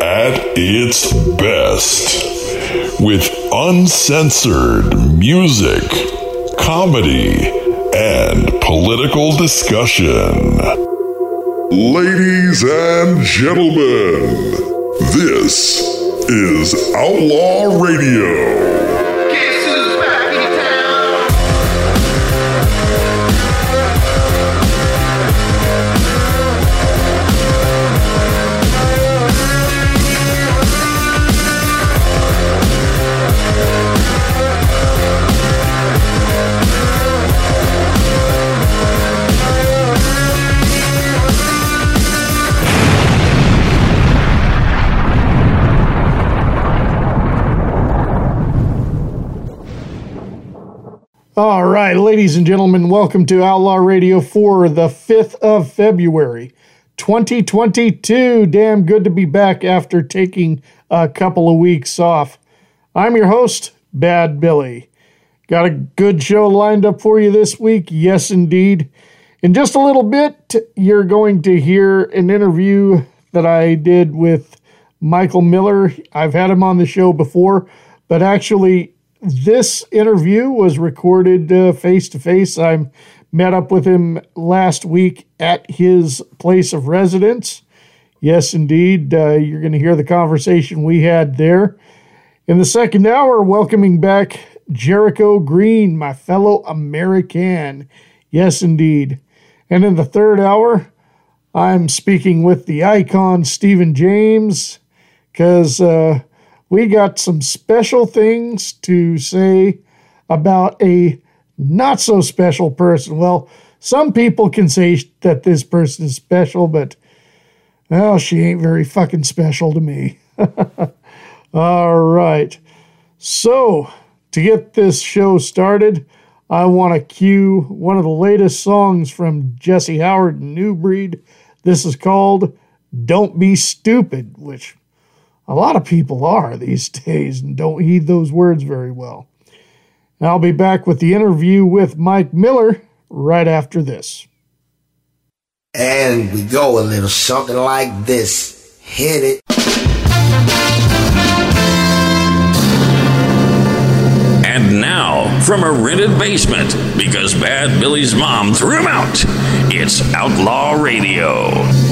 at its best with uncensored music, comedy, and political discussion. Ladies and gentlemen, this is Outlaw Radio. All right, ladies and gentlemen, welcome to Outlaw Radio for the 5th of February, 2022. Damn good to be back after taking a couple of weeks off. I'm your host, Bad Billy. Got a good show lined up for you this week. Yes, indeed. In just a little bit, you're going to hear an interview that I did with Michael Miller. I've had him on the show before, but actually, this interview was recorded face to face. I met up with him last week at his place of residence. Yes, indeed. Uh, you're going to hear the conversation we had there. In the second hour, welcoming back Jericho Green, my fellow American. Yes, indeed. And in the third hour, I'm speaking with the icon Stephen James because uh, we got some special things to say about a not so special person. Well, some people can say that this person is special, but well, she ain't very fucking special to me. All right. So, to get this show started, I want to cue one of the latest songs from Jesse Howard and New Breed. This is called Don't Be Stupid, which a lot of people are these days and don't heed those words very well. And I'll be back with the interview with Mike Miller right after this. And we go a little something like this. Hit it. And now, from a rented basement, because Bad Billy's mom threw him out, it's Outlaw Radio.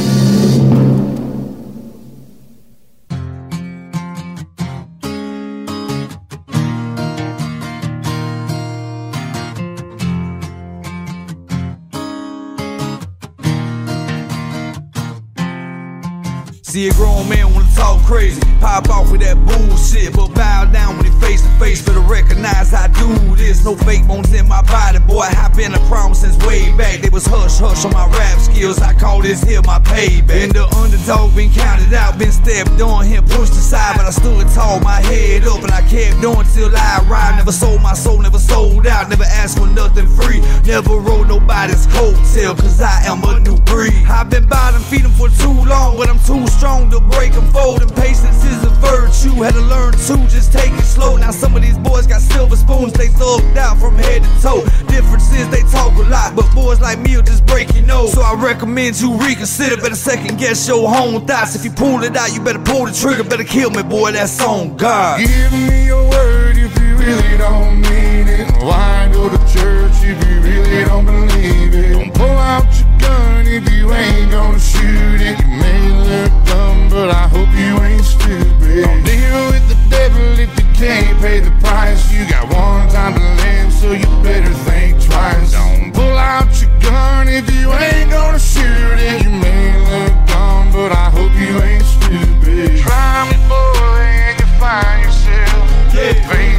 See a grown man wanna talk crazy, pop off with that bullshit, but bow down when he face to face. Better recognize I do this. No fake bones in my body, boy. I've been a problem since way back. They was hush hush on my rap skills. I call this here my payback. Been the underdog, been counted out, been stepped on here, pushed aside, but I stood tall, my head up, and I kept on till I arrived. Never sold my soul, never sold out, never asked for nothing free, never rode nobody's coattail, cause I am a new breed. I've been bottom feeding for too long, but I'm too strong to break and fold, and patience is a virtue. Had to learn to just take it slow. Now some of these boys got silver spoons, they thugged out from head to toe. Difference is they talk a lot, but boys like me will just break your nose. So I recommend you reconsider, better second guess your own thoughts. If you pull it out, you better pull the trigger, better kill me, boy. That's on God. Give me your word if you really don't mean it. Why go to church if you really don't believe it? Don't pull out your gun if you ain't gonna shoot it. You may look dumb, but I hope you ain't stupid. Don't deal with the devil if you can't pay the price. You got one time to live, so you better think twice. Don't pull out your gun if you ain't gonna shoot it. You may look dumb, but I hope you ain't stupid. Try me, boy, and you find yourself faced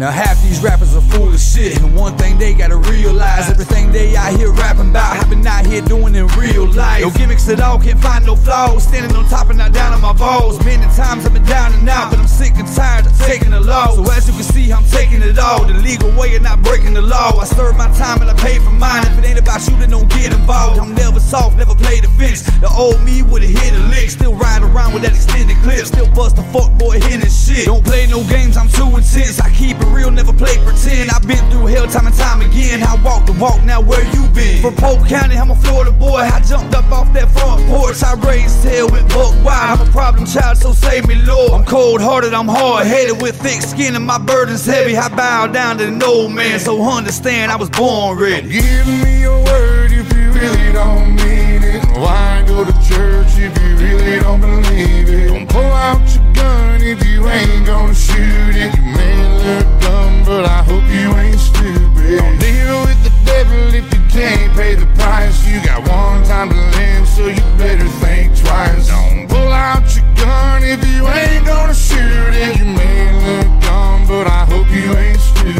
Now half these rappers are full of shit, and one thing they gotta realize: everything they out here rapping about, I've been out here doing in real life. No gimmicks at all, can't find no flaws. Standing on top and not down on my balls. Many times I've been down and out, but I'm sick and tired of taking the law. So as you can see, I'm taking it all the legal way and not breaking the law. I serve my time and I pay for mine. If it ain't about you, then don't get involved. I'm never soft, never play the fence. The old me would've hit a lick, still ride around with that extended clip, still bust a fuck boy hitting shit. Don't play no games, I'm too intense. I keep it real, never play pretend. I've been through hell time and time again. I walk the walk, now where you been? From Polk County, I'm a Florida boy. I jumped up off that front porch. I raised hell with buck wild. I'm a problem child, so save me, Lord. I'm cold hearted, I'm hard headed with thick skin, and my burden's heavy. I bow down to an old man, so understand I was born ready. Give me your word if you really don't mean it. Why go to church if you really don't believe it? Don't pull out your gun if you ain't gonna shoot it. You may look dumb, but I hope you ain't stupid. Don't deal with the devil if you can't pay the price. You got one time to live, so you better think twice. Don't pull out your gun if you ain't gonna shoot it. You may look dumb, but I hope you ain't stupid.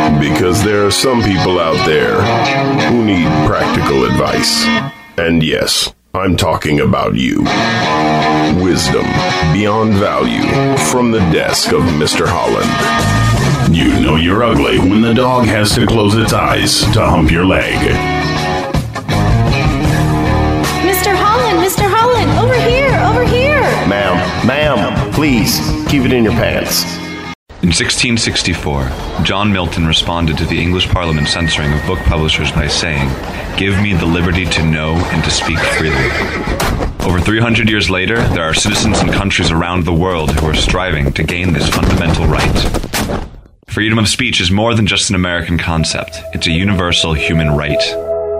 Because there are some people out there who need practical advice. And yes, I'm talking about you. Wisdom beyond value from the desk of Mr. Holland. You know you're ugly when the dog has to close its eyes to hump your leg. Mr. Holland, Mr. Holland, over here, over here. Ma'am, ma'am, please keep it in your pants. In 1664, John Milton responded to the English Parliament censoring of book publishers by saying, Give me the liberty to know and to speak freely. Over 300 years later, there are citizens in countries around the world who are striving to gain this fundamental right. Freedom of speech is more than just an American concept, it's a universal human right.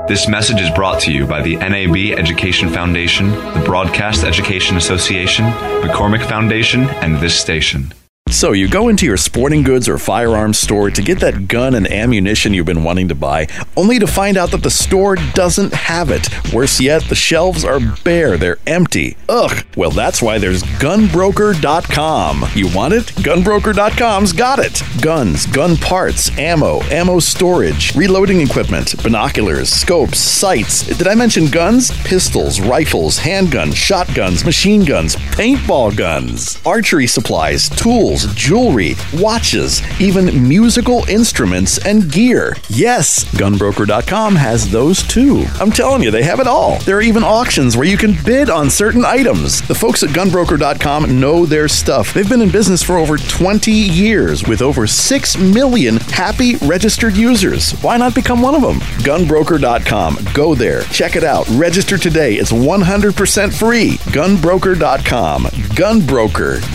This message is brought to you by the NAB Education Foundation, the Broadcast Education Association, McCormick Foundation, and this station. So, you go into your sporting goods or firearms store to get that gun and ammunition you've been wanting to buy, only to find out that the store doesn't have it. Worse yet, the shelves are bare, they're empty. Ugh. Well, that's why there's gunbroker.com. You want it? Gunbroker.com's got it. Guns, gun parts, ammo, ammo storage, reloading equipment, binoculars, scopes, sights. Did I mention guns? Pistols, rifles, handguns, shotguns, machine guns, paintball guns, archery supplies, tools, jewelry, watches, even musical instruments and gear. Yes, gunbroker.com has those too. I'm telling you, they have it all. There are even auctions where you can bid on certain items. The folks at gunbroker.com know their stuff. They've been in business for over 20 years with over 6 million happy registered users. Why not become one of them? Gunbroker.com. Go there, check it out, register today. It's 100% free. Gunbroker.com. Gunbroker.com.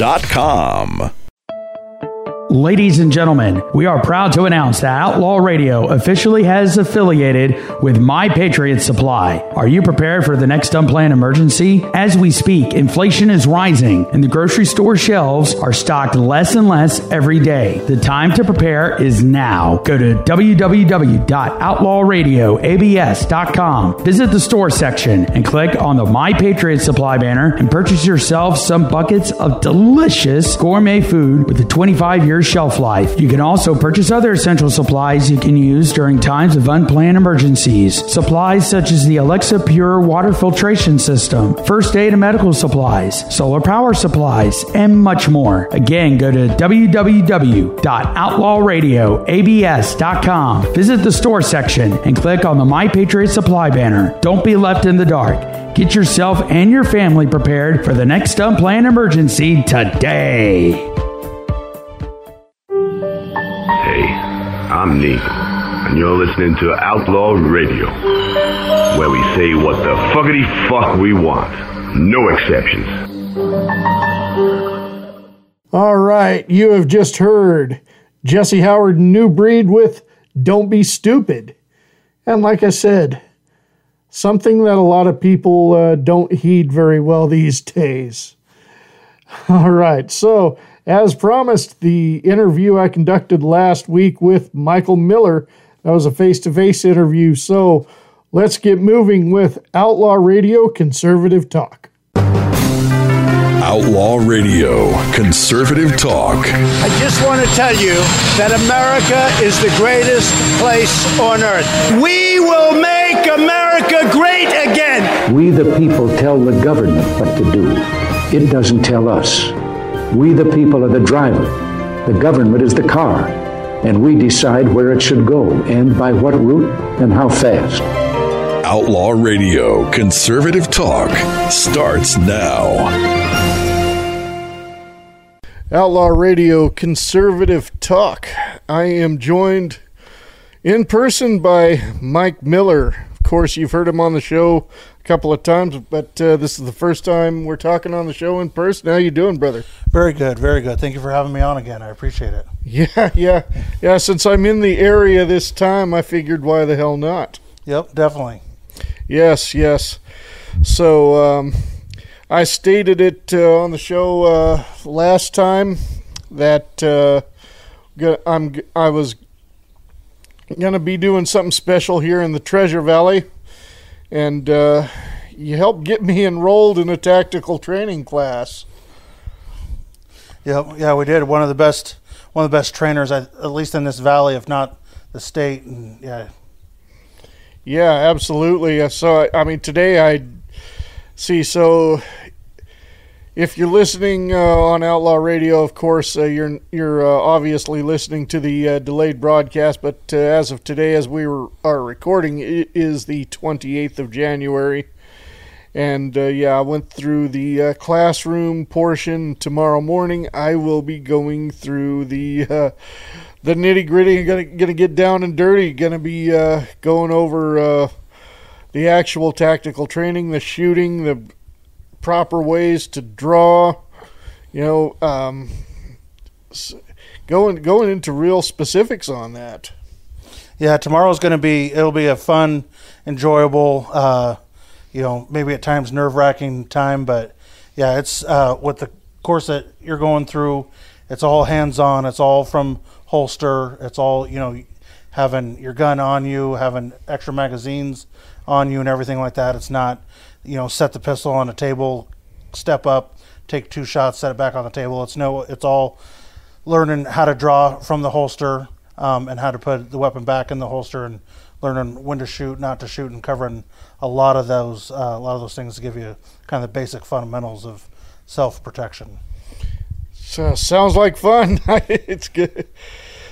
Ladies and gentlemen, we are proud to announce that Outlaw Radio officially has affiliated with My Patriot Supply. Are you prepared for the next unplanned emergency? As we speak, inflation is rising and the grocery store shelves are stocked less and less every day. The time to prepare is now. Go to www.outlawradioabs.com, visit the store section, and click on the My Patriot Supply banner and purchase yourself some buckets of delicious gourmet food with a 25 year shelf life. You can also purchase other essential supplies you can use during times of unplanned emergencies. Supplies such as the Alexapure water filtration system, first aid and medical supplies, solar power supplies, and much more. Again, go to www.outlawradioabs.com, visit the store section, and click on the My Patriot Supply banner. Don't be left in the dark. Get yourself and your family prepared for the next unplanned emergency today. I'm Negan, and you're listening to Outlaw Radio, where we say what the fuckity fuck we want. No exceptions. All right, you have just heard Jesse Howard New Breed with Don't Be Stupid. And like I said, something that a lot of people uh, don't heed very well these days. All right, so as promised, the interview I conducted last week with Michael Miller, that was a face to face interview. So let's get moving with Outlaw Radio Conservative Talk. Outlaw Radio, conservative talk. I just want to tell you that America is the greatest place on earth. We will make America great again. We, the people, tell the government what to do. It doesn't tell us. We, the people, are the driver. The government is the car. And we decide where it should go and by what route and how fast. Outlaw Radio, conservative talk starts now. Outlaw Radio Conservative Talk. I am joined in person by Mike Miller. Of course, you've heard him on the show a couple of times, but uh, this is the first time we're talking on the show in person. How you doing, brother? Very good, very good. Thank you for having me on again. I appreciate it. Yeah, yeah, yeah. Since I'm in the area this time, I figured why the hell not? Yep, definitely. Yes, yes. So um, I stated it uh, on the show uh, last time that uh, I'm I was gonna be doing something special here in the Treasure Valley, and uh, you helped get me enrolled in a tactical training class. Yeah, yeah, we did. One of the best, one of the best trainers, at least in this valley, if not the state. And yeah, Yeah, absolutely. So, I mean, today I see. So, if you're listening uh, on Outlaw Radio, of course, uh, you're you're uh, obviously listening to the uh, delayed broadcast. But uh, as of today, as we were, are recording, it is the 28th of January. And uh, yeah, I went through the classroom portion. Tomorrow morning, I will be going through the the nitty gritty. Gonna gonna get down and dirty. Gonna be going over the actual tactical training, the shooting, the proper ways to draw. You know, um, going going into real specifics on that. yeah. Tomorrow's going to be. It'll be a fun, enjoyable. Uh, you know, maybe at times nerve wracking time, but yeah, it's uh, with the course that you're going through. It's all hands on. It's all from holster. It's all you know, having your gun on you, having extra magazines on you, and everything like that. It's not, you know, set the pistol on a table, step up, take two shots, set it back on the table. It's no. It's all learning how to draw from the holster um, and how to put the weapon back in the holster and learning when to shoot, not to shoot, and covering a lot of those uh, a lot of those things to give you kind of the basic fundamentals of self protection. So sounds like fun. it's good.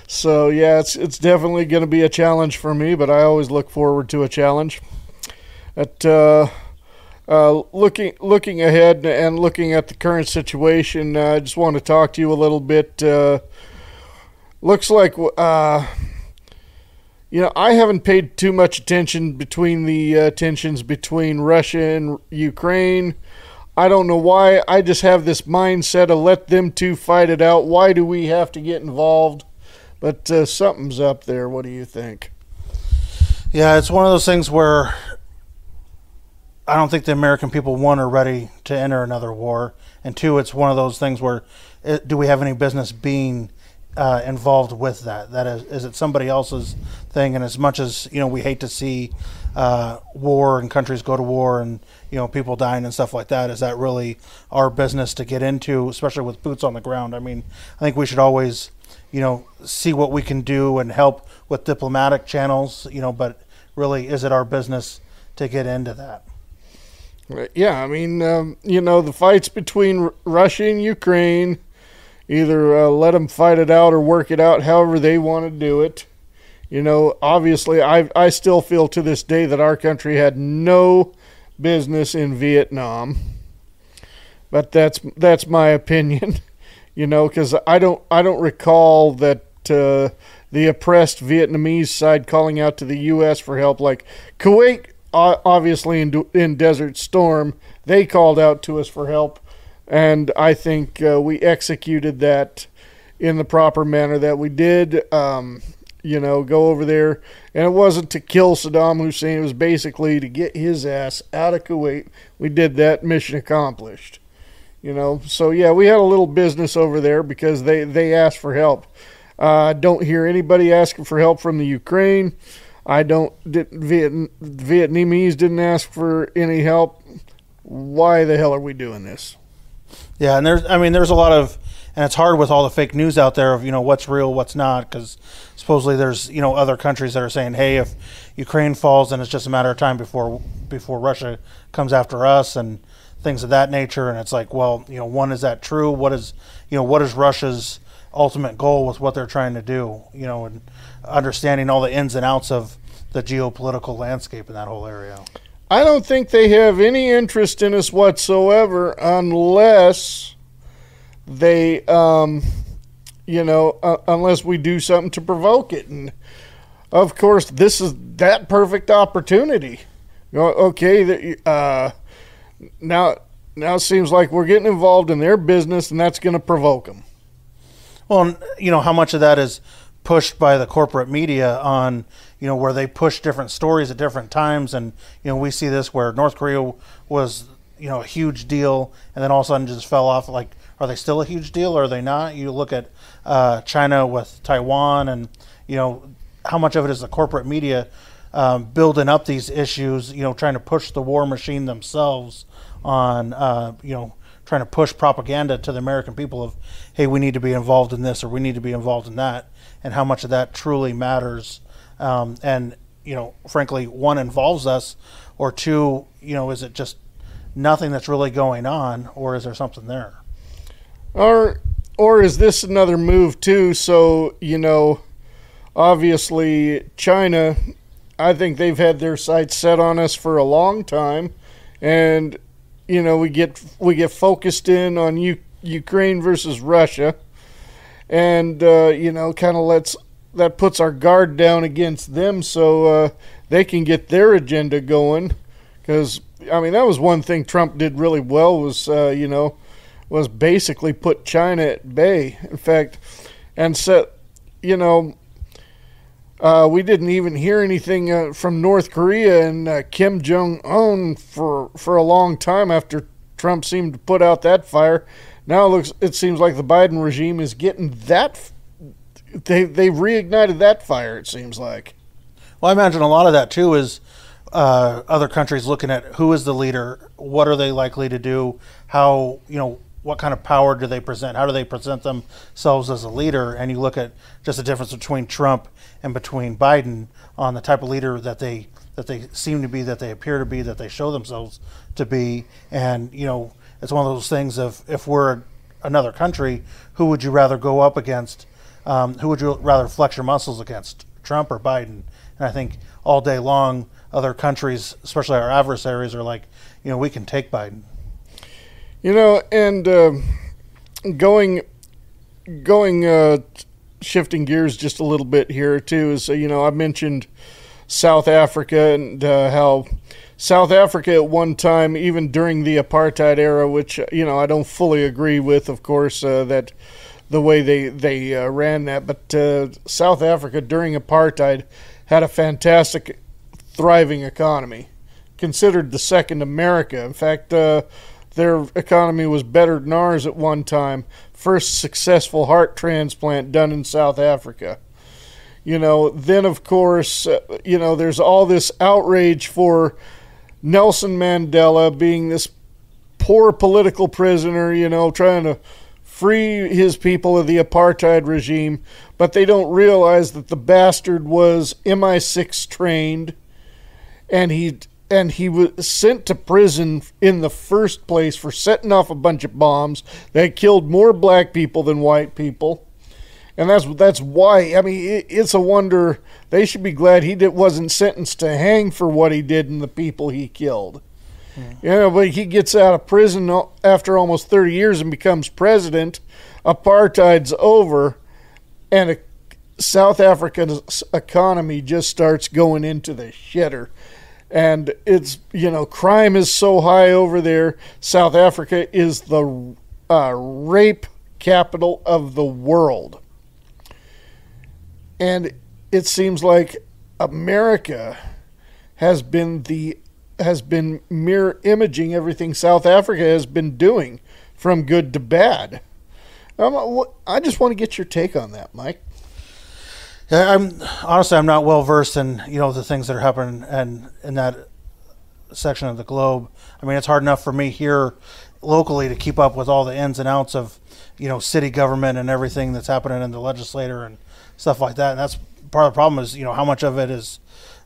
So yeah, it's it's definitely going to be a challenge for me, but I always look forward to a challenge. At uh, uh, looking looking ahead and looking at the current situation, uh, I just want to talk to you a little bit. Uh, looks like uh, you know I haven't paid too much attention between the uh, tensions between Russia and Ukraine. I don't know why. I just have this mindset of let them two fight it out. Why do we have to get involved? But uh, something's up there. What do you think? Yeah, it's one of those things where I don't think the American people one are ready to enter another war, and two, it's one of those things where it, do we have any business being uh, involved with that? That is, is it somebody else's thing? And as much as you know, we hate to see uh, war and countries go to war and you know people dying and stuff like that. Is that really our business to get into, especially with boots on the ground? I mean, I think we should always you know see what we can do and help with diplomatic channels. You know, but really, is it our business to get into that? Yeah, I mean, um, you know, the fights between Russia and Ukraine, either uh, let them fight it out or work it out however they want to do it. You know, obviously, I I still feel to this day that our country had no business in Vietnam, but that's that's my opinion. You know, because I don't I don't recall that uh, the oppressed Vietnamese side calling out to the U.S. for help, like Kuwait. Obviously, in in Desert Storm, they called out to us for help, and I think uh, we executed that in the proper manner that we did. Um, you know, go over there, and it wasn't to kill Saddam Hussein. It was basically to get his ass out of Kuwait. We did that. Mission accomplished. You know, so yeah, we had a little business over there because they they asked for help. Uh, I don't hear anybody asking for help from the Ukraine. I don't. Did, Viet, Vietnamese didn't ask for any help. Why the hell are we doing this? Yeah, and there's, I mean, there's a lot of, and it's hard with all the fake news out there of you know what's real, what's not, because supposedly there's you know other countries that are saying, hey, if Ukraine falls, then it's just a matter of time before before Russia comes after us and things of that nature. And it's like, well, you know, one is that true? What is you know what is Russia's ultimate goal with what they're trying to do? You know, and understanding all the ins and outs of the geopolitical landscape in that whole area. I don't think they have any interest in us whatsoever unless they, um, you know, uh, unless we do something to provoke it. And of course, this is that perfect opportunity. You know, okay, uh, now now it seems like we're getting involved in their business, and that's going to provoke them. Well, you know, how much of that is pushed by the corporate media on, you know, where they push different stories at different times. And, you know, we see this where North Korea was, you know, a huge deal and then all of a sudden just fell off. Like, are they still a huge deal or are they not? You look at uh, China with Taiwan and, you know, how much of it is the corporate media um, building up these issues, you know, trying to push the war machine themselves on, uh, you know, trying to push propaganda to the American people of, hey, we need to be involved in this or we need to be involved in that, and how much of that truly matters. Um, and, you know, frankly, one involves us, or two, you know, is it just nothing that's really going on, or is there something there? Or or is this another move too? So you know, obviously China, I think they've had their sights set on us for a long time, and you know we get we get focused in on U- Ukraine versus Russia, and uh, you know kind of lets that puts our guard down against them so uh, they can get their agenda going. Because I mean that was one thing Trump did really well was uh, you know was basically put China at bay. In fact, and set you know. Uh, we didn't even hear anything uh, from North Korea and uh, Kim Jong Un for for a long time after Trump seemed to put out that fire. Now it looks it seems like the Biden regime is getting that. They they reignited that fire. It seems like. Well, I imagine a lot of that too is uh, other countries looking at who is the leader, what are they likely to do, how you know what kind of power do they present, how do they present themselves as a leader, and you look at just the difference between Trump and between Biden on the type of leader that they that they seem to be, that they appear to be, that they show themselves to be, and you know it's one of those things of if we're another country, who would you rather go up against? Um, who would you rather flex your muscles against, Trump or Biden? And I think all day long, other countries, especially our adversaries, are like, you know, we can take Biden. You know, and uh, going going uh, shifting gears just a little bit here too is uh, you know I mentioned South Africa and uh, how South Africa at one time, even during the apartheid era, which you know I don't fully agree with, of course, uh, that the way they they uh, ran that, but uh, South Africa during apartheid had a fantastic, thriving economy, considered the second America. In fact, uh, their economy was better than ours at one time. First successful heart transplant done in South Africa. You know then of course uh, you know there's all this outrage for Nelson Mandela being this poor political prisoner you know trying to free his people of the apartheid regime. But they don't realize that the bastard was MI6 trained and he and he was sent to prison in the first place for setting off a bunch of bombs that killed more black people than white people and that's that's why I mean it, it's a wonder they should be glad he did, wasn't sentenced to hang for what he did and the people he killed. Mm. You know, but he gets out of prison after almost 30 years and becomes president. Apartheid's over, and a, South Africa's economy just starts going into the shitter. And it's, you know, crime is so high over there. South Africa is the uh, rape capital of the world. And it seems like America has been the has been mirror imaging everything South Africa has been doing from good to bad. Um, I just want to get your take on that, Mike. I'm honestly I'm not well versed in you know the things that are happening and in that section of the globe. I mean, it's hard enough for me here locally to keep up with all the ins and outs of you know city government and everything that's happening in the legislature and stuff like that. And that's part of the problem is you know how much of it is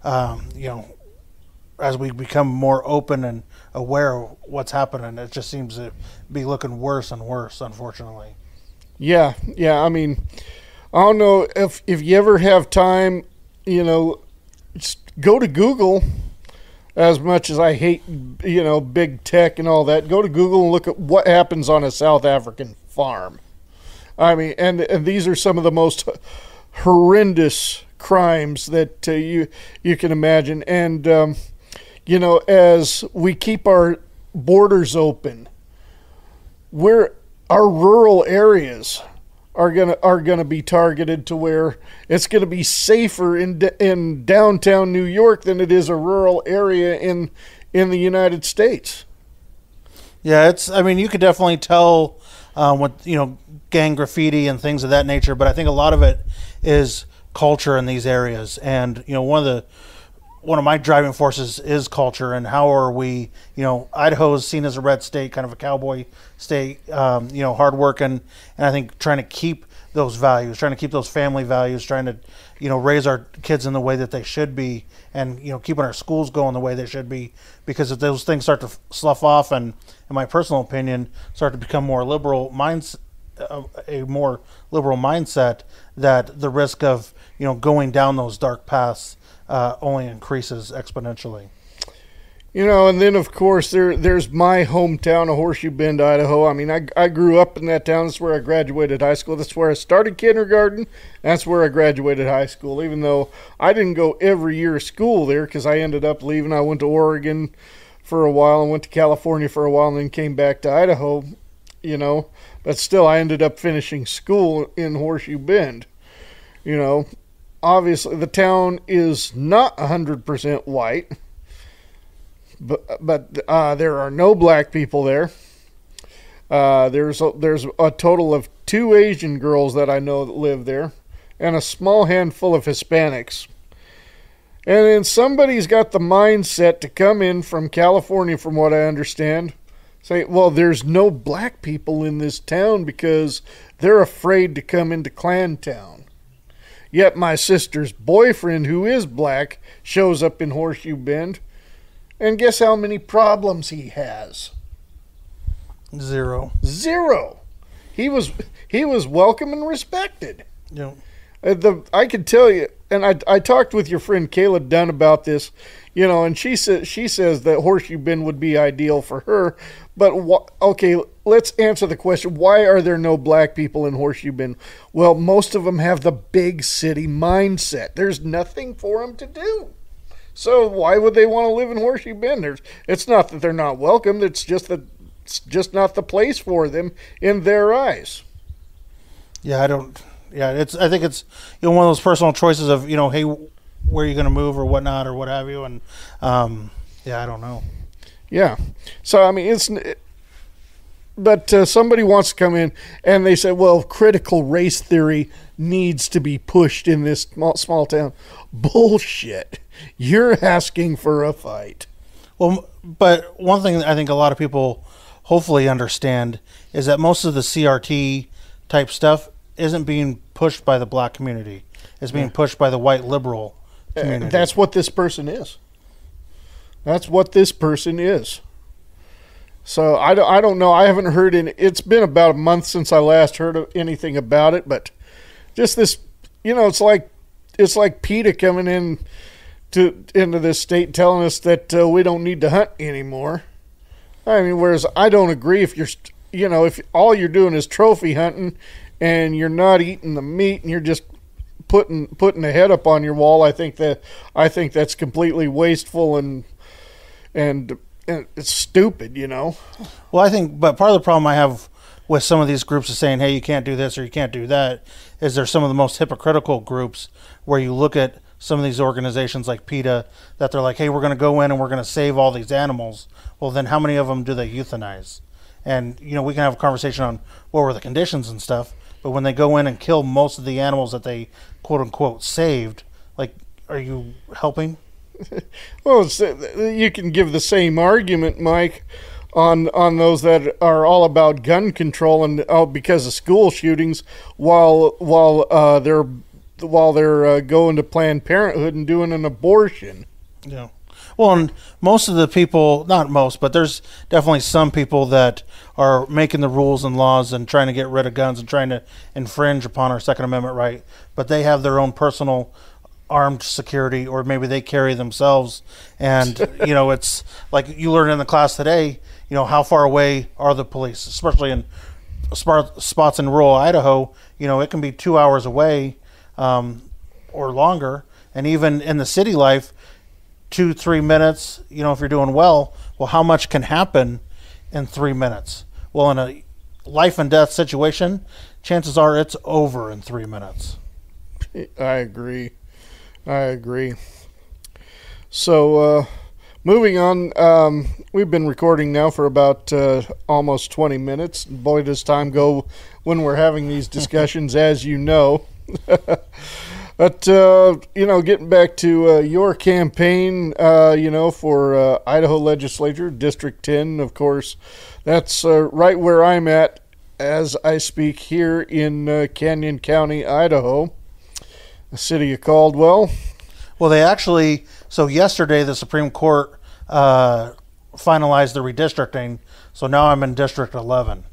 um, you know as we become more open and aware of what's happening, it just seems to be looking worse and worse, unfortunately. Yeah, yeah. I mean, I don't know if if you ever have time, you know, go to Google. As much as I hate, you know, big tech and all that, go to Google and look at what happens on a South African farm. I mean, and and these are some of the most horrendous crimes that uh, you you can imagine. And um, you know, as we keep our borders open, we're our rural areas are gonna are gonna be targeted to where it's gonna be safer in in downtown New York than it is a rural area in in the United States. Yeah, it's. I mean, you could definitely tell um, with you know gang graffiti and things of that nature, but I think a lot of it is culture in these areas, and you know one of the one of my driving forces is culture and how are we you know idaho is seen as a red state kind of a cowboy state um, you know hardworking and i think trying to keep those values trying to keep those family values trying to you know raise our kids in the way that they should be and you know keeping our schools going the way they should be. Because if those things start to slough off and in my personal opinion start to become more liberal minds uh, a more liberal mindset that the risk of you know going down those dark paths uh, only increases exponentially. You know, and then of course there there's my hometown of Horseshoe Bend, Idaho. I mean, I, I grew up in that town. That's where I graduated high school. That's where I started kindergarten. That's where I graduated high school. Even though I didn't go every year of school there because I ended up leaving. I went to Oregon for a while and went to California for a while and then came back to Idaho. You know, but still I ended up finishing school in Horseshoe Bend. You know, obviously the town is not 100% white but but uh, there are no black people there. Uh, there's a, there's a total of two Asian girls that I know that live there and a small handful of Hispanics. And then somebody's got the mindset to come in from California from what I understand say well there's no black people in this town because they're afraid to come into Klan town Yet my sister's boyfriend, who is black, shows up in Horseshoe Bend. And guess how many problems he has? Zero. Zero. He was he was welcome and respected. Yeah. Uh, the I can tell you, and I I talked with your friend Caleb Dunn about this, you know, and she says she says that Horseshoe Bend would be ideal for her. But wh- okay, let's answer the question: Why are there no black people in Horseshoe Bend? Well, most of them have the big city mindset. There's nothing for them to do. So why would they want to live in Horseshoe Bend? There's, it's not that they're not welcome. It's just that it's just not the place for them in their eyes. Yeah, I don't. Yeah, it's. I think it's you know one of those personal choices of you know, hey, where are you going to move or whatnot or what have you, and um, yeah, I don't know. Yeah. So I mean, it's. But uh, somebody wants to come in and they say, "Well, critical race theory needs to be pushed in this small, small town." Bullshit! You're asking for a fight. Well, but one thing I think a lot of people hopefully understand is that most of the CRT type stuff isn't being pushed by the black community. It's being Yeah. pushed by the white liberal community. That's what this person is. That's what this person is. So I don't, I don't know. I haven't heard in. It's been about a month since I last heard of anything about it, but just this, you know, it's like it's like PETA coming in to into this state telling us that uh, we don't need to hunt anymore. I mean, whereas I don't agree if you're, you know, if all you're doing is trophy hunting and you're not eating the meat and you're just putting putting a head up on your wall, I think that I think that's completely wasteful and and, and it's stupid, you know. Well, I think, but part of the problem I have with some of these groups is saying, "Hey, you can't do this or you can't do that," is they're some of the most hypocritical groups where you look at some of these organizations like PETA that they're like, "Hey, we're going to go in and we're going to save all these animals." Well, then how many of them do they euthanize? And you know, we can have a conversation on what were the conditions and stuff, but when they go in and kill most of the animals that they quote unquote saved, like, are you helping? Well, uh, you can give the same argument, Mike, on on those that are all about gun control and oh, because of school shootings, while while uh, they're while they're uh, going to Planned Parenthood and doing an abortion. Yeah. Well, and most of the people, not most, but there's definitely some people that are making the rules and laws and trying to get rid of guns and trying to infringe upon our Second Amendment right. But they have their own personal armed security, or maybe they carry themselves. And, you know, it's like you learned in the class today, you know, how far away are the police, especially in spot- spots in rural Idaho, you know, it can be two hours away um, or longer. And even in the city life, two, three minutes, you know, if you're doing well, well, how much can happen in three minutes? Well, in a life and death situation, chances are it's over in three minutes. I agree. I agree. So, uh, moving on, um, we've been recording now for about uh, almost 20 minutes. Boy, does time go when we're having these discussions, as you know. but, uh, you know, getting back to uh, your campaign, uh, you know, for uh, Idaho Legislature, District 10, of course, that's uh, right where I'm at as I speak here in uh, Canyon County, Idaho the city of Caldwell. Well, they actually, so yesterday the Supreme Court finalized the redistricting. So now I'm in District 11.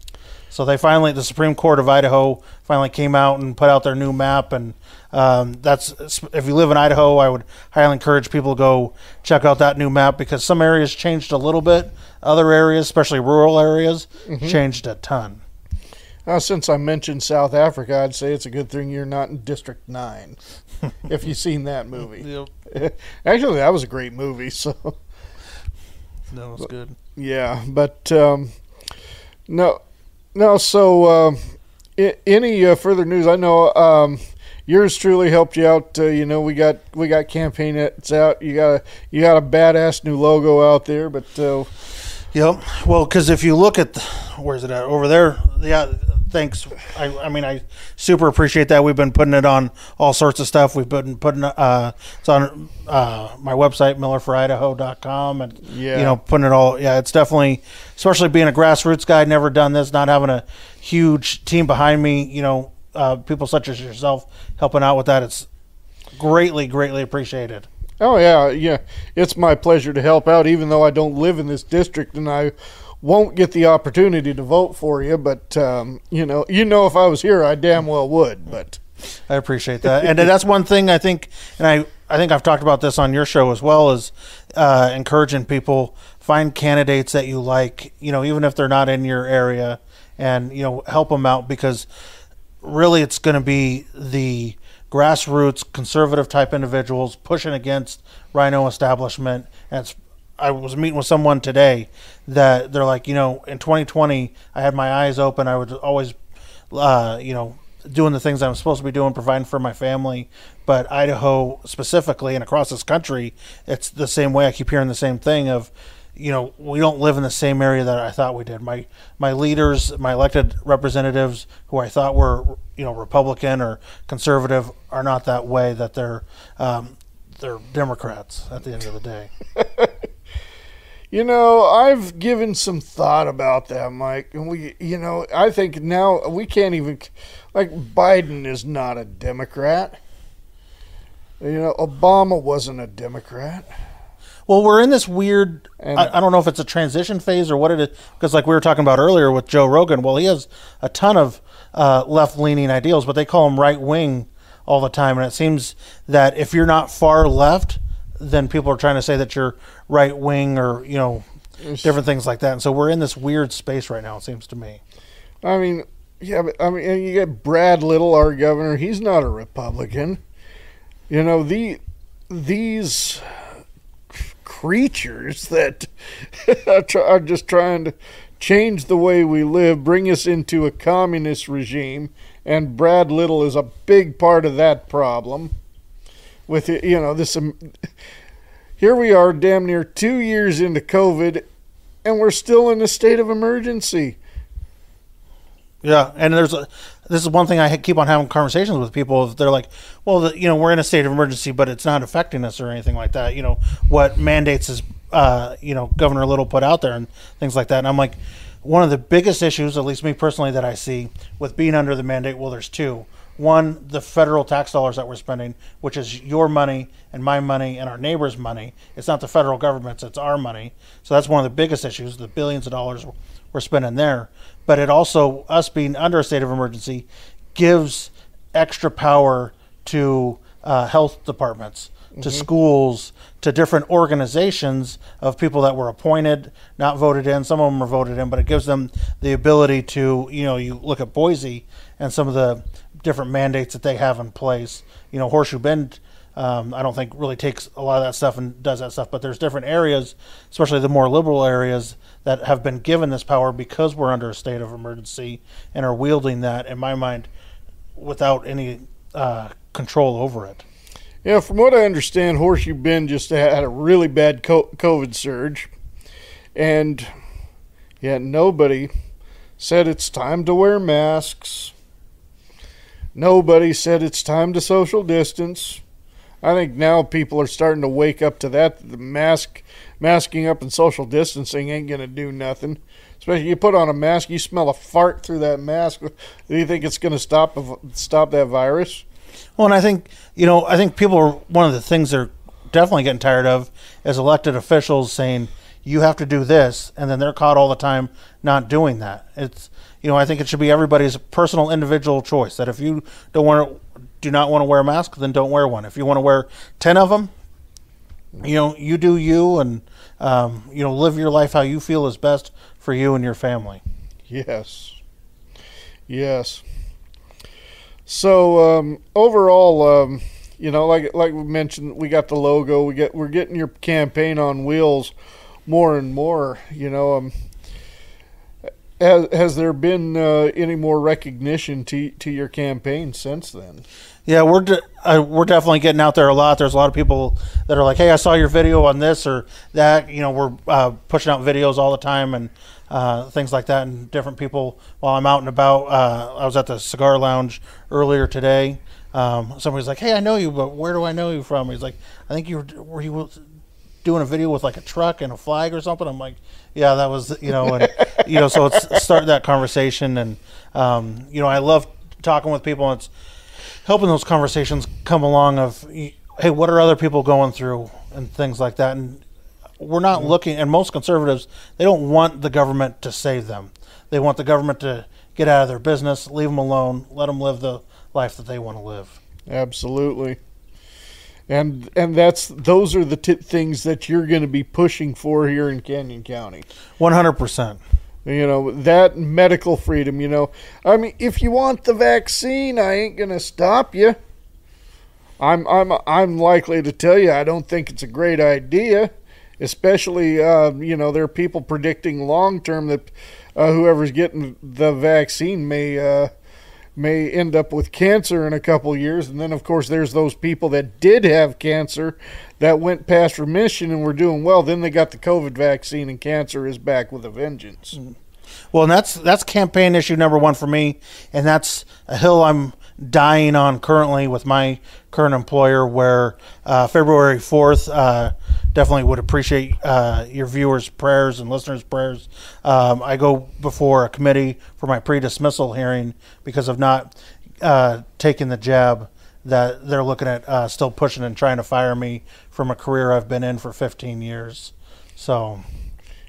So they finally, the Supreme Court of Idaho finally came out and put out their new map. And um, that's, if you live in Idaho, I would highly encourage people to go check out that new map because some areas changed a little bit. Other areas, especially rural areas, Mhm. changed a ton. Uh, since I mentioned South Africa, I'd say it's a good thing you're not in District 9. if you've seen that movie. Actually, that was a great movie. So That was good. Yeah, but um, no, no. So um, I- any uh, further news? I know um, yours truly helped you out. Uh, you know, we got we got campaign ads out. You got a you got a badass new logo out there. But uh, Yep. Well, because if you look at the, where's it at over there? Yeah. Thanks. I, I mean, I super appreciate that. We've been putting it on all sorts of stuff. We've been putting uh, it's on uh, my website millerforidaho.com and Yeah. you know putting it all. Yeah, it's definitely, especially being a grassroots guy, never done this, not having a huge team behind me. You know, uh, people such as yourself helping out with that. It's greatly, greatly appreciated. Oh yeah, yeah. It's my pleasure to help out, even though I don't live in this district and I won't get the opportunity to vote for you. But um, you know, you know, if I was here, I damn well would. But I appreciate that, and that's one thing I think, and I I think I've talked about this on your show as well, is uh, encouraging people find candidates that you like, you know, even if they're not in your area, and you know help them out because really it's going to be the grassroots conservative type individuals pushing against RINO establishment. And I was meeting with someone today that they're like, you know, in 2020, I had my eyes open. I was always, uh, you know, doing the things I'm supposed to be doing, providing for my family. But Idaho specifically and across this country, it's the same way. I keep hearing the same thing of, you know, we don't live in the same area that I thought we did. My my leaders, my elected representatives, who I thought were you know Republican or conservative, are not that way. That they're um, they're Democrats at the end of the day. You know, I've given some thought about that, Mike. And we, you know, I think now we can't even, like, Biden is not a Democrat. You know, Obama wasn't a Democrat. Well, we're in this weird. I, I don't know if it's a transition phase or what it is, because like we were talking about earlier with Joe Rogan. Well, he has a ton of uh, left-leaning ideals, but they call him right wing all the time, and it seems that if you're not far left, then people are trying to say that you're right wing or you know different things like that. And so we're in this weird space right now. It seems to me. I mean, yeah, but I mean, you get Brad Little, our governor. He's not a Republican. You know the these creatures that are just trying to change the way we live, bring us into a communist regime, and Brad Little is a big part of that problem. With you know this, um, here we are, damn near two years into COVID, and we're still in a state of emergency. Yeah, and there's a, this is one thing I keep on having conversations with people. They're like, "Well, the, you know, we're in a state of emergency, but it's not affecting us or anything like that." You know, what mandates is, uh, you know, Governor Little put out there and things like that. And I'm like, one of the biggest issues, at least me personally, that I see with being under the mandate. Well, there's two. One, the federal tax dollars that we're spending, which is your money and my money and our neighbors' money. It's not the federal government's; it's our money. So that's one of the biggest issues. The billions of dollars we're spending there. But it also, us being under a state of emergency, gives extra power to uh, health departments, to Mhm. schools, to different organizations of people that were appointed, not voted in. Some of them are voted in, but it gives them the ability to, you know, you look at Boise and some of the different mandates that they have in place. You know, Horseshoe Bend um, I don't think really takes a lot of that stuff and does that stuff. But there's different areas, especially the more liberal areas, that have been given this power because we're under a state of emergency and are wielding that, in my mind, without any uh, control over it. Yeah, from what I understand, Horseshoe Bend just had a really bad COVID surge, and yet nobody said it's time to wear masks. Nobody said it's time to social distance. I think now people are starting to wake up to that. The mask, masking up and social distancing ain't gonna do nothing. Especially you put on a mask, you smell a fart through that mask. Do you think it's gonna stop stop that virus? Well, and I think you know, I think people are one of the things they're definitely getting tired of is elected officials saying you have to do this, and then they're caught all the time not doing that. It's you know, I think it should be everybody's personal individual choice that if you don't want to, do not want to wear a mask, then don't wear one. If you want to wear ten of them, you know, you do you, and um, you know, live your life how you feel is best for you and your family. Yes. Yes. So um, overall, um, you know, like like we mentioned, we got the logo. We get we're getting your campaign on wheels more and more. You know, um, has has there been uh, any more recognition to to your campaign since then? Yeah, we're de- uh, we're definitely getting out there a lot. There's a lot of people that are like, "Hey, I saw your video on this or that." You know, we're uh, pushing out videos all the time and uh, things like that. And different people, while I'm out and about, uh, I was at the cigar lounge earlier today. Um, somebody's like, "Hey, I know you, but where do I know you from?" He's like, "I think you were were doing a video with like a truck and a flag or something." I'm like, "Yeah, that was you know," and you know, so it's start that conversation, and um, you know, I love talking with people. It's helping those conversations come along of hey what are other people going through and things like that and we're not looking and most conservatives they don't want the government to save them they want the government to get out of their business leave them alone let them live the life that they want to live Absolutely. And and that's those are the t- things that you're going to be pushing for here in Canyon County. 100%. You know, that medical freedom, you know. I mean, if you want the vaccine, I ain't going to stop you. I'm I'm I'm likely to tell you I don't think it's a great idea, especially uh, you know there are people predicting long term that uh, whoever's getting the vaccine may uh, may end up with cancer in a couple years, and then of course there's those people that did have cancer that went past remission and were doing well. Then they got the COVID vaccine, and cancer is back with a vengeance. Well, and that's that's campaign issue number one for me, and that's a hill I'm dying on currently with my current employer. Where uh, February fourth, uh, definitely would appreciate uh, your viewers' prayers and listeners' prayers. Um, I go before a committee for my pre-dismissal hearing because of not uh, taking the jab. That they're looking at uh, still pushing and trying to fire me from a career I've been in for 15 years. So.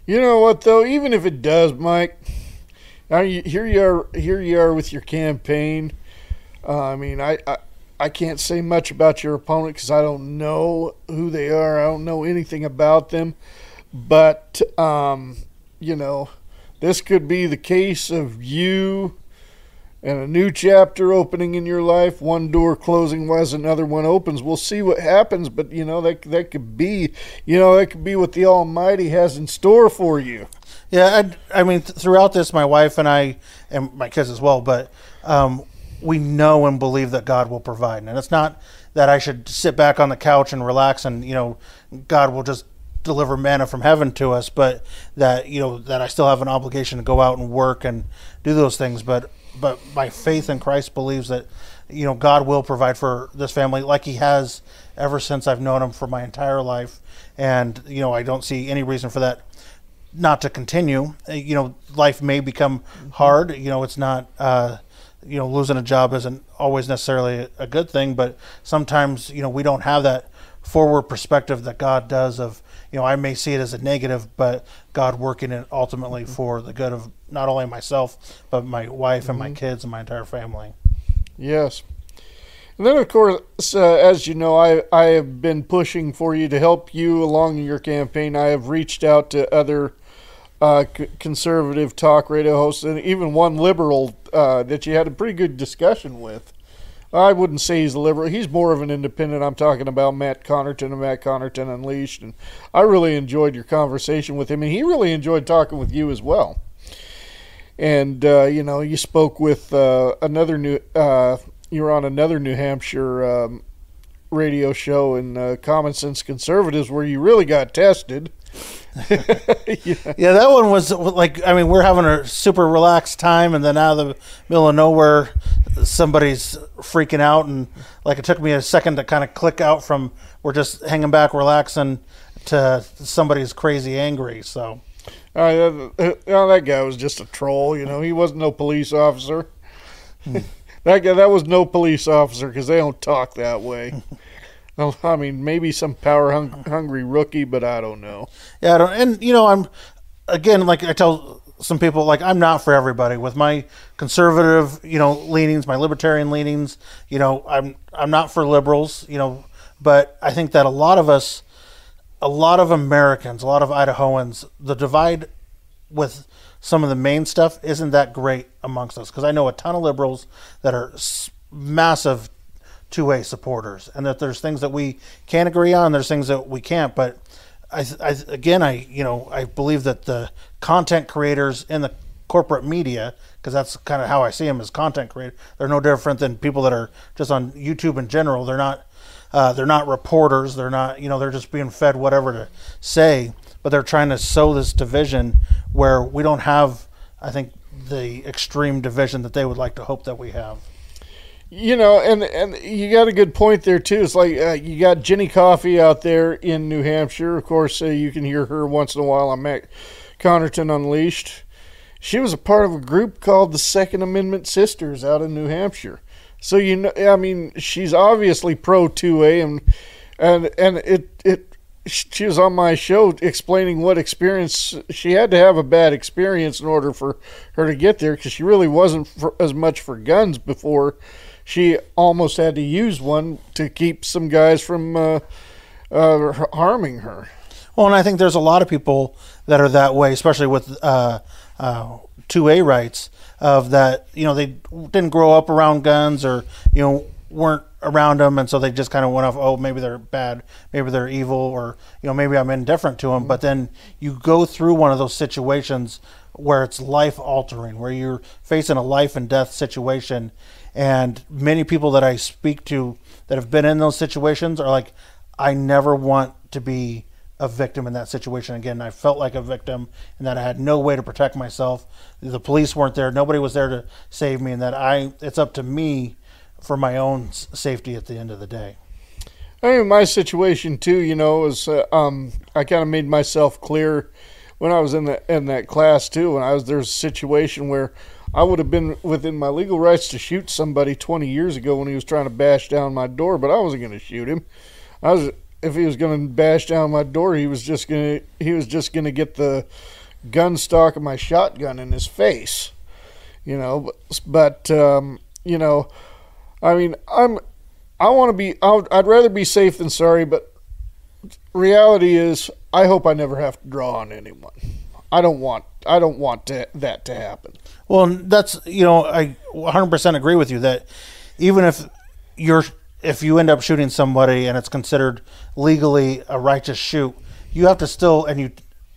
You know what though? Even if it does, Mike, now you, here you are. Here you are with your campaign. Uh, I mean, I, I I can't say much about your opponent because I don't know who they are. I don't know anything about them. But um, you know, this could be the case of you and a new chapter opening in your life. One door closing as another one opens. We'll see what happens, but you know that that could be, you know, that could be what the Almighty has in store for you. Yeah, I, I mean, th- throughout this, my wife and I, and my kids as well, but um, we know and believe that God will provide. And it's not that I should sit back on the couch and relax and, you know, God will just deliver manna from heaven to us, but that, you know, that I still have an obligation to go out and work and do those things. But, but my faith in Christ believes that, you know, God will provide for this family like He has ever since I've known Him for my entire life. And, you know, I don't see any reason for that not to continue. You know, life may become hard. You know, it's not, uh, you know, losing a job isn't always necessarily a good thing, but sometimes, you know, we don't have that forward perspective that God does of, you know, I may see it as a negative, but God working it ultimately for the good of not only myself, but my wife and my kids and my entire family. Yes. And then, of course, uh, as you know, I, I have been pushing for you to help you along your campaign. I have reached out to other uh, c- conservative talk radio hosts and even one liberal uh, that you had a pretty good discussion with. I wouldn't say he's a liberal. He's more of an independent. I'm talking about Matt Connarton and Matt Connarton Unleashed. And I really enjoyed your conversation with him, and he really enjoyed talking with you as well. And, uh, you know, you spoke with uh, another new, uh, you were on another New Hampshire um, radio show in uh, Common Sense Conservatives where you really got tested. yeah. that one was like I mean we're having a super relaxed time, and then out of the middle of nowhere, somebody's freaking out, and like it took me a second to kind of click out from we're just hanging back, relaxing, to somebody's crazy angry. So. Uh, uh, uh, that guy was just a troll, you know. He wasn't no police officer. that guy, that was no police officer because they don't talk that way. well, I mean, maybe some power hung- hungry rookie, but I don't know. Yeah, I don't, and you know, I'm again like I tell some people like I'm not for everybody with my conservative, you know, leanings, my libertarian leanings. You know, I'm I'm not for liberals, you know, but I think that a lot of us, a lot of Americans, a lot of Idahoans, the divide with some of the main stuff isn't that great amongst us because I know a ton of liberals that are massive 2A supporters and that there's things that we can agree on there's things that we can't but I, I again I you know I believe that the content creators in the corporate media because that's kind of how I see them as content creators they're no different than people that are just on YouTube in general. They're not uh, they're not reporters they're not you know they're just being fed whatever to say but they're trying to sow this division where we don't have I think the extreme division that they would like to hope that we have You know, and and you got a good point there too. It's like uh, you got Jenny Coffey out there in New Hampshire. Of course, uh, you can hear her once in a while on Matt Connarton Unleashed. She was a part of a group called the Second Amendment Sisters out in New Hampshire. So you know, I mean, she's obviously pro two A, and and and it it she was on my show explaining what experience she had to have a bad experience in order for her to get there because she really wasn't for, as much for guns before she almost had to use one to keep some guys from uh, uh, harming her. Well, and I think there's a lot of people that are that way, especially with uh, uh, 2A rights, of that, you know, they didn't grow up around guns or, you know, weren't around them, and so they just kind of went off. Oh, maybe they're bad, maybe they're evil, or you know, maybe I'm indifferent to them. But then you go through one of those situations where it's life altering, where you're facing a life and death situation, and many people that I speak to that have been in those situations are like, I never want to be a victim in that situation again. I felt like a victim and that I had no way to protect myself. The police weren't there. Nobody was there to save me and that I it's up to me for my own safety at the end of the day. I mean, my situation too, you know, is uh, um, I kind of made myself clear when I was in the in that class too. When I was there's a situation where I would have been within my legal rights to shoot somebody 20 years ago when he was trying to bash down my door, but I wasn't going to shoot him. I was if he was going to bash down my door, he was just going to he was just going to get the gun stock of my shotgun in his face, you know. But, but um, you know, I mean, I'm I want to be. I would, I'd rather be safe than sorry. But reality is, I hope I never have to draw on anyone. I don't want. I don't want to, that to happen. Well, that's you know I 100% agree with you that even if you're if you end up shooting somebody and it's considered legally a righteous shoot, you have to still and you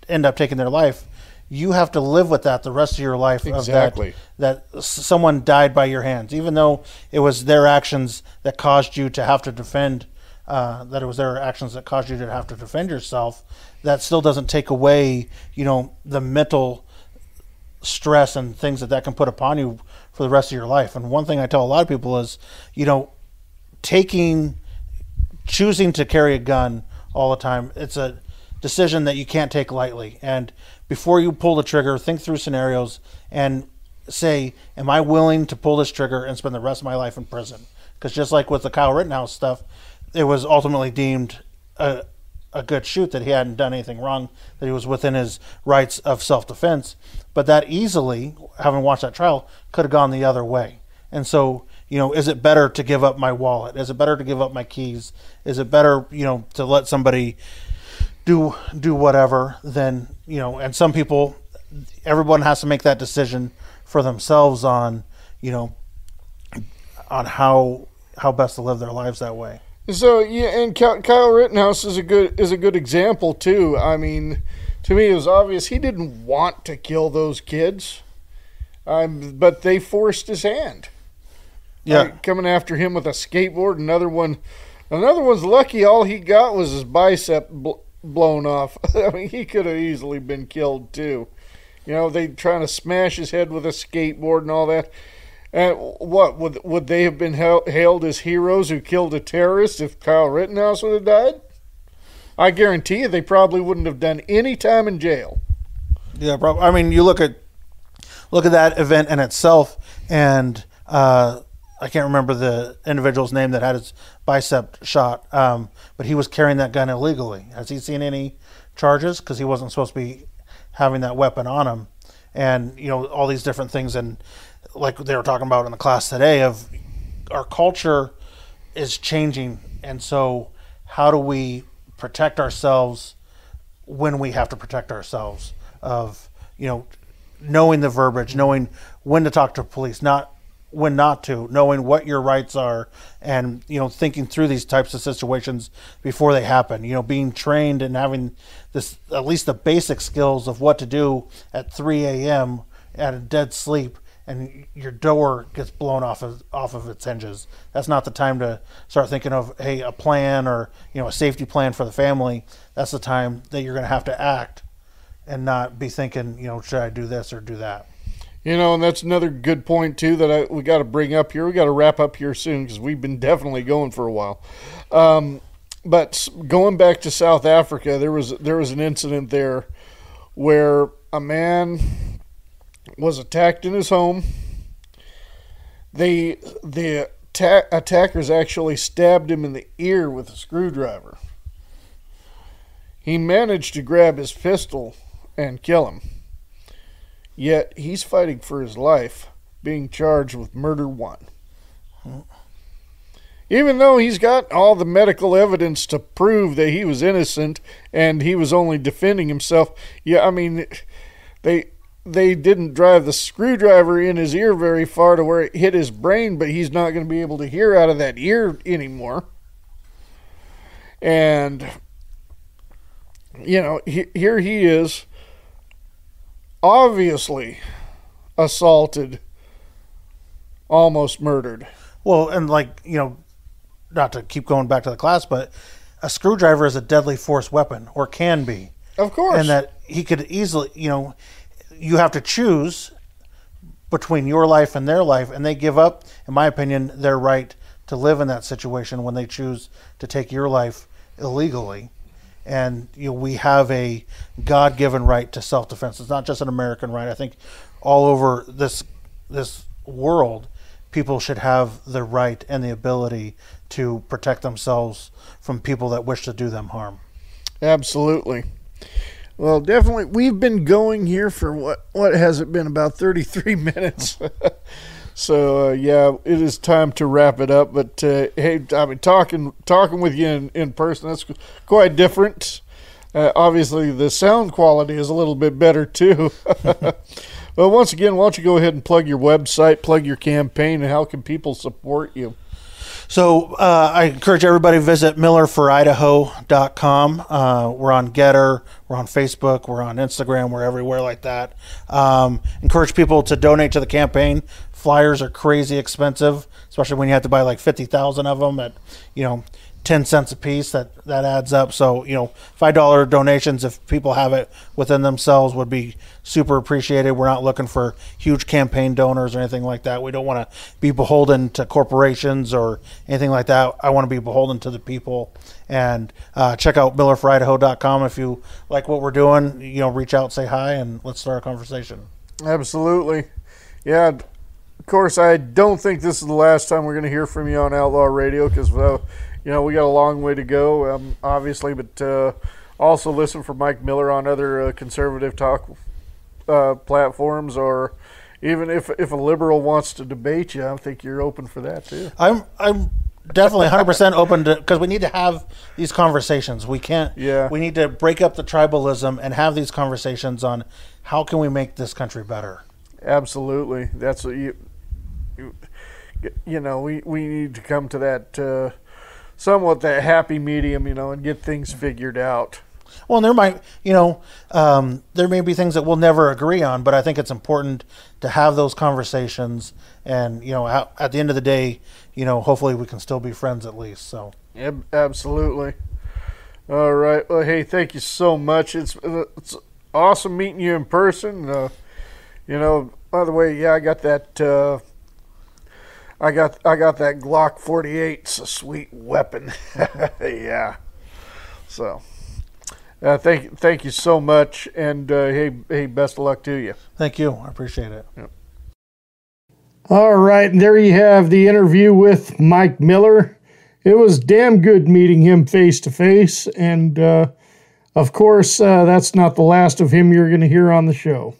end up taking their life. You have to live with that the rest of your life. Exactly. Of that, that someone died by your hands, even though it was their actions that caused you to have to defend. Uh, that it was their actions that caused you to have to defend yourself. That still doesn't take away, you know, the mental stress and things that that can put upon you for the rest of your life. And one thing I tell a lot of people is, you know, taking, choosing to carry a gun all the time, it's a decision that you can't take lightly. And before you pull the trigger, think through scenarios and say, am I willing to pull this trigger and spend the rest of my life in prison? Because just like with the Kyle Rittenhouse stuff, it was ultimately deemed a, a good shoot that he hadn't done anything wrong, that he was within his rights of self defense. But that easily, having watched that trial, could have gone the other way. And so, you know, is it better to give up my wallet? Is it better to give up my keys? Is it better, you know, to let somebody do do whatever than you know? And some people, everyone has to make that decision for themselves on, you know, on how how best to live their lives that way. So yeah, and Kyle Rittenhouse is a good is a good example too. I mean, to me, it was obvious he didn't want to kill those kids, um, but they forced his hand. Yeah. Like, coming after him with a skateboard. Another one, another one's lucky. All he got was his bicep bl- blown off. I mean, he could have easily been killed too. You know, they trying to smash his head with a skateboard and all that. And what would would they have been hailed as heroes who killed a terrorist if Kyle Rittenhouse would have died? I guarantee you, they probably wouldn't have done any time in jail. Yeah, bro. I mean, you look at look at that event in itself, and uh, I can't remember the individual's name that had his bicep shot, um, but he was carrying that gun illegally. Has he seen any charges? Because he wasn't supposed to be having that weapon on him, and you know all these different things, and like they were talking about in the class today, of our culture is changing, and so how do we protect ourselves when we have to protect ourselves of you know knowing the verbiage knowing when to talk to police not when not to knowing what your rights are and you know thinking through these types of situations before they happen. You know being trained and having this at least the basic skills of what to do at 3 a.m at a dead sleep and your door gets blown off of off of its hinges. That's not the time to start thinking of hey a plan or you know a safety plan for the family. That's the time that you're going to have to act and not be thinking you know should I do this or do that. You know, and that's another good point too that I, we got to bring up here. We got to wrap up here soon because we've been definitely going for a while. Um, but going back to South Africa, there was there was an incident there where a man was attacked in his home. They the atta- attackers actually stabbed him in the ear with a screwdriver. He managed to grab his pistol and kill him. Yet he's fighting for his life, being charged with murder one. Even though he's got all the medical evidence to prove that he was innocent and he was only defending himself, yeah, I mean, they they didn't drive the screwdriver in his ear very far to where it hit his brain, but he's not going to be able to hear out of that ear anymore. And, you know, he, here he is, obviously assaulted, almost murdered. Well, and like you know, not to keep going back to the class, but a screwdriver is a deadly force weapon, or can be. Of course. And that he could easily, you know, you have to choose between your life and their life, and they give up, in my opinion, their right to live in that situation when they choose to take your life illegally. And you know, we have a God-given right to self-defense. It's not just an American right. I think all over this this world, people should have the right and the ability to protect themselves from people that wish to do them harm. Absolutely. Well, definitely, we've been going here for what what has it been about thirty three minutes. so uh, yeah, it is time to wrap it up. But uh, hey, I mean, talking talking with you in, in person that's quite different. Uh, obviously, the sound quality is a little bit better too. well, once again, why don't you go ahead and plug your website, plug your campaign, and how can people support you? So uh, I encourage everybody to visit millerforidaho.com. Uh, we're on GETTR, we're on Facebook, we're on Instagram, we're everywhere like that. Um, encourage people to donate to the campaign. Flyers are crazy expensive, especially when you have to buy like 50,000 of them at, you know, 10 cents a piece that that adds up. So you know five dollar donations if people have it within themselves would be super appreciated. We're not looking for huge campaign donors or anything like that. We don't want to be beholden to corporations or anything like that. I want to be beholden to the people. And uh, check out millerforidaho.com if you like what we're doing. You know reach out say hi and let's start a conversation. Absolutely. Yeah. Of course, I don't think this is the last time we're going to hear from you on Outlaw Radio because, uh, you know, we got a long way to go, um, obviously, but uh, also listen for Mike Miller on other uh, conservative talk uh, platforms or even if, if a liberal wants to debate you, I think you're open for that too. i'm i'm definitely 100% open to because we need to have these conversations we can't Yeah. we need to break up the tribalism and have these conversations on how can we make this country better Absolutely. That's what you, you, you know, we, we need to come to that uh, somewhat that happy medium, you know, and get things figured out. well there might you know um, there may be things that we'll never agree on but i think it's important to have those conversations and you know at, at the end of the day you know hopefully we can still be friends at least so Ab- absolutely. All right. Well, hey, thank you so much. It's it's awesome meeting you in person. Uh, you know, by the way, yeah, I got that. Uh, I got I got that Glock 48. It's a sweet weapon. yeah. So, uh, thank thank you so much, and uh, hey hey, best of luck to you. thank you i appreciate it All right, and there you have the interview with Mike Miller. It was damn good meeting him face to face, and uh, of course, uh, that's not the last of him you're going to hear on the show.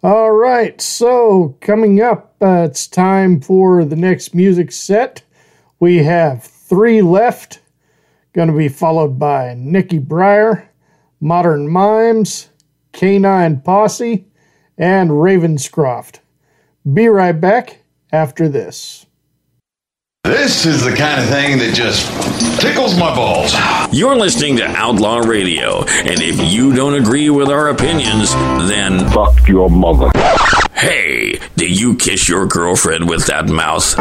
All right, so coming up, uh, it's time for the next music set. We have three left, going to be followed by Nikki Breyer, Modern Mimes, Canine Posse, and Ravenscroft. Be right back after this. This is the kind of thing that just tickles my balls. You're listening to Outlaw Radio, and if you don't agree with our opinions, then fuck your mother. Hey, do you kiss your girlfriend with that mouth?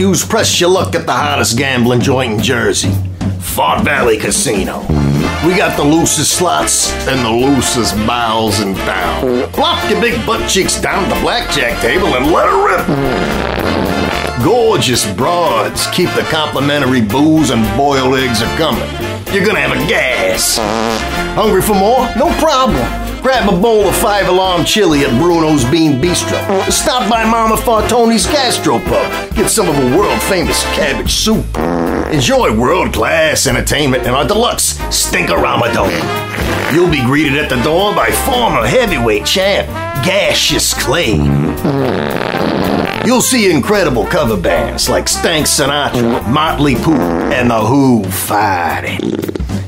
You press your luck at the hottest gambling joint in Jersey? Fort Valley Casino. We got the loosest slots and the loosest bowels in town. Plop your big butt cheeks down at the blackjack table and let her rip. Gorgeous broads keep the complimentary booze and boiled eggs a coming. You're gonna have a gas. Hungry for more? No problem. Grab a bowl of five alarm chili at Bruno's Bean Bistro. Stop by Mama Fartoni's Gastropub. Get some of a world famous cabbage soup. Enjoy world class entertainment in our deluxe Stinkorama Dome. You'll be greeted at the door by former heavyweight champ Gaseous Clay. You'll see incredible cover bands like Stank Sinatra, Motley Crue, and the Who fighting.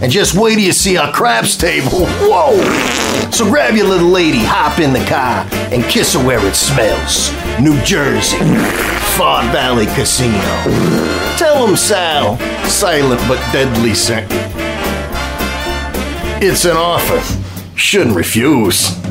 And just wait till you see our craps table. Whoa! So grab your little lady, hop in the car, and kiss her where it smells. New Jersey, Fort Valley Casino. Tell them Sal, silent but deadly sent. It's an offer. Shouldn't refuse.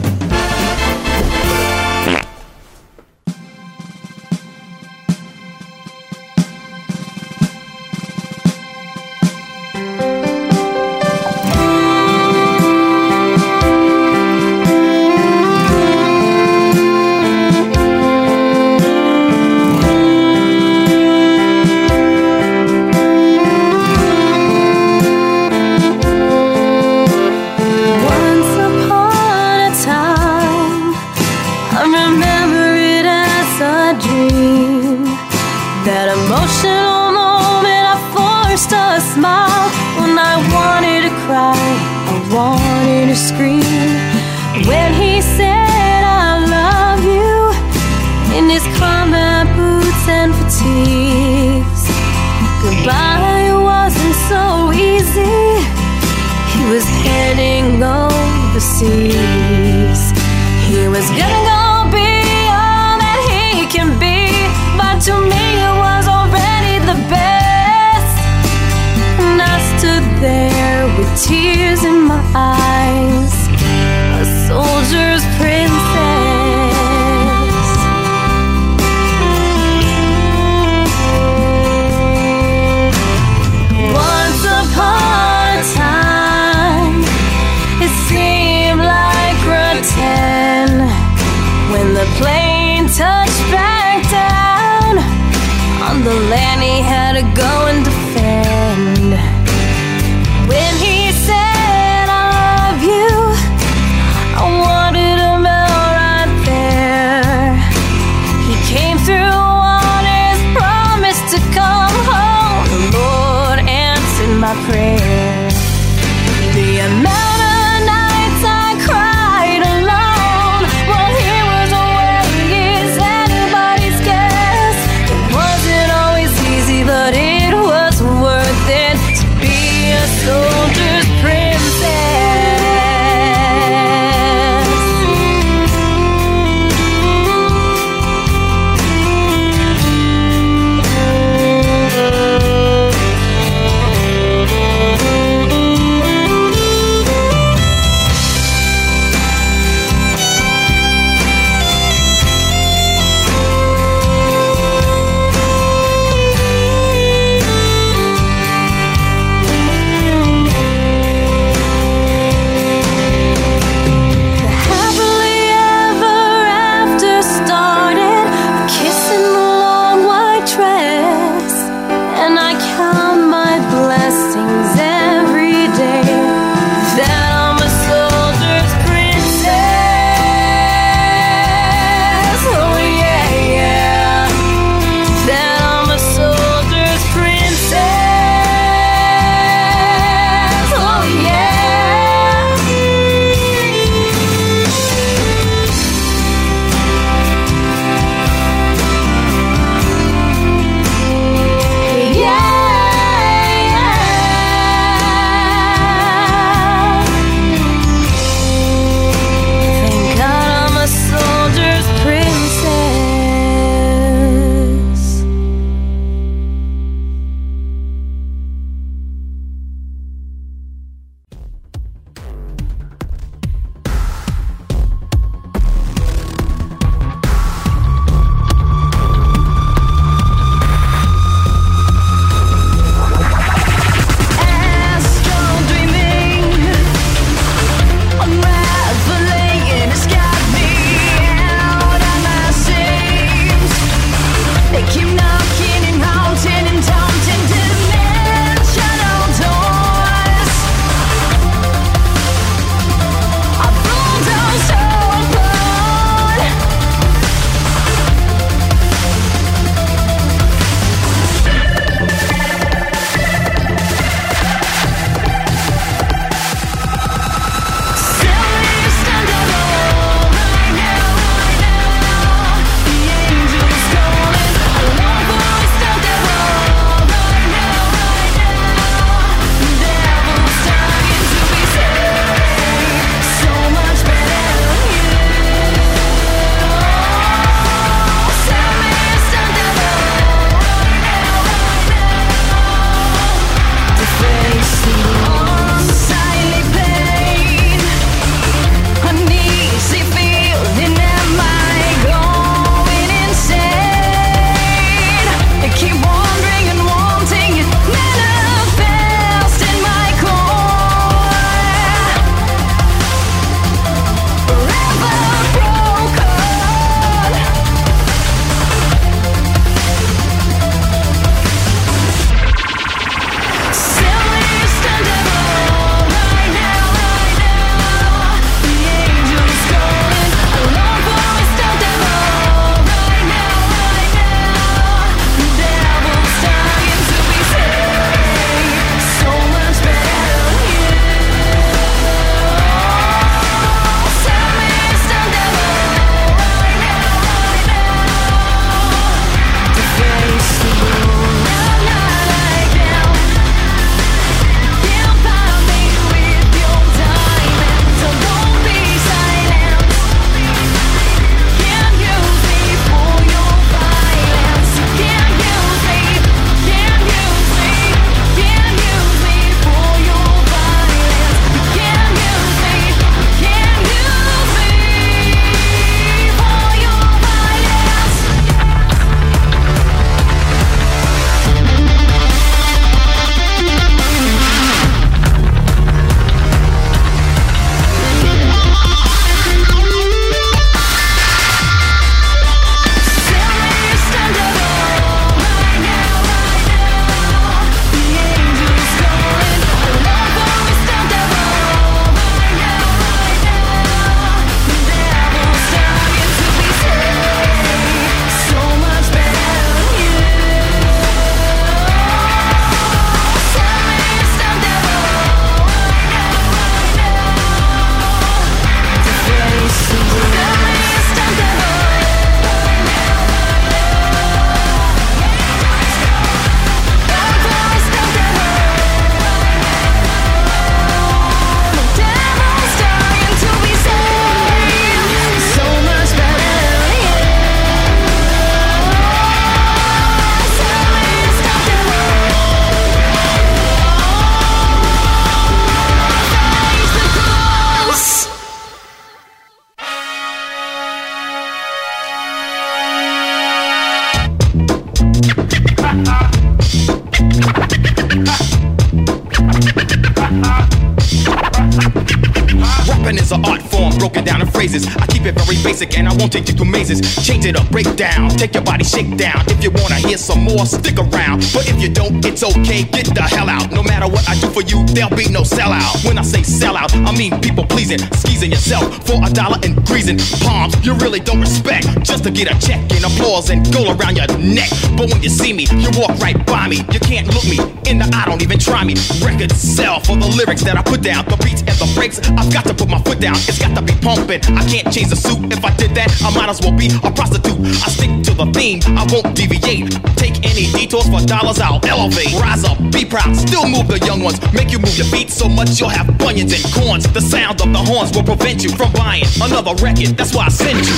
Very basic and I won't take you through mazes. Change it up, break down, take your body shake down. If you wanna hear some more, stick around. But if you don't, it's okay, get the hell out. No matter what I do for you, there'll be no sellout. When I say sellout, I mean people pleasing, skeezing yourself for a dollar and greasing palms. You really don't respect just to get a check and applause and go around your neck. But when you see me, you walk right by me. You can't look me in the eye, don't even try me. Records sell for the lyrics that I put down, the beats and the breaks. I've got to put my foot down. It's got to be pumping. I can't change the suit. If I did that, I might as well be a prostitute. I stick to the theme. I won't deviate. Take any detours for dollars. I'll elevate. Rise up, be proud. Still move the young ones. Make you move your feet so much you'll have bunions and corns. The sound of the horns will prevent you from buying another record. That's why I send you.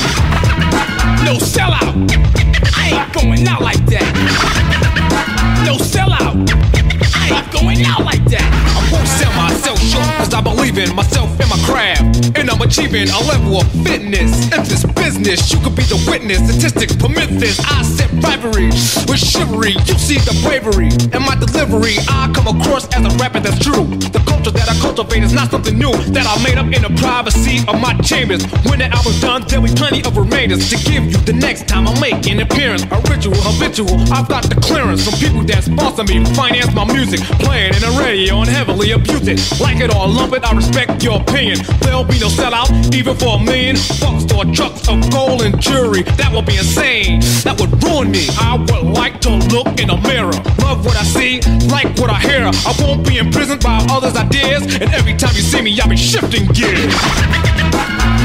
No sellout. I ain't going out like that. No sellout. I ain't going out like that. I won't sell myself short, cause I believe in myself and my craft. And I'm achieving a level of fitness in this business. You could be the witness, statistics permit this. I set rivalry with chivalry. You see the bravery in my delivery. I come across as a rapper that's true. The culture that I cultivate is not something new that I made up in the privacy of my chambers. When the album's done, there'll be plenty of remainders to give you the next time I make an appearance. A ritual, habitual. I've got the clearance from people that sponsor me, finance my music, playing in the radio and heavily abuse it. Like it or lump it, I respect your opinion. There'll be no sellout, even for a million bucks or trucks of gold and jewelry. That would be insane. That would ruin me. I would like to look in a mirror, love what I see, like what I hear. I won't be imprisoned by others' ideas, and every time you see me, I'll be shifting gears.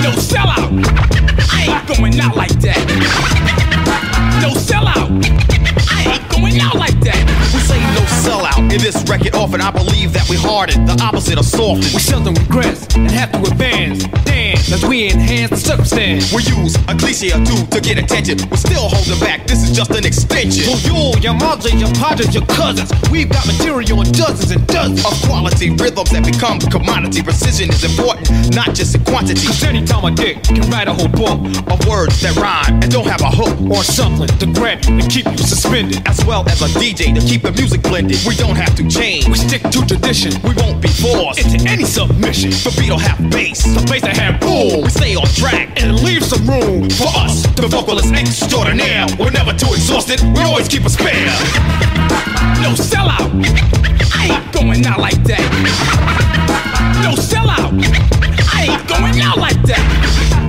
No sellout. I ain't going out like that. No sellout. I ain't going out like that. Say no sellout in this record often. I believe that we harden, the opposite of soften. We seldom regress and have to advance. Dance as we enhance the circumstance. We use a cliche or two to get attention. We're still holding back. This is just an extension. So you, your mother, your padres, your cousins, we've got material in dozens and dozens of quality rhythms that become commodity. Precision is important, not just in quantity. Cause anytime a dick can write a whole book of words that rhyme and don't have a hook or something to grab you and keep you suspended, as well as a DJ to keep the music blended. We don't have to change. We stick to tradition. We won't be forced into any submission. The beat don't have bass, the bass that have boom. We stay on track and leave some room for us. The vocalist extraordinaire. We're never too exhausted. We always keep a spare. No sellout. I ain't going out like that. No sellout. Ain't going out like that.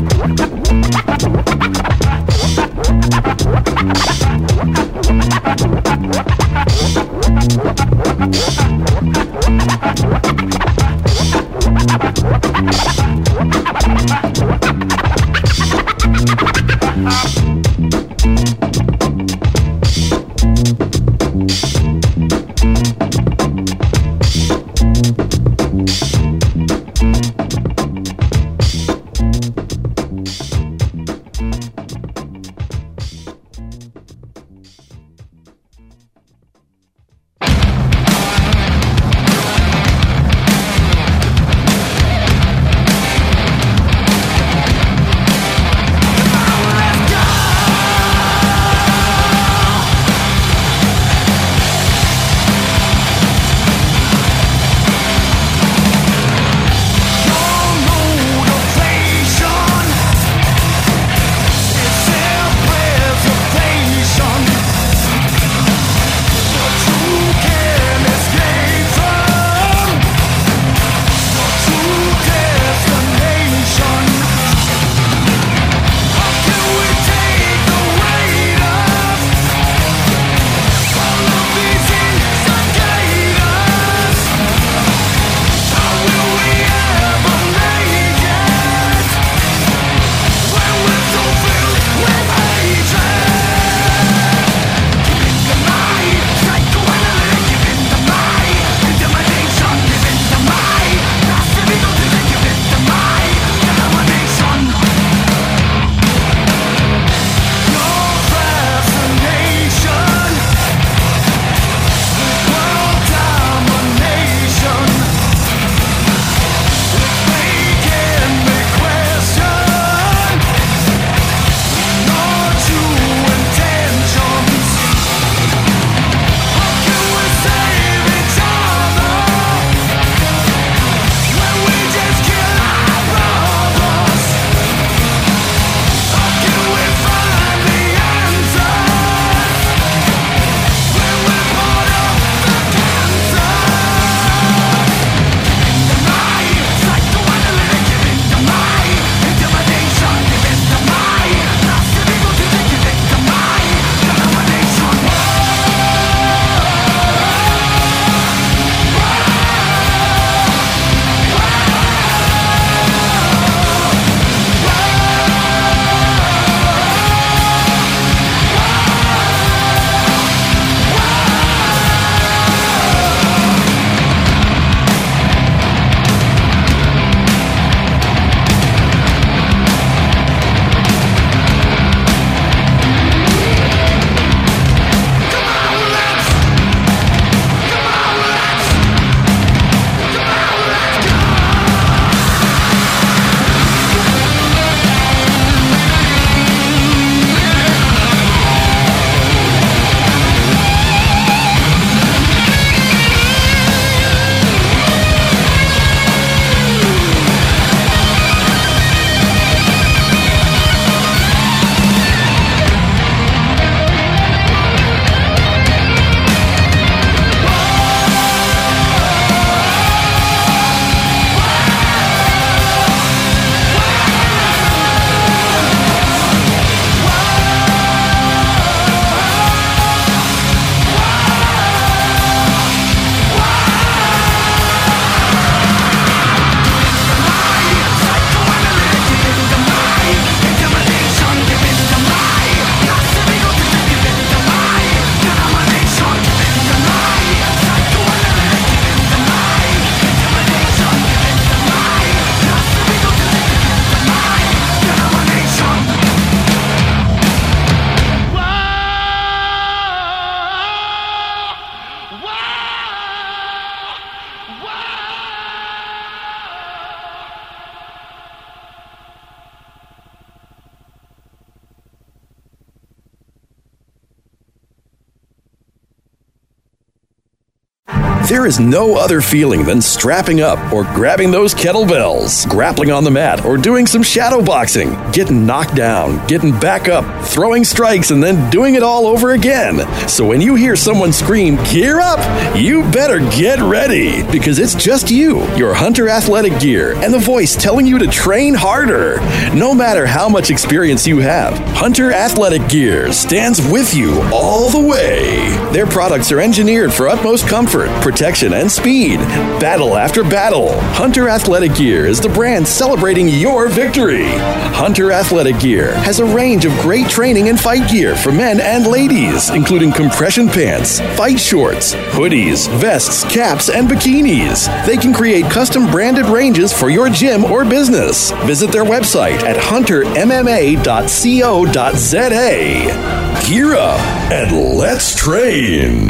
There is no other feeling than strapping up or grabbing those kettlebells, grappling on the mat, or doing some shadow boxing, getting knocked down, getting back up, throwing strikes, and then doing it all over again. So when you hear someone scream, Gear up! You better get ready because it's just you, your Hunter athletic gear, and the voice telling you to train harder. No matter how much experience you have, Hunter Athletic Gear stands with you all the way. Their products are engineered for utmost comfort, protection, and speed. Battle after battle, Hunter Athletic Gear is the brand celebrating your victory. Hunter Athletic Gear has a range of great training and fight gear for men and ladies, including compression pants, fight shorts, hoodies, vests, caps, and bikinis. They can create custom branded ranges for your gym or business. Visit their website at huntermma.co.za. Gear up and let's train.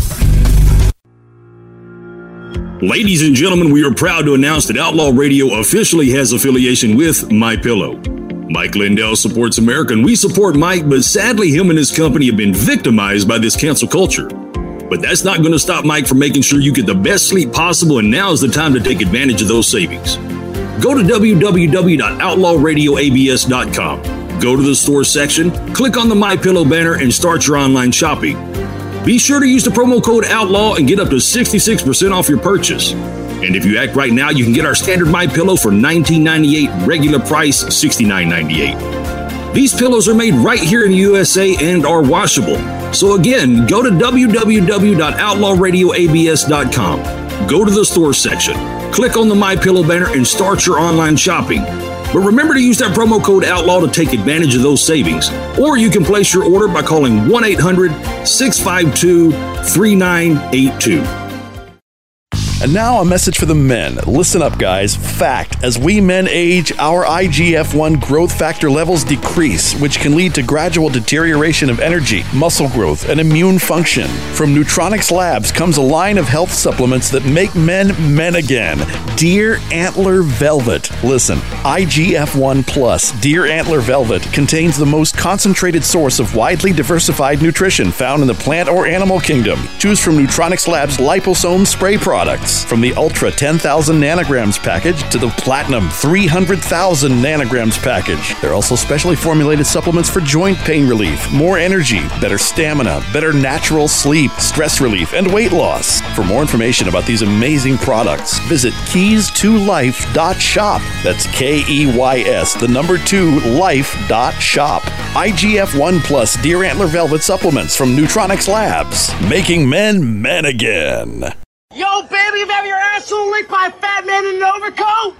Ladies and gentlemen, we are proud to announce that Outlaw Radio officially has affiliation with My Pillow. Mike Lindell supports America, and we support Mike, but sadly, him and his company have been victimized by this cancel culture. But that's not going to stop Mike from making sure you get the best sleep possible, and now is the time to take advantage of those savings. Go to www.outlawradioabs.com. Go to the store section, click on the My Pillow banner, and start your online shopping. Be sure to use the promo code OUTLAW and get up to 66% off your purchase. And if you act right now, you can get our standard My Pillow for $19.98, regular price $69.98. These pillows are made right here in the USA and are washable. So again, go to www.outlawradioabs.com. Go to the store section, click on the My Pillow banner and start your online shopping. But remember to use that promo code OUTLAW to take advantage of those savings. Or you can place your order by calling 1 800 652 3982. And now a message for the men. Listen up, guys. Fact as we men age, our IGF 1 growth factor levels decrease, which can lead to gradual deterioration of energy, muscle growth, and immune function. From Nutronix Labs comes a line of health supplements that make men men again. Deer Antler Velvet. Listen, IGF 1 Plus Deer Antler Velvet contains the most concentrated source of widely diversified nutrition found in the plant or animal kingdom. Choose from Nutronix Labs liposome spray products. From the Ultra 10,000 nanograms package to the Platinum 300,000 nanograms package. They're also specially formulated supplements for joint pain relief, more energy, better stamina, better natural sleep, stress relief, and weight loss. For more information about these amazing products, visit keys2life.shop. That's K E Y S, the number two, life.shop. IGF 1 Plus Deer Antler Velvet supplements from Nutronix Labs, making men men again. Yo, baby, you've had your asshole licked by a fat man in an overcoat?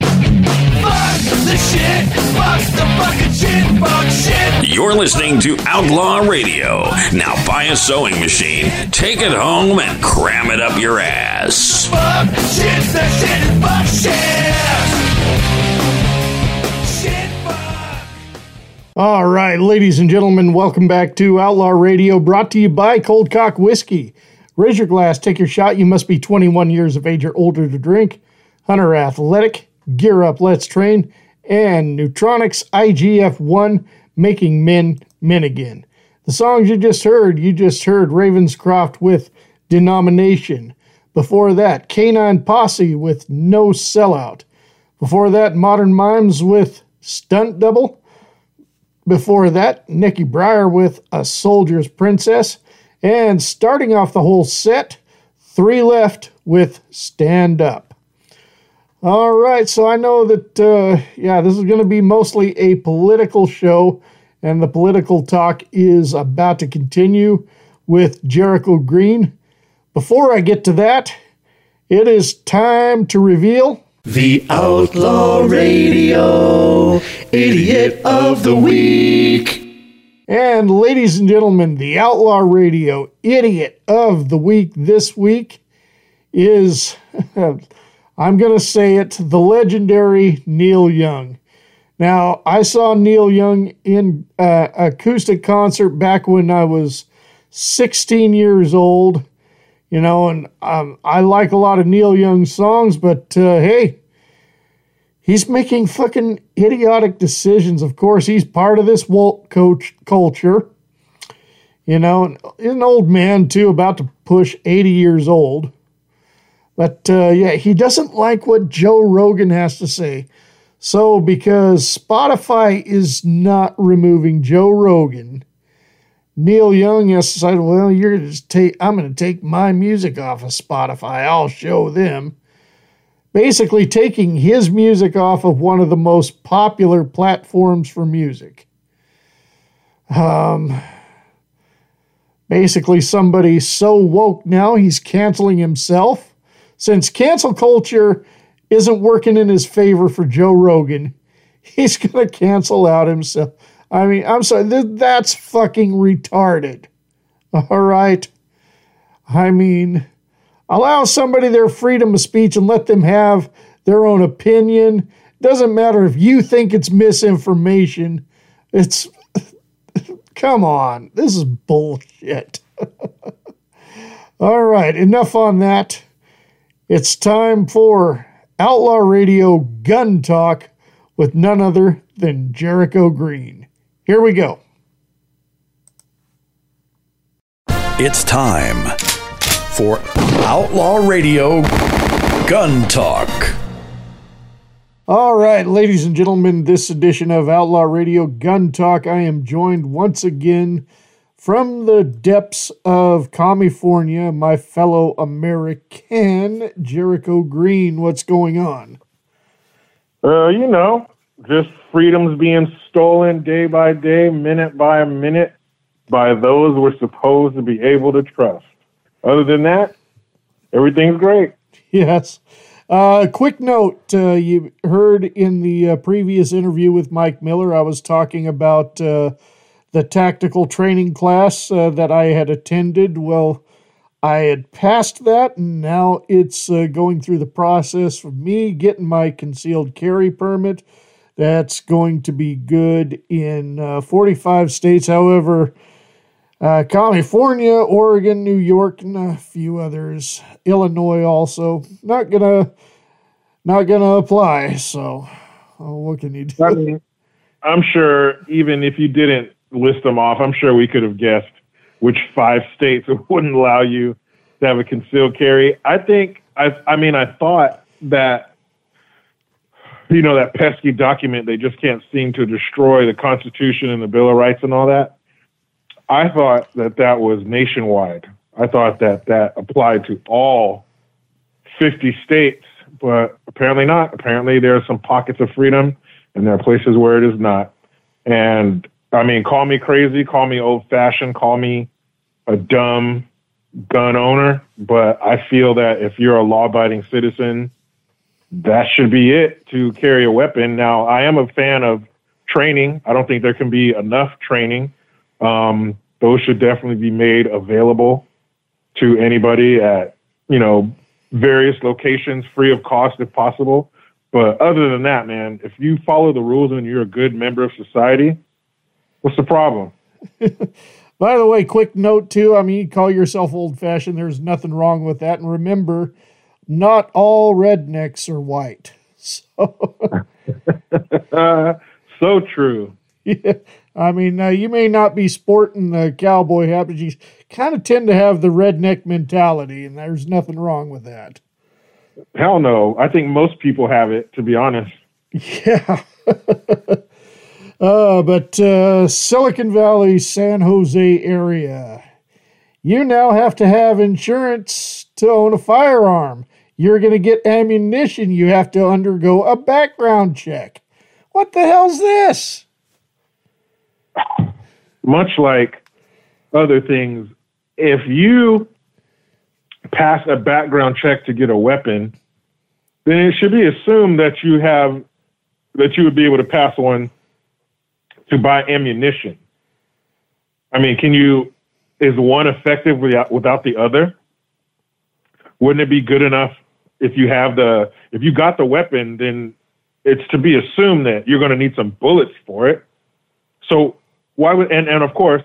Fuck the shit, fuck the fucking shit, fuck shit. You're listening to Outlaw Radio. Now buy a sewing machine, take it home, and cram it up your ass. Fuck shit, the shit, fuck shit. All right, ladies and gentlemen, welcome back to Outlaw Radio, brought to you by Cold Cock Whiskey. Raise your glass, take your shot. You must be 21 years of age or older to drink. Hunter Athletic, Gear Up, Let's Train, and Nutronix IGF 1, making men men again. The songs you just heard, you just heard Ravenscroft with Denomination. Before that, K-9 Posse with No Sellout. Before that, Modern Mimes with Stunt Double. Before that, Nikki Breyer with A Soldier's Princess. And starting off the whole set, three left with Stand Up. All right, so I know that, uh, yeah, this is going to be mostly a political show, and the political talk is about to continue with Jericho Green. Before I get to that, it is time to reveal The Outlaw Radio Idiot of the Week. And ladies and gentlemen, the Outlaw Radio Idiot of the Week this week is, I'm going to say it, the legendary Neil Young. Now, I saw Neil Young in uh, acoustic concert back when I was 16 years old, you know, and um, I like a lot of Neil Young songs, but uh, hey, he's making fucking idiotic decisions. Of course, he's part of this woke coach culture. You know, an old man too, about to push 80 years old. But uh, yeah, he doesn't like what Joe Rogan has to say. So, because Spotify is not removing Joe Rogan, Neil Young has decided, well, you're to take, I'm going to take my music off of Spotify. I'll show them. Basically, taking his music off of one of the most popular platforms for music. Um, basically, somebody so woke now he's canceling himself. Since cancel culture isn't working in his favor for Joe Rogan, he's going to cancel out himself. I mean, I'm sorry, th- that's fucking retarded. All right? I mean, allow somebody their freedom of speech and let them have their own opinion. Doesn't matter if you think it's misinformation. It's, come on, this is bullshit. All right, enough on that. It's time for Outlaw Radio Gun Talk with none other than Jericho Green. Here we go. It's time for Outlaw Radio Gun Talk. All right, ladies and gentlemen, this edition of Outlaw Radio Gun Talk, I am joined once again from the depths of California, my fellow American, Jericho Green. What's going on? Uh, you know, just freedoms being stolen day by day, minute by minute, by those we're supposed to be able to trust. Other than that, everything's great. Yes. Uh, quick note uh, you heard in the uh, previous interview with Mike Miller, I was talking about uh, the tactical training class uh, that I had attended. Well, I had passed that, and now it's uh, going through the process of me getting my concealed carry permit. That's going to be good in uh, 45 states. However, uh, California, Oregon, New York, and a few others, Illinois also not gonna not gonna apply. So, oh, what can you do? I mean, I'm sure even if you didn't list them off, I'm sure we could have guessed which five states wouldn't allow you to have a concealed carry. I think I I mean I thought that you know that pesky document they just can't seem to destroy the Constitution and the Bill of Rights and all that. I thought that that was nationwide. I thought that that applied to all 50 states, but apparently not. Apparently there are some pockets of freedom and there are places where it is not. And I mean, call me crazy, call me old fashioned, call me a dumb gun owner, but I feel that if you're a law abiding citizen, that should be it to carry a weapon. Now, I am a fan of training. I don't think there can be enough training. Um, those should definitely be made available to anybody at, you know, various locations free of cost if possible. But other than that, man, if you follow the rules and you're a good member of society, what's the problem? By the way, quick note too. I mean, you call yourself old fashioned. There's nothing wrong with that. And remember, not all rednecks are white. So, so true. yeah, I mean, uh, you may not be sporting the cowboy hat, but you kind of tend to have the redneck mentality, and there's nothing wrong with that. Hell no. I think most people have it, to be honest. Yeah. uh, but uh, Silicon Valley, San Jose area, you now have to have insurance to own a firearm. You're going to get ammunition. You have to undergo a background check. What the hell's this? Much like other things, if you pass a background check to get a weapon, then it should be assumed that you have that you would be able to pass one to buy ammunition. I mean, can you is one effective without without the other? wouldn't it be good enough if you have the if you got the weapon, then it's to be assumed that you're going to need some bullets for it. So why would and and of course,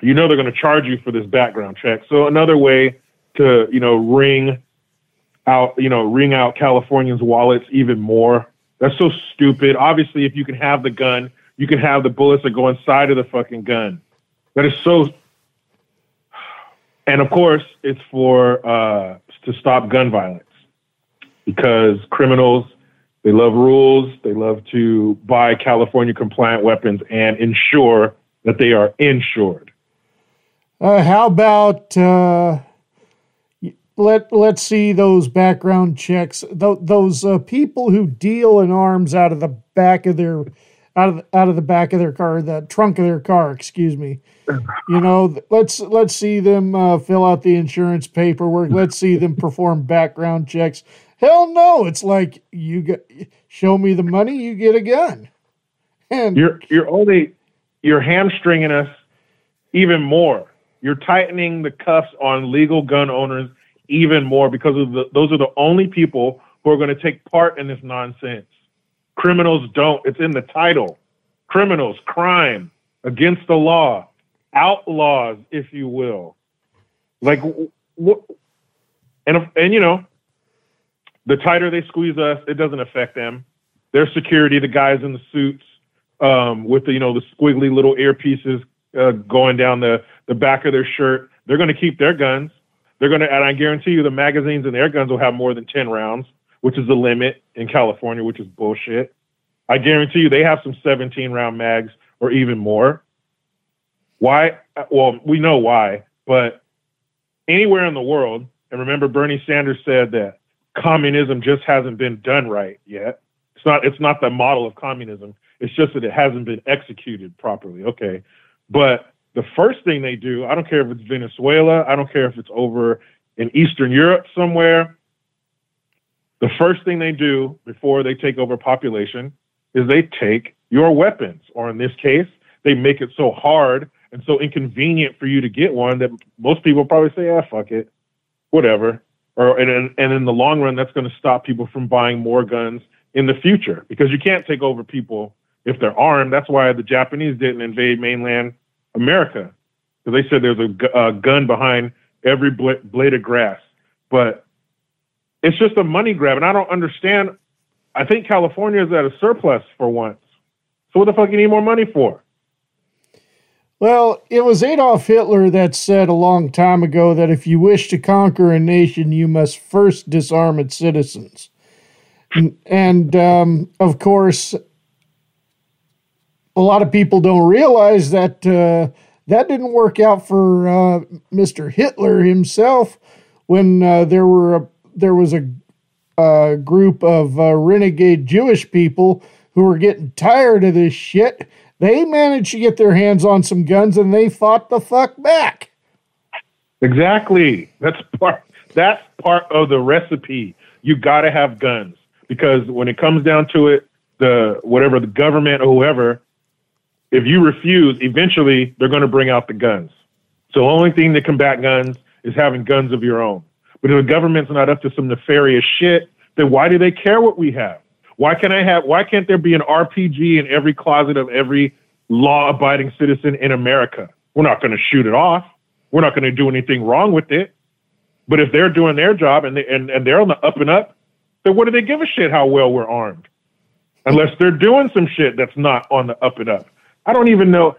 you know they're going to charge you for this background check. So another way to you know ring out you know ring out Californians' wallets even more. That's so stupid. Obviously, if you can have the gun, you can have the bullets that go inside of the fucking gun. That is so. And of course, it's for uh, to stop gun violence because criminals they love rules. They love to buy California compliant weapons and ensure that they are insured. Uh, how about uh, let let's see those background checks. Th- those uh, people who deal in arms out of the back of their out of out of the back of their car, the trunk of their car. Excuse me. You know, let's let's see them uh, fill out the insurance paperwork. Let's see them perform background checks. Hell no! It's like you get show me the money, you get a gun. And you're you're only you're hamstringing us even more. You're tightening the cuffs on legal gun owners even more because of the, those are the only people who are going to take part in this nonsense. Criminals don't. It's in the title. Criminals, crime, against the law, outlaws, if you will. Like what? And and you know, the tighter they squeeze us, it doesn't affect them. Their security, the guys in the suits um, with the you know the squiggly little earpieces uh, going down the the back of their shirt, they're going to keep their guns. They're going to, and I guarantee you, the magazines in their guns will have more than ten rounds, which is the limit in California, which is bullshit. I guarantee you, they have some 17 round mags or even more. Why? Well, we know why, but anywhere in the world, and remember, Bernie Sanders said that communism just hasn't been done right yet. It's not. It's not the model of communism. It's just that it hasn't been executed properly. Okay, but the first thing they do, I don't care if it's Venezuela, I don't care if it's over in Eastern Europe somewhere. The first thing they do before they take over population is they take your weapons, or in this case, they make it so hard and so inconvenient for you to get one that most people probably say, "Ah, fuck it, whatever." Or and and in the long run, that's going to stop people from buying more guns in the future because you can't take over people if they're armed. That's why the Japanese didn't invade mainland America because they said there's a, a uh, gun behind every bla- blade of grass. But it's just a money grab, and I don't understand. I think California is at a surplus for once. So what the fuck you need more money for? Well, it was Adolf Hitler that said a long time ago that if you wish to conquer a nation, you must first disarm its citizens. And, um, of course, a lot of people don't realize that uh, that didn't work out for uh, Mr. Hitler himself when uh, there were a, there was a, a group of uh, renegade Jewish people who were getting tired of this shit. They managed to get their hands on some guns and they fought the fuck back. Exactly. That's part. That's part of the recipe. You got to have guns because when it comes down to it, the whatever the government or whoever, if you refuse, eventually they're going to bring out the guns. So the only thing to combat guns is having guns of your own. But if the government's not up to some nefarious shit, then why do they care what we have? Why can I have? Why can't there be an RPG in every closet of every law-abiding citizen in America? We're not going to shoot it off. We're not going to do anything wrong with it. But if they're doing their job and they, and, and they're on the up and up, then what do they give a shit how well we're armed? Unless they're doing some shit that's not on the up and up. I don't even know.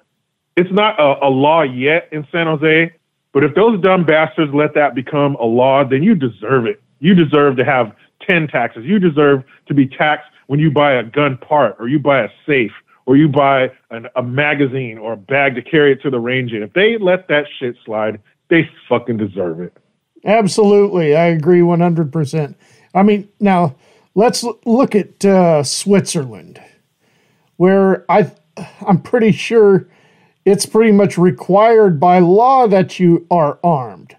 It's not a, a law yet in San Jose, but if those dumb bastards let that become a law, then you deserve it. You deserve to have 10 taxes. You deserve to be taxed when you buy a gun part or you buy a safe or you buy an, a magazine or a bag to carry it to the range in. If they let that shit slide, they fucking deserve it. Absolutely. I agree 100%. I mean, now let's look at uh, Switzerland, where I, I'm pretty sure it's pretty much required by law that you are armed.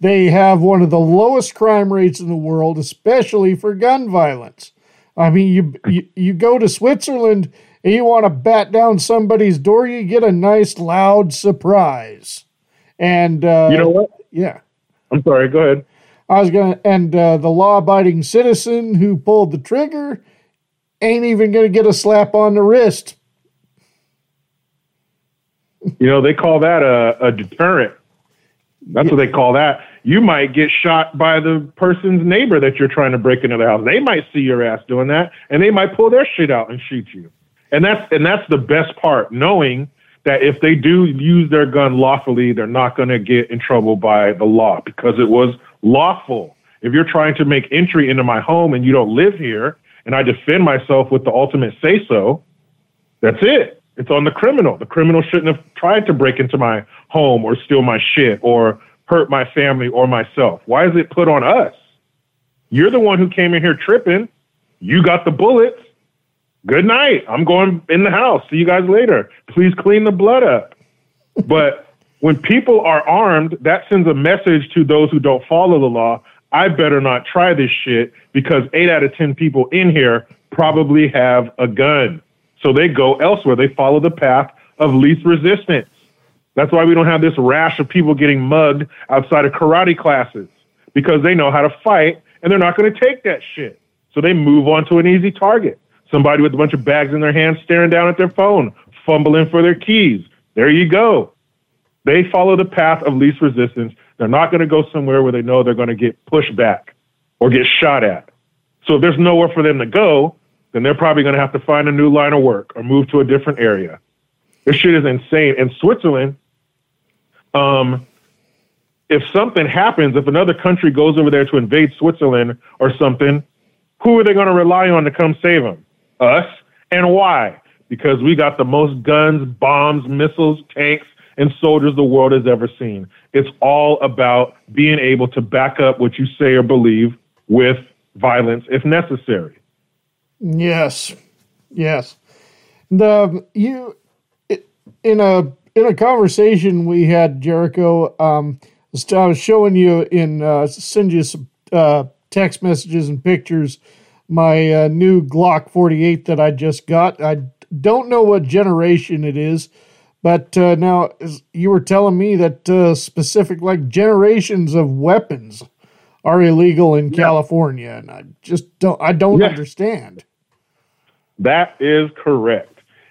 They have one of the lowest crime rates in the world, especially for gun violence. I mean, you you, you go to Switzerland and you want to bat down somebody's door, you get a nice loud surprise. And uh, You know what? Yeah. I'm sorry. Go ahead. I was gonna, and uh, the law-abiding citizen who pulled the trigger ain't even gonna get a slap on the wrist. You know, they call that a, a deterrent. That's what they call that. You might get shot by the person's neighbor that you're trying to break into the house. They might see your ass doing that, and they might pull their shit out and shoot you. And that's and that's the best part, knowing that if they do use their gun lawfully, they're not going to get in trouble by the law because it was lawful. If you're trying to make entry into my home and you don't live here, and I defend myself with the ultimate say so, that's it. It's on the criminal. The criminal shouldn't have tried to break into my home or steal my shit or hurt my family or myself. Why is it put on us? You're the one who came in here tripping. You got the bullets. Good night. I'm going in the house. See you guys later. Please clean the blood up. But when people are armed, that sends a message to those who don't follow the law. I better not try this shit because eight out of 10 people in here probably have a gun. So they go elsewhere. They follow the path of least resistance. That's why we don't have this rash of people getting mugged outside of karate classes because they know how to fight and they're not going to take that shit. So they move on to an easy target. Somebody with a bunch of bags in their hands staring down at their phone, fumbling for their keys. There you go. They follow the path of least resistance. They're not going to go somewhere where they know they're going to get pushed back or get shot at. So if there's nowhere for them to go, then they're probably going to have to find a new line of work or move to a different area. This shit is insane. In Switzerland, um, if something happens, if another country goes over there to invade Switzerland or something, who are they going to rely on to come save them? Us. And why? Because we got the most guns, bombs, missiles, tanks, and soldiers the world has ever seen. It's all about being able to back up what you say or believe with violence if necessary. Yes, yes. The you in a in a conversation we had, Jericho. Um, I was showing you in uh, send you some uh, text messages and pictures. My uh, new Glock 48 that I just got. I don't know what generation it is, but uh, now you were telling me that uh, specific like generations of weapons are illegal in yeah. California, and I just don't. I don't yeah. understand. That is correct.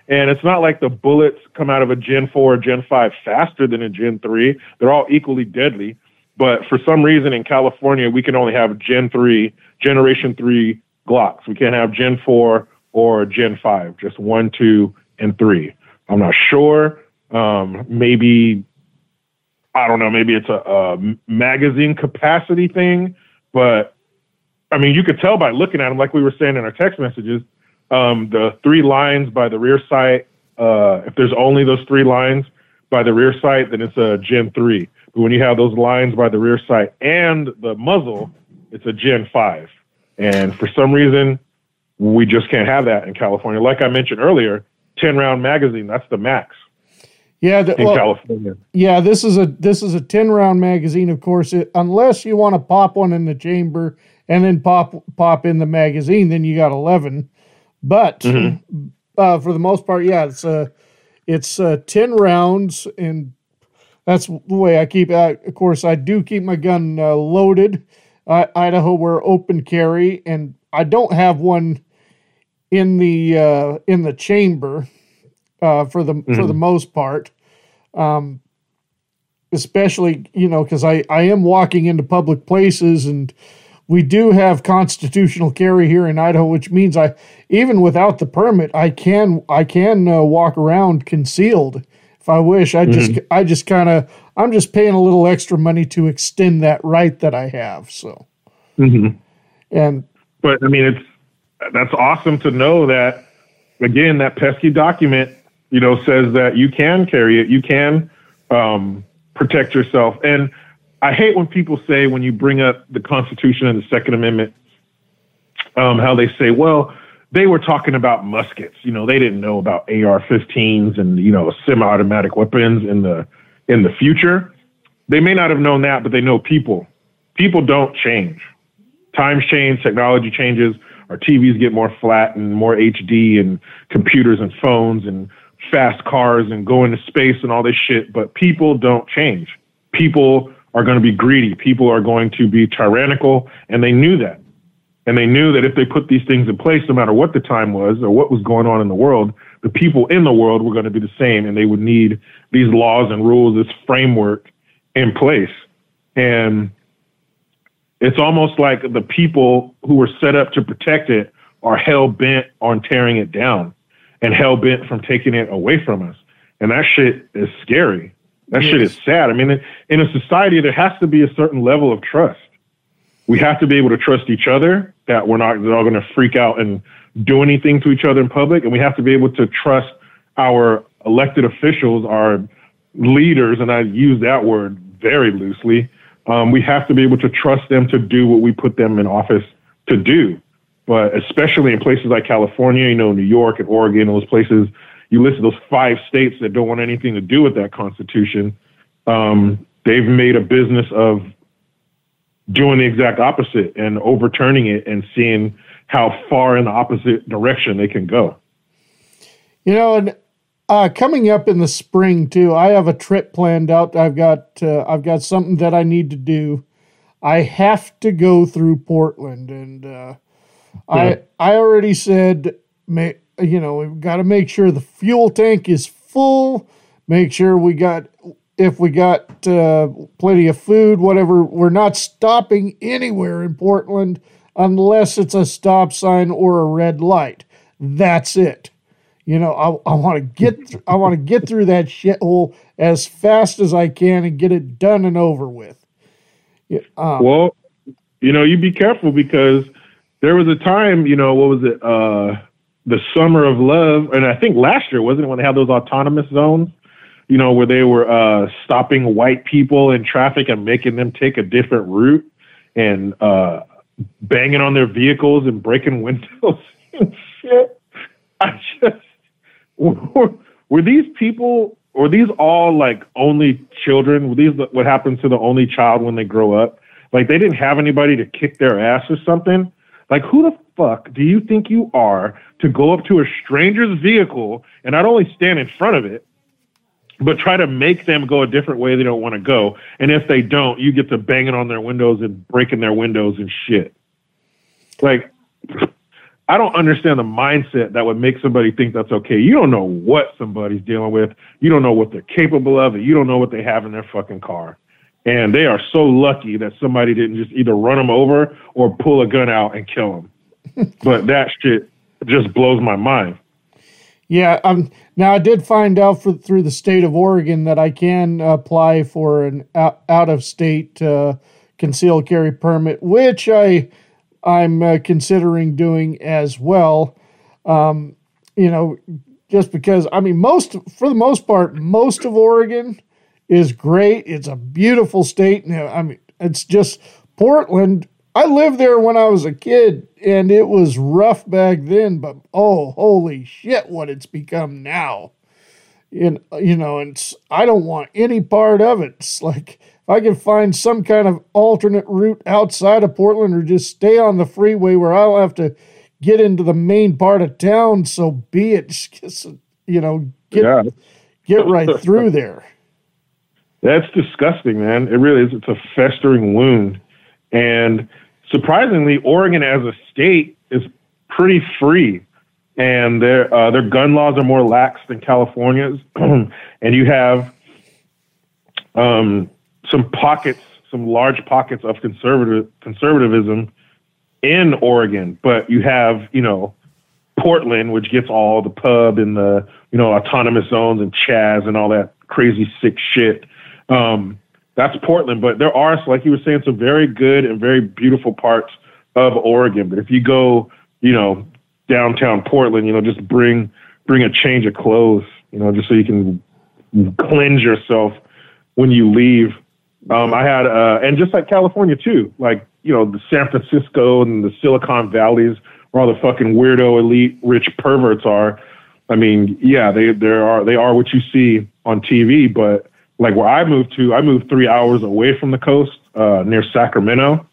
And it's not like the bullets come out of a Gen 4 or Gen 5 faster than a Gen 3. They're all equally deadly. But for some reason in California, we can only have Gen 3, Generation 3 Glocks. We can't have Gen 4 or Gen 5, just 1, 2, and 3. I'm not sure. Um, maybe, I don't know, maybe it's a, a magazine capacity thing. But I mean, you could tell by looking at them, like we were saying in our text messages, um, the three lines by the rear sight. Uh, if there's only those three lines by the rear sight, then it's a Gen 3. But when you have those lines by the rear sight and the muzzle, it's a Gen 5. And for some reason, we just can't have that in California. Like I mentioned earlier, 10 round magazine, that's the max. Yeah, the, in well, California. Yeah, this is a this is a 10 round magazine of course, it, unless you want to pop one in the chamber and then pop pop in the magazine, then you got 11. But mm-hmm. uh, for the most part, yeah, it's uh, it's uh, ten rounds, and that's the way I keep. Uh, of course, I do keep my gun uh, loaded. Idaho, we're open carry, and I don't have one in the uh, in the chamber uh, for the mm-hmm. for the most part. Um, especially you know because I I am walking into public places and we do have constitutional carry here in Idaho, which means I even without the permit, I can I can uh, walk around concealed if I wish. I just mm-hmm. I just kind of I'm just paying a little extra money to extend that right that I have. So, mm-hmm. and but I mean it's that's awesome to know that again that pesky document you know says that you can carry it, you can um, protect yourself and I hate when people say when you bring up the Constitution and the Second Amendment, um, how they say, well, they were talking about muskets. You know, they didn't know about AR-15s and you know semi-automatic weapons in the in the future. They may not have known that, but they know people. People don't change. Times change, technology changes. Our TVs get more flat and more HD, and computers and phones and fast cars and going to space and all this shit. But people don't change. People are going to be greedy. People are going to be tyrannical, and they knew that. And they knew that if they put these things in place, no matter what the time was or what was going on in the world, the people in the world were going to be the same, and they would need these laws and rules, this framework in place. And it's almost like the people who were set up to protect it are hell bent on tearing it down and hell bent from taking it away from us. And that shit is scary. That shit is sad. I mean, in a society, there has to be a certain level of trust. We have to be able to trust each other that we're not all going to freak out and do anything to each other in public. And we have to be able to trust our elected officials, our leaders, and I use that word very loosely. Um, we have to be able to trust them to do what we put them in office to do. But especially in places like California, you know, New York and Oregon, those places, you listen to those five states that don't want anything to do with that Constitution. Um, they've made a business of doing the exact opposite and overturning it and seeing how far in the opposite direction they can go. You know, and uh, coming up in the spring too, I have a trip planned out. I've got uh, I've got something that I need to do. I have to go through Portland, and uh, I I already said, you know, we've got to make sure the fuel tank is full. Make sure we got if we got uh, plenty of food, whatever. We're not stopping anywhere in Portland unless it's a stop sign or a red light. That's it. You know, I, I want to get th- I want to get through that shithole as fast as I can and get it done and over with. Yeah, um, well, you know, you be careful because there was a time, you know, what was it? Uh, the summer of love, and I think last year wasn't it when they had those autonomous zones, you know, where they were uh, stopping white people in traffic and making them take a different route and uh, banging on their vehicles and breaking windows and shit. I just were, were these people were these all like only children? Were these what happens to the only child when they grow up? Like they didn't have anybody to kick their ass or something. Like who the fuck do you think you are to go up to a stranger's vehicle and not only stand in front of it, but try to make them go a different way they don't want to go. And if they don't, you get to banging on their windows and breaking their windows and shit. Like, I don't understand the mindset that would make somebody think that's okay. You don't know what somebody's dealing with. You don't know what they're capable of, and you don't know what they have in their fucking car. And they are so lucky that somebody didn't just either run them over or pull a gun out and kill them. but that shit just blows my mind. Yeah, um, now I did find out for, through the state of Oregon that I can apply for an out, out of state uh, concealed carry permit, which I I'm uh, considering doing as well. Um, you know, just because I mean most for the most part, most of Oregon is great. It's a beautiful state. Now, I mean, it's just Portland. I lived there when I was a kid, and it was rough back then. But oh, holy shit, what it's become now! And you know, and I don't want any part of it. It's like if I can find some kind of alternate route outside of Portland, or just stay on the freeway where I don't have to get into the main part of town, so be it. Just, you know, get Yeah. get right through there. That's disgusting, man. It really is. It's a festering wound. And surprisingly, Oregon as a state is pretty free. And their uh, their gun laws are more lax than California's. and you have um, some pockets, some large pockets of conservative conservatism in Oregon. But you have, you know, Portland, which gets all the pub and the you know autonomous zones and Chaz and all that crazy sick shit. Um, that's Portland, but there are, like you were saying, some very good and very beautiful parts of Oregon. But if you go, you know, downtown Portland, you know, just bring bring a change of clothes, you know, just so you can cleanse yourself when you leave. Um, I had, uh, and just like California too, like you know, the San Francisco and the Silicon Valleys, where all the fucking weirdo, elite, rich perverts are. I mean, yeah, they there are they are what you see on TV, but like where I moved to, I moved three hours away from the coast, uh, near Sacramento,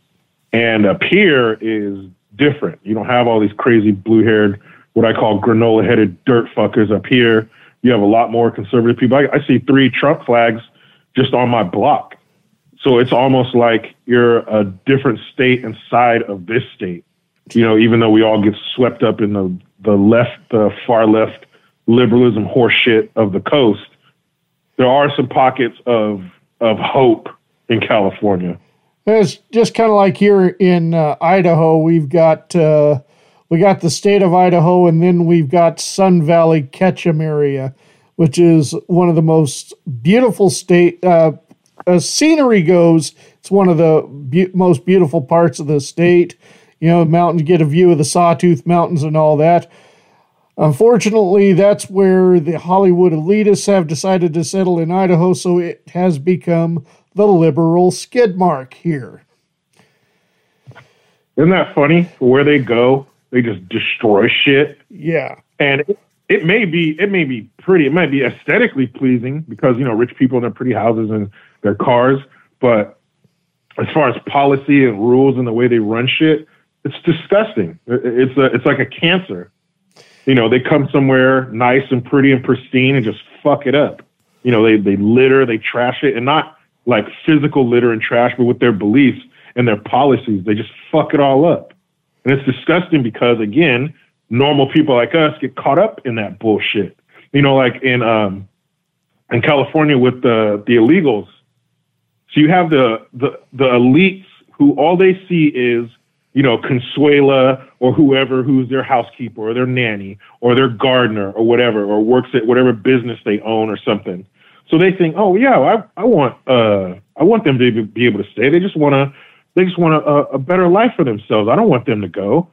and up here is different. You don't have all these crazy blue-haired, what I call granola-headed dirt fuckers up here. You have a lot more conservative people. I, I see three Trump flags just on my block. So it's almost like you're a different state inside of this state. You know, even though we all get swept up in the the left, the far left liberalism horseshit of the coast, there are some pockets of of hope in California. It's just kind of like here in uh, Idaho, we've got uh, we got the state of Idaho, and then we've got Sun Valley Ketchum area, which is one of the most beautiful state. Uh, as scenery goes, it's one of the be- most beautiful parts of the state. You know, mountains get a view of the Sawtooth Mountains and all that. Unfortunately, that's where the Hollywood elitists have decided to settle in Idaho, so it has become the liberal skid mark here. Isn't that funny? Where they go, they just destroy shit. Yeah. And it, it may be it may be pretty, it might be aesthetically pleasing because, you know, rich people in their pretty houses and their cars, but as far as policy and rules and the way they run shit, it's disgusting. It's a, it's like a cancer. You know, they come somewhere nice and pretty and pristine and just fuck it up. You know, they they litter, they trash it, and not like physical litter and trash, but with their beliefs and their policies, they just fuck it all up. And it's disgusting because again, normal people like us get caught up in that bullshit. You know, like in um in California with the the illegals. So you have the the the elites who all they see is, you know, Consuela or whoever who's their housekeeper or their nanny or their gardener or whatever, or works at whatever business they own or something. So they think, oh yeah, I I want uh I want them to be able to stay. They just want to they just want a, a better life for themselves. I don't want them to go.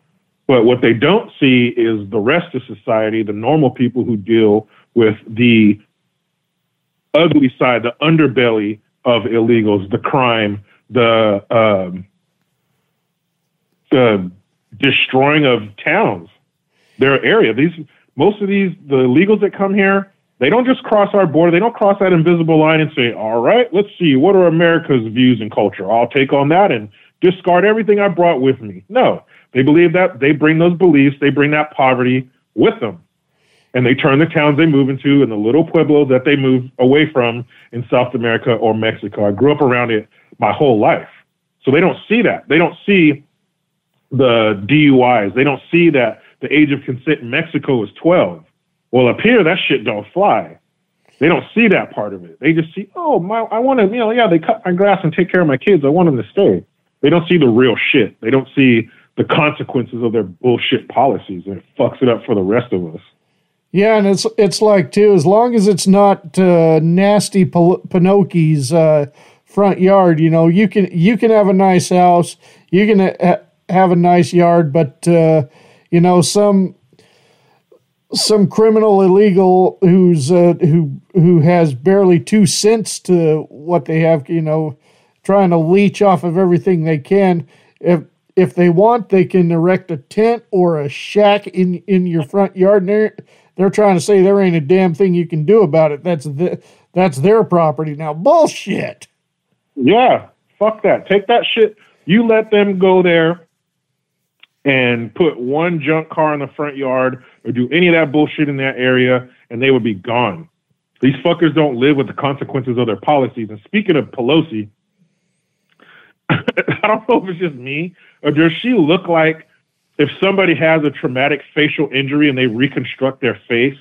But what they don't see is the rest of society, the normal people who deal with the ugly side, the underbelly of illegals, the crime, the um, the destroying of towns, their area. These most of these the illegals that come here, they don't just cross our border. They don't cross that invisible line and say, "All right, let's see what are America's views and culture. I'll take on that and discard everything I brought with me." No, they believe that they bring those beliefs, they bring that poverty with them and they turn the towns they move into and the little pueblo that they move away from in South America or Mexico. I grew up around it my whole life. So they don't see that. They don't see the DUIs. They don't see that the age of consent in Mexico is 12. Well, up here, that shit don't fly. They don't see that part of it. They just see, oh, my, I want to, you know, yeah, they cut my grass and take care of my kids. I want them to stay. They don't see the real shit. They don't see the consequences of their bullshit policies, and it fucks it up for the rest of us. Yeah, and it's it's like too. As long as it's not uh, nasty Pil- Pinocchio's uh, front yard, you know, you can you can have a nice house, you can ha- have a nice yard, but uh, you know some some criminal illegal who's uh, who who has barely two cents to what they have, you know, trying to leech off of everything they can. If if they want, they can erect a tent or a shack in in your front yard. And they're they're trying to say there ain't a damn thing you can do about it. That's the that's their property now. Bullshit. Yeah, fuck that. Take that shit. You let them go there and put one junk car in the front yard or do any of that bullshit in that area, and they would be gone. These fuckers don't live with the consequences of their policies. And speaking of Pelosi, I don't know if it's just me or does she look like if somebody has a traumatic facial injury and they reconstruct their face?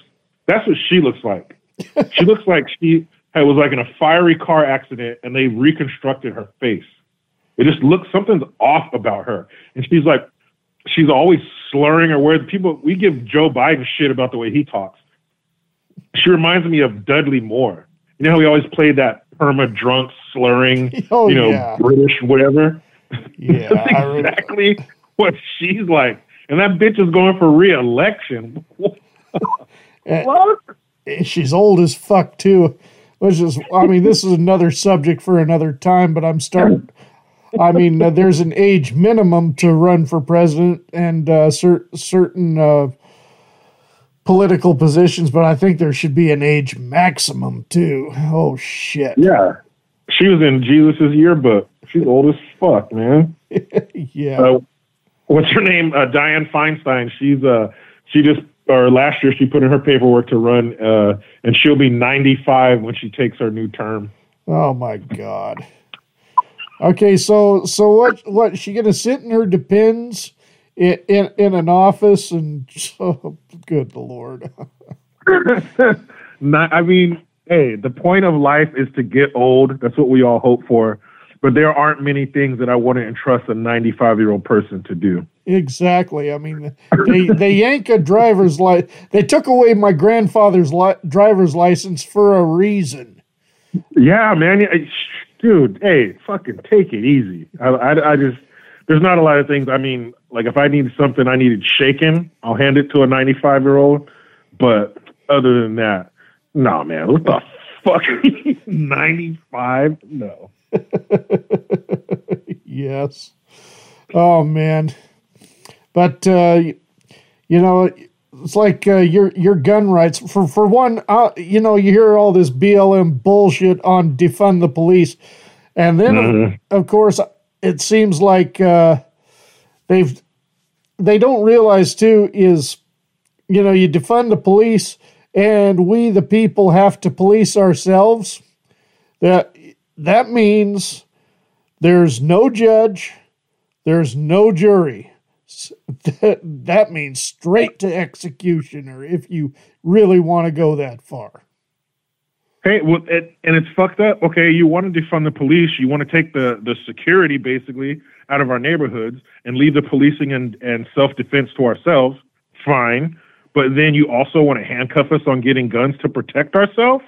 That's what she looks like. she looks like she was like in a fiery car accident and they reconstructed her face. It just looks something's off about her, and she's like, she's always slurring her words. people we give Joe Biden shit about the way he talks. She reminds me of Dudley Moore. You know how he always played that perma drunk slurring, Oh, you know, yeah. British whatever. Yeah, That's exactly what she's like. And that bitch is going for re-election. Eh, what? Eh, she's old as fuck too. Which is, I mean, this is another subject for another time. But I'm starting. I mean, uh, there's an age minimum to run for president and uh, cer- certain uh, political positions, but I think there should be an age maximum too. Oh shit! Yeah. She was in Jesus' yearbook. She's old as fuck, man. Yeah. Uh, what's her name? Uh, Dianne Feinstein. She's uh she just or last year she put in her paperwork to run uh and she'll be 95 when she takes her new term. Oh my god. Okay, so so what? What she gonna sit in her depends in in, in an office and oh, good lord. Not, I mean, hey, the point of life is to get old. That's what we all hope for. But there aren't many things that I want to entrust a 95 year old person to do. Exactly. I mean, they they yank a driver's li- They took away my grandfather's li- driver's license for a reason. Yeah, man. Dude, hey, fucking take it easy. I, I, I just, there's not a lot of things. I mean, like if I need something I needed shaken, I'll hand it to a 95 year old. But other than that, nah, man. What the fuck? 95? No. yes. Oh man. But uh, you know, it's like uh, your your gun rights. For for one, uh, you know, you hear all this BLM bullshit on defund the police, and then Mhm. of, of course it seems like uh, they've they don't realize too is you know you defund the police and we the people have to police ourselves. That that means there's no judge, there's no jury. That, that means straight to executioner if you really want to go that far. Hey, well, it, and it's fucked up. Okay, you want to defund the police. You want to take the, the security basically out of our neighborhoods and leave the policing and, and self defense to ourselves. Fine. But then you also want to handcuff us on getting guns to protect ourselves?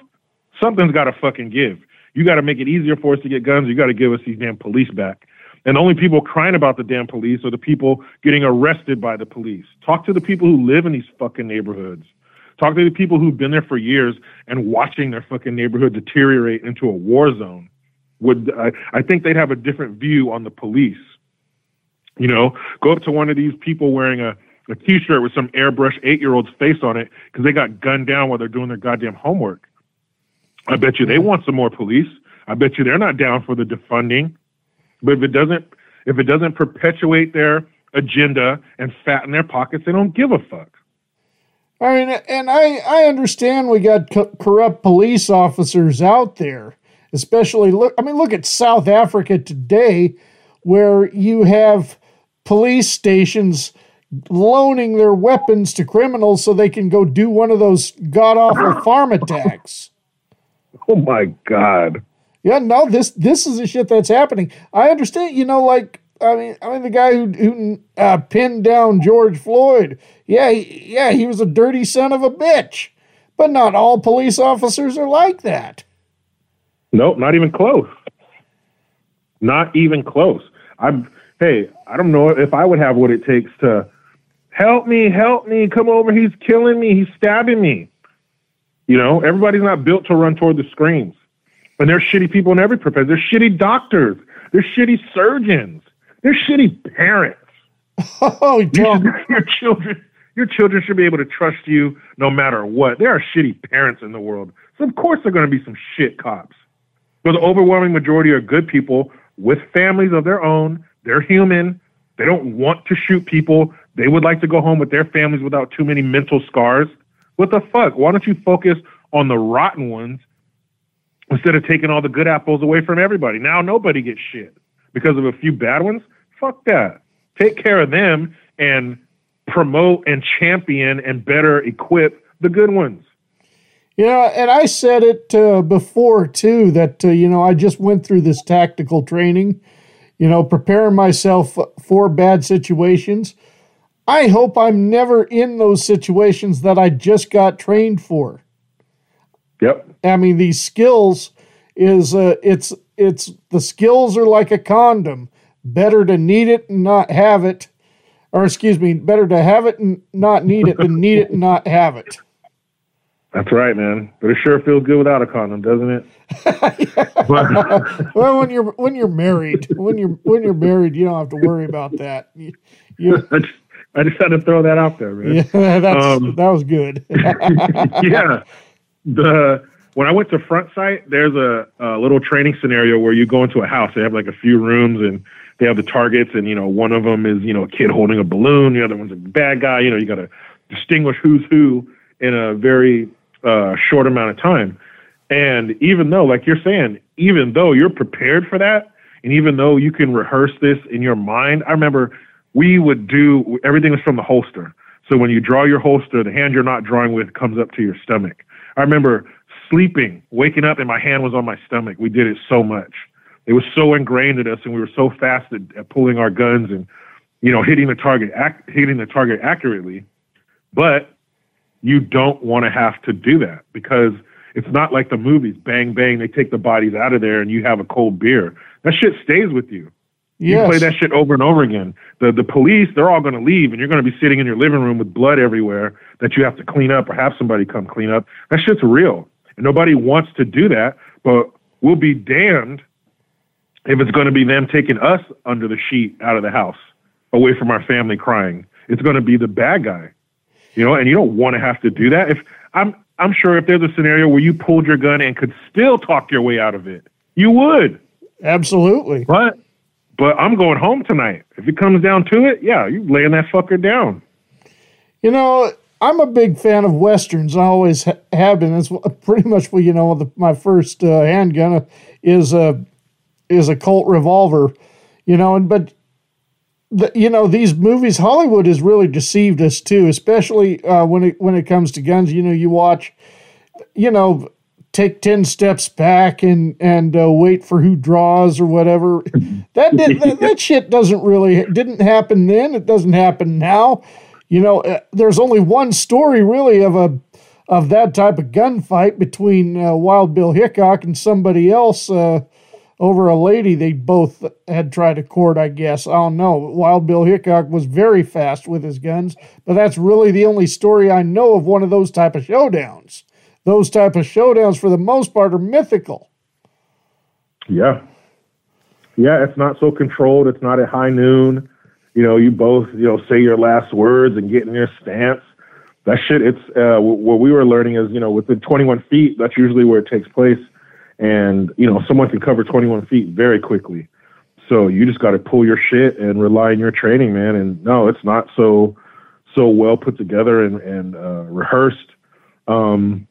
Something's got to fucking give. You got to make it easier for us to get guns. You got to give us these damn police back. And the only people crying about the damn police are the people getting arrested by the police. Talk to the people who live in these fucking neighborhoods. Talk to the people who've been there for years and watching their fucking neighborhood deteriorate into a war zone. Would I, I think they'd have a different view on the police? You know, go up to one of these people wearing a, a t-shirt with some airbrush eight-year-old's face on it because they got gunned down while they're doing their goddamn homework. I bet you they want some more police. I bet you they're not down for the defunding. But if it doesn't, if it doesn't perpetuate their agenda and fatten their pockets, they don't give a fuck. I mean, and I, I understand we got co- corrupt police officers out there, especially look. I mean, look at South Africa today, where you have police stations loaning their weapons to criminals so they can go do one of those god awful farm attacks. Oh my god. Yeah, no, this this is the shit that's happening. I understand, you know, like I mean, I mean the guy who who uh, pinned down George Floyd. Yeah, he, yeah, he was a dirty son of a bitch. But not all police officers are like that. Nope, not even close. Not even close. I'm hey, I don't know if I would have what it takes to help me, help me, come over, he's killing me, he's stabbing me. You know, everybody's not built to run toward the screens. And there's shitty people in every profession. There's shitty doctors. There's shitty surgeons. There's shitty parents. Oh, You should- your children, your children should be able to trust you no matter what. There are shitty parents in the world, so of course there are going to be some shit cops. But the overwhelming majority are good people with families of their own. They're human. They don't want to shoot people. They would like to go home with their families without too many mental scars. What the fuck? Why don't you focus on the rotten ones instead of taking all the good apples away from everybody? Now nobody gets shit because of a few bad ones. Fuck that. Take care of them and promote and champion and better equip the good ones. You know, and I said it uh, before too that uh, you know I just went through this tactical training, you know, preparing myself for bad situations. I hope I'm never in those situations that I just got trained for. Yep. I mean, these skills is uh, it's it's the skills are like a condom. Better to need it and not have it, or excuse me, better to have it and not need it than need it and not have it. That's right, man. But it sure feels good without a condom, doesn't it? well, when you're when you're married, when you're when you're married, you don't have to worry about that. You, you, I, just, I just had to throw that out there, man. yeah, that's Um, that was good. yeah. The when I went to Front Sight, there's a, a little training scenario where you go into a house. They have like a few rooms and they have the targets, and you know one of them is you know a kid holding a balloon. The other one's a bad guy. You know you got to distinguish who's who in a very uh, short amount of time. And even though, like you're saying, even though you're prepared for that, And even though you can rehearse this in your mind, I remember we would do everything was from the holster. So when you draw your holster, the hand you're not drawing with comes up to your stomach. I remember sleeping, waking up, and my hand was on my stomach. We did it so much. It was so ingrained in us, and we were so fast at, at pulling our guns and, you know, hitting the target, ac- hitting the target accurately. But you don't want to have to do that because it's not like the movies. Bang, bang, they take the bodies out of there, and you have a cold beer. That shit stays with you. You Yes. play that shit over and over again. The the police, they're all going to leave, and you're going to be sitting in your living room with blood everywhere that you have to clean up or have somebody come clean up. That shit's real, and nobody wants to do that. But we'll be damned if it's going to be them taking us under the sheet out of the house, away from our family crying. It's going to be the bad guy, you know. And you don't want to have to do that. If I'm I'm sure if there's a scenario where you pulled your gun and could still talk your way out of it, you would. Absolutely. But but I'm going home tonight. If it comes down to it, yeah, you laying that fucker down. You know, I'm a big fan of westerns. I always ha- have been. That's pretty much what you know. The, my first uh, handgun is a is a Colt revolver. You know, and but the, you know these movies, Hollywood has really deceived us too, especially uh, when it when it comes to guns. You know, you watch, you know, take ten steps back and and uh, wait for who draws or whatever. That did, that, that shit doesn't really didn't happen then. It doesn't happen now. You know, uh, there's only one story really of a of that type of gunfight between uh, Wild Bill Hickok and somebody else uh, over a lady they both had tried to court. I guess I don't know. Wild Bill Hickok was very fast with his guns, but that's really the only story I know of one of those type of showdowns. Those type of showdowns, for the most part, are mythical. Yeah. Yeah, it's not so controlled. It's not at high noon. You know, you both, you know, say your last words and get in your stance. That shit, it's uh, what we were learning is, you know, within 21 feet, that's usually where it takes place. And, you know, someone can cover 21 feet very quickly. So you just got to pull your shit and rely on your training, man. And no, it's not so, so well put together and, and uh, rehearsed. Um,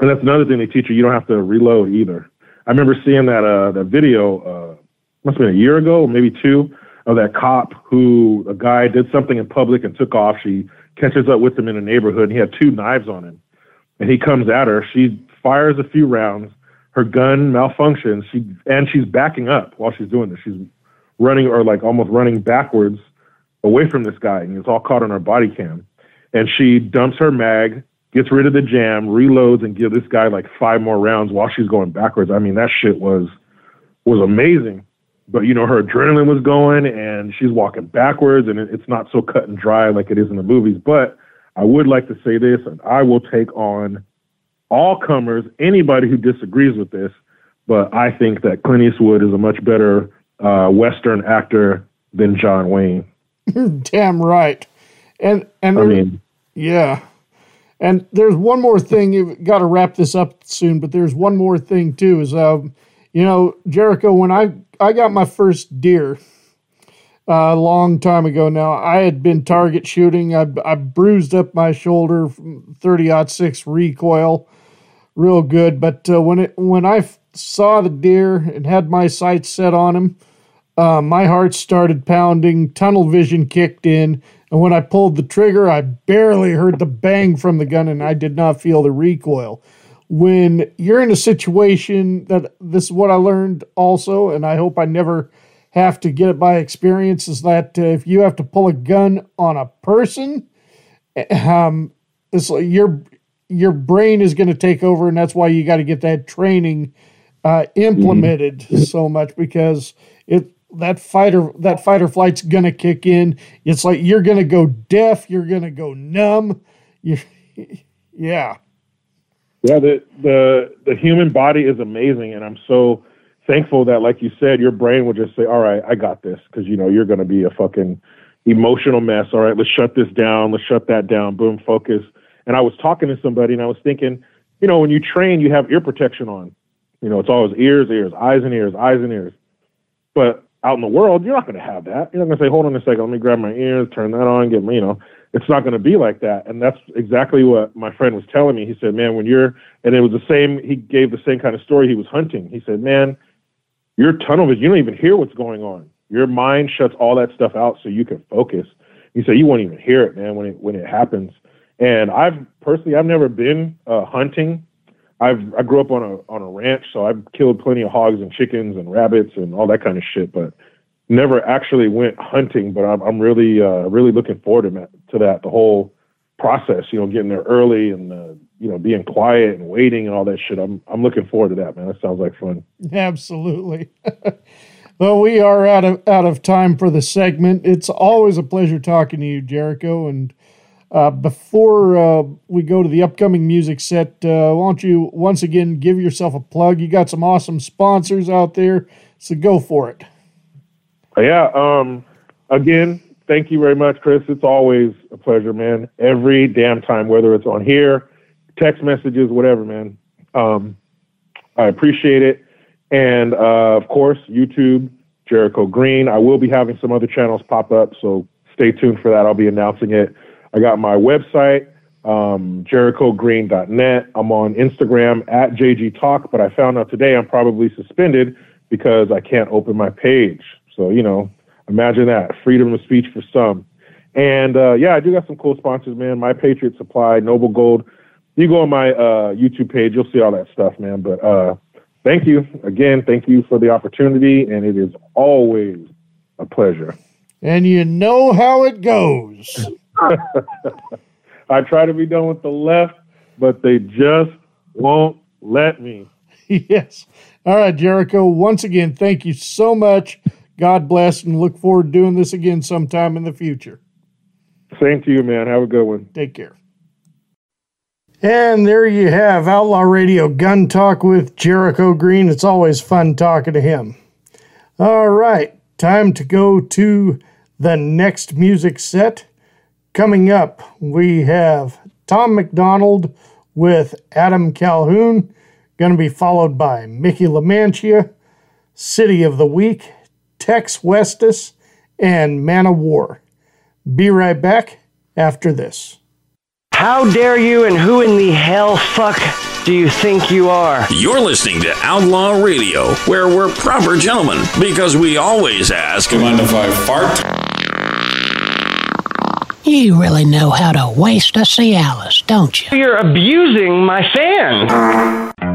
and that's another thing they teach you. You don't have to reload either. I remember seeing that uh, that video, uh, must have been a year ago, maybe two, of that cop who a guy did something in public and took off. She catches up with him in a neighborhood, and he had two knives on him. And he comes at her. She fires a few rounds. Her gun malfunctions. She and she's backing up while she's doing this. She's running or like almost running backwards away from this guy, and it's all caught on her body cam. And she dumps her mag, gets rid of the jam, reloads, and gives this guy like five more rounds while she's going backwards. I mean, that shit was was amazing. But you know, her adrenaline was going, and she's walking backwards, and it's not so cut and dry like it is in the movies. But I would like to say this, and I will take on all comers, anybody who disagrees with this. But I think that Clint Eastwood is a much better uh, Western actor than John Wayne. Damn right. And and I mean, yeah. And there's one more thing. You've got to wrap this up soon, but there's one more thing too. Is um, you know, Jericho, when I I got my first deer uh, a long time ago now, I had been target shooting. I I bruised up my shoulder from 30 six recoil, real good. But uh, when it when I saw the deer and had my sights set on him, uh, my heart started pounding, tunnel vision kicked in, and when I pulled the trigger, I barely heard the bang from the gun and I did not feel the recoil. When you're in a situation that this is what I learned also, and I hope I never have to get it by experience, is that uh, if you have to pull a gun on a person, um, it's like your your brain is going to take over, and that's why you got to get that training uh, implemented so much because it that fighter that fight or flight's gonna kick in. It's like you're gonna go deaf, you're gonna go numb. You, yeah, Yeah, the the the human body is amazing, and I'm so thankful that, like you said, your brain would just say, "All right, I got this," because you know you're going to be a fucking emotional mess. All right, let's shut this down. Let's shut that down. Boom, focus. And I was talking to somebody, and I was thinking, you know, when you train, you have ear protection on. You know, it's always ears, ears, eyes and ears, eyes and ears. But out in the world, you're not going to have that. You're not going to say, "Hold on a second, let me grab my ears, turn that on, get me," you know. It's not going to be like that. And that's exactly what my friend was telling me. He said, "Man, when you're," and it was the same. He gave the same kind of story. He was hunting. He said, "Man, you're tunnel vision. You don't even hear what's going on. Your mind shuts all that stuff out so you can focus. You say you won't even hear it, man, when it when it happens. And I've personally, I've never been uh, hunting. I've I grew up on a on a ranch, so I've killed plenty of hogs and chickens and rabbits and all that kind of shit, but never actually went hunting. But I'm I'm really uh, really looking forward to that, to that the whole process. You know, getting there early and uh, you know being quiet and waiting and all that shit. I'm I'm looking forward to that, man. That sounds like fun. Absolutely. well, we are out of out of time for the segment. It's always a pleasure talking to you, Jericho. And uh, before uh, we go to the upcoming music set, uh, why don't you once again give yourself a plug? You got some awesome sponsors out there, so go for it. Yeah. Um. Again, thank you very much, Chris. It's always a pleasure, man. Every damn time, whether it's on here, text messages, whatever, man. Um, I appreciate it. And uh, of course, YouTube, Jericho Green. I will be having some other channels pop up, so stay tuned for that. I'll be announcing it. I got my website, um, jerichogreen.net. I'm on Instagram at JG Talk, but I found out today I'm probably suspended because I can't open my page. So, you know, imagine that freedom of speech for some. And uh, yeah, I do got some cool sponsors, man. My Patriot Supply, Noble Gold. You go on my uh, YouTube page, you'll see all that stuff, man. But uh, thank you again. Thank you for the opportunity, and it is always a pleasure. And you know how it goes. I try to be done with the left, but they just won't let me. yes. All right, Jericho. Once again, thank you so much. God bless, and look forward to doing this again sometime in the future. Same to you, man. Have a good one. Take care. And there you have Outlaw Radio Gun Talk with Jericho Green. It's always fun talking to him. All right, time to go to the next music set. Coming up, we have Tom McDonald with Adam Calhoun, going to be followed by Mickey LaMantia, City of the Week, Tex Westus, and Man of War. Be right back after this. How dare you and who in the hell fuck do you think you are? You're listening to Outlaw Radio, where we're proper gentlemen because we always ask. Do you mind if I fart? You really know how to waste a Cialis, don't you? You're abusing my fans.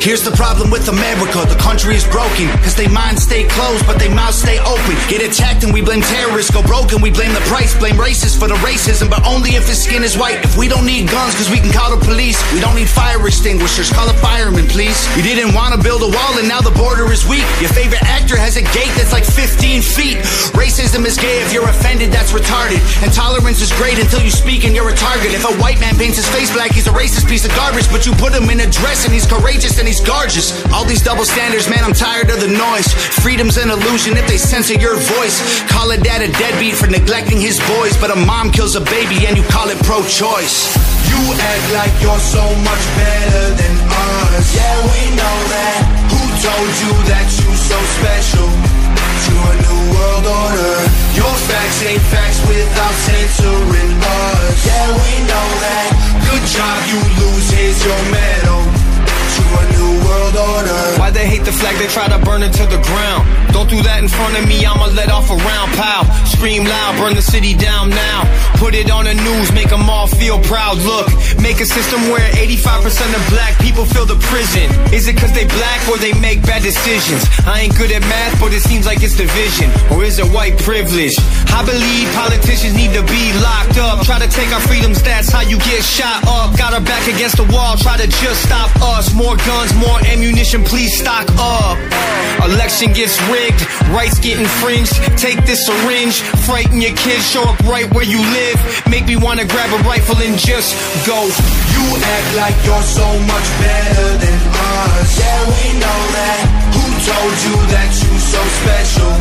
Here's the problem with America, the country is broken. Cause they minds stay closed, but they mouths stay open. Get attacked and we blame terrorists, go broken, we blame the price, blame racists for the racism, but only if his skin is white. If we don't need guns, cause we can call the police. We don't need fire extinguishers, call a fireman, please. You didn't wanna build a wall and now the border is weak. Your favorite actor has a gate that's like 15 feet. Racism is gay if you're offended, that's retarded. And tolerance is great until you speak and you're a target. If a white man paints his face black, he's a racist piece of garbage. But you put him in a dress and he's courageous and he's gorgeous. All these double standards, man, I'm tired of the noise. Freedom's an illusion if they censor your voice. Call a dad a deadbeat for neglecting his boys, but a mom kills a baby and you call it pro-choice. You act like you're so much better than us. Yeah, we know that. Who told you that you're so special? To a new world order. Your facts ain't facts without censoring us. Yeah, we know that. Good job, you lose. Here's your medal. To a new world order. Why they hate the flag, they try to burn it to the ground. Don't do that in front of me, I'ma let off a round pow. Scream loud, burn the city down now. Put it on the news, make them all feel proud. Look, make a system where 85% of black people fill the prison. Is it cause they black or they make bad decisions? I ain't good at math, but it seems like it's division. Or is it white privilege? I believe politicians need to be locked up. Try to take our freedoms, that's how you get shot up. Got our back against the wall, try to just stop us. More guns, more ammunition, please stock up. Election gets rigged, rights get infringed. Take this syringe, frighten your kids, show up right where you live. Make me wanna grab a rifle and just go. You act like you're so much better than us. Yeah, we know that. Who told you that you so special?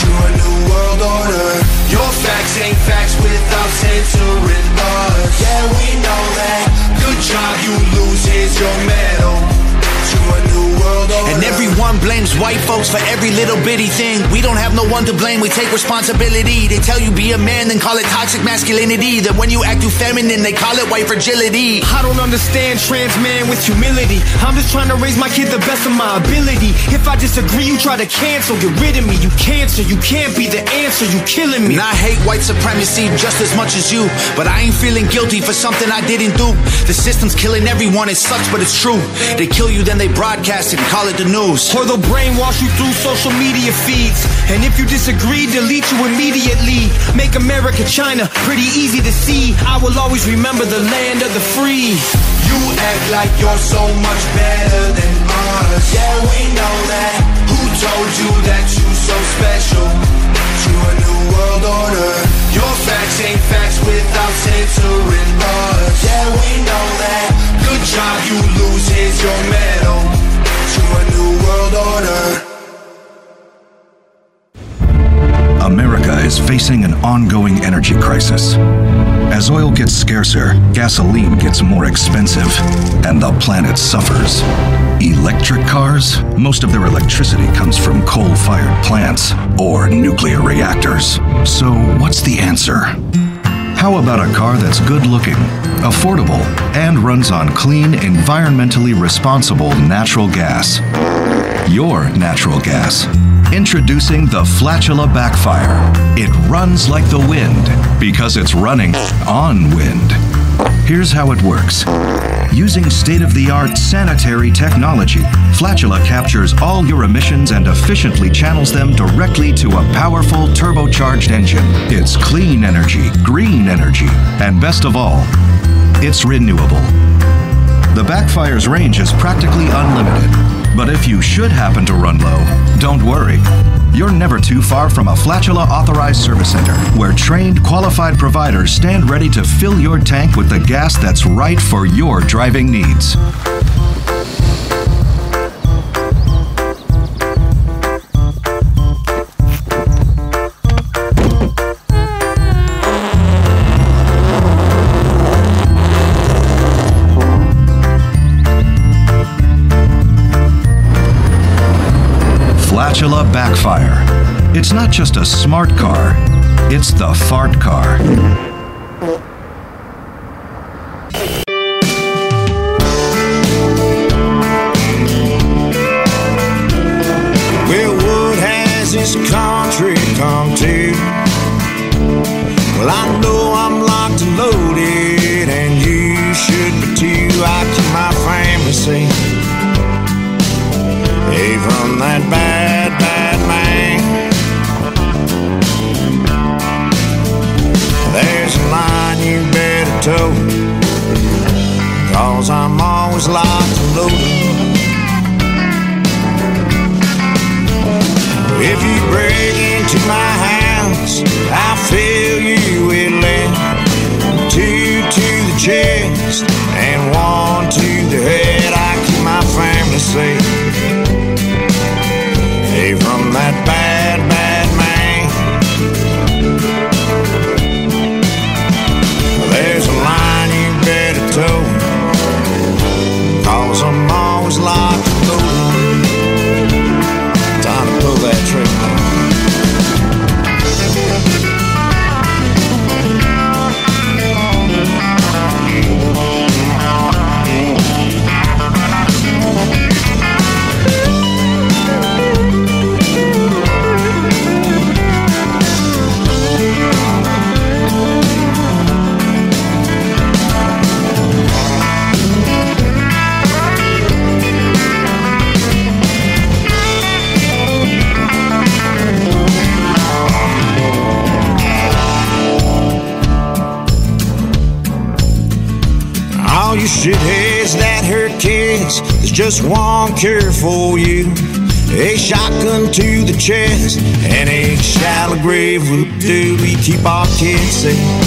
To a new world order. Your facts ain't facts without censoring us. Yeah, we know that. Good job, you lose. Here's your medal. And everyone blames white folks for every little bitty thing. We don't have no one to blame, we take responsibility. They tell you be a man, then call it toxic masculinity. Then when you act too feminine, they call it white fragility. I don't understand trans man with humility. I'm just trying to raise my kid the best of my ability. If I disagree, you try to cancel, get rid of me. You cancer, you can't be the answer, you killing me. And I hate white supremacy just as much as you. But I ain't feeling guilty for something I didn't do. The system's killing everyone, it sucks, but it's true. They kill you, then they broadcast it and call it the news. Or they'll brainwash you through social media feeds. And if you disagree, delete you immediately. Make America China pretty easy to see. I will always remember the land of the free. You act like you're so much better than us. Yeah, we know that. Who told you that you so special? To a new world order. Your facts ain't facts without censoring us. Yeah, we know that. Good job, you lose. Here's your medal. World order. America is facing an ongoing energy crisis. As oil gets scarcer, gasoline gets more expensive, and the planet suffers. Electric cars? Most of their electricity comes from coal fired plants or nuclear reactors. So, what's the answer? How about a car that's good looking, affordable, and runs on clean, environmentally responsible natural gas? Your natural gas. Introducing the Flatula Backfire. It runs like the wind because it's running on wind. Here's how it works. Using state of the art sanitary technology, Flatula captures all your emissions and efficiently channels them directly to a powerful turbocharged engine. It's clean energy, green energy, and best of all, it's renewable. The Backfire's range is practically unlimited, but if you should happen to run low, don't worry. You're never too far from a Flatula authorized service center where trained, qualified providers stand ready to fill your tank with the gas that's right for your driving needs. Flatula Backfire. It's not just a smart car, it's the fart car. Just one cure for you. A shotgun to the chest and a shallow grave will do. We keep our kids safe.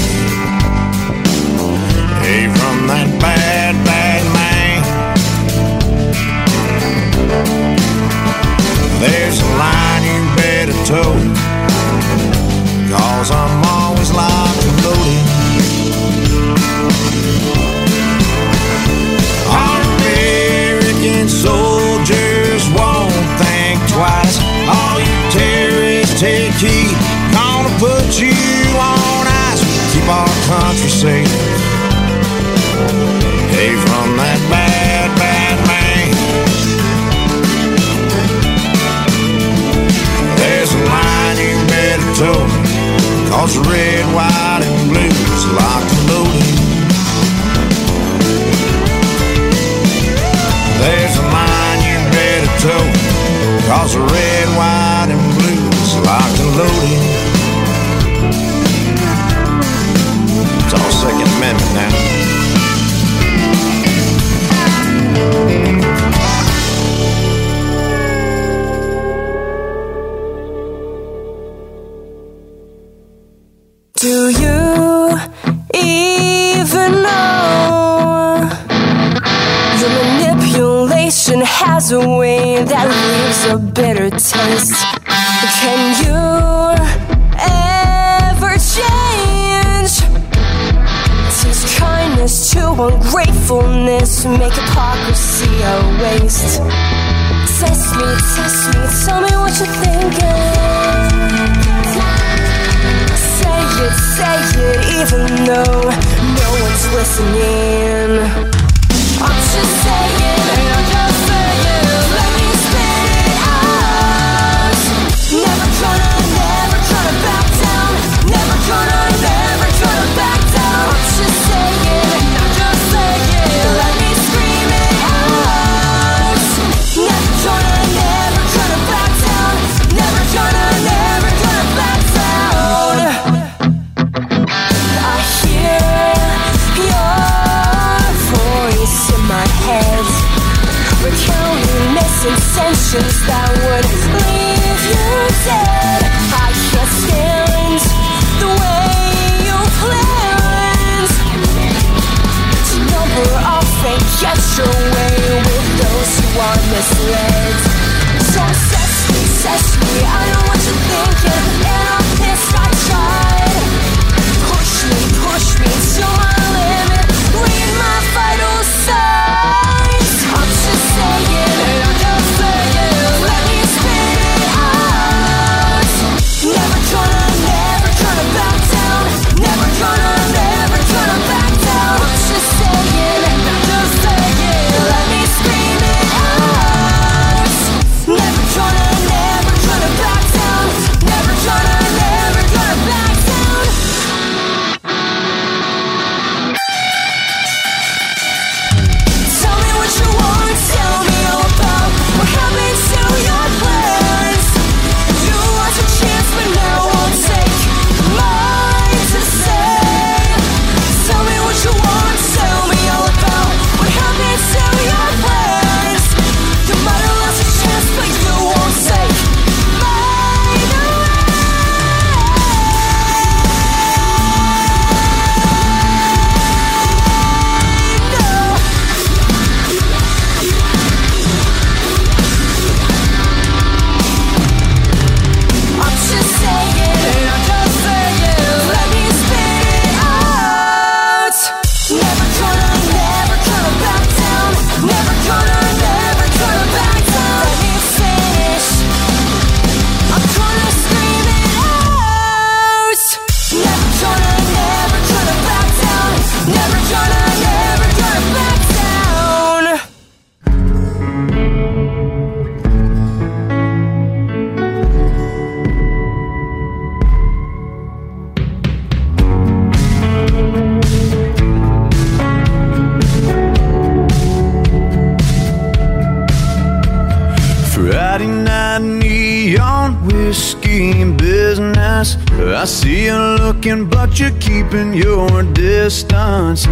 but you're keeping your distance.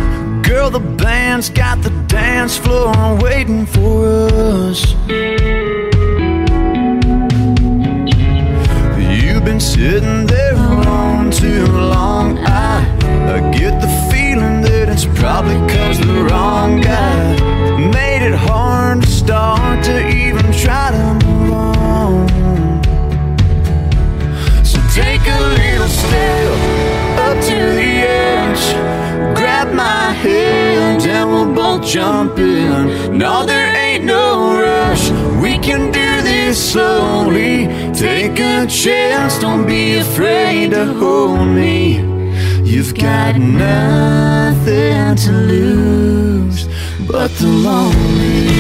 Girl, the band's got the dance floor waiting for us. jump in. No, there ain't no rush. We can do this slowly. Take a chance, don't be afraid to hold me. You've got nothing to lose but the lonely.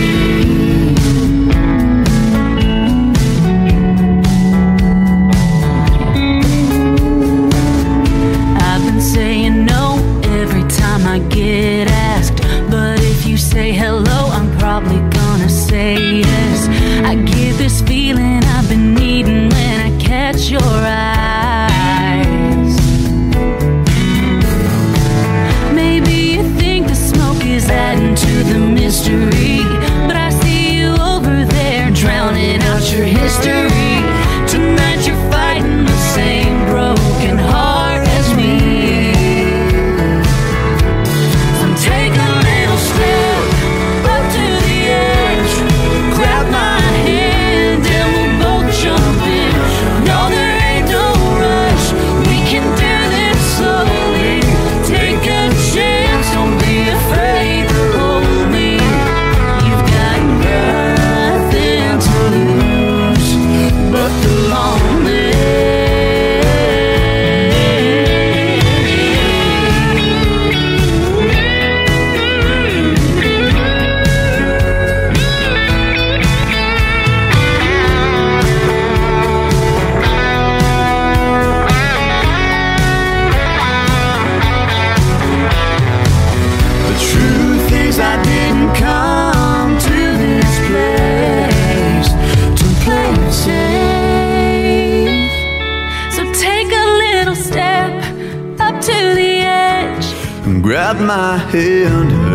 my hand.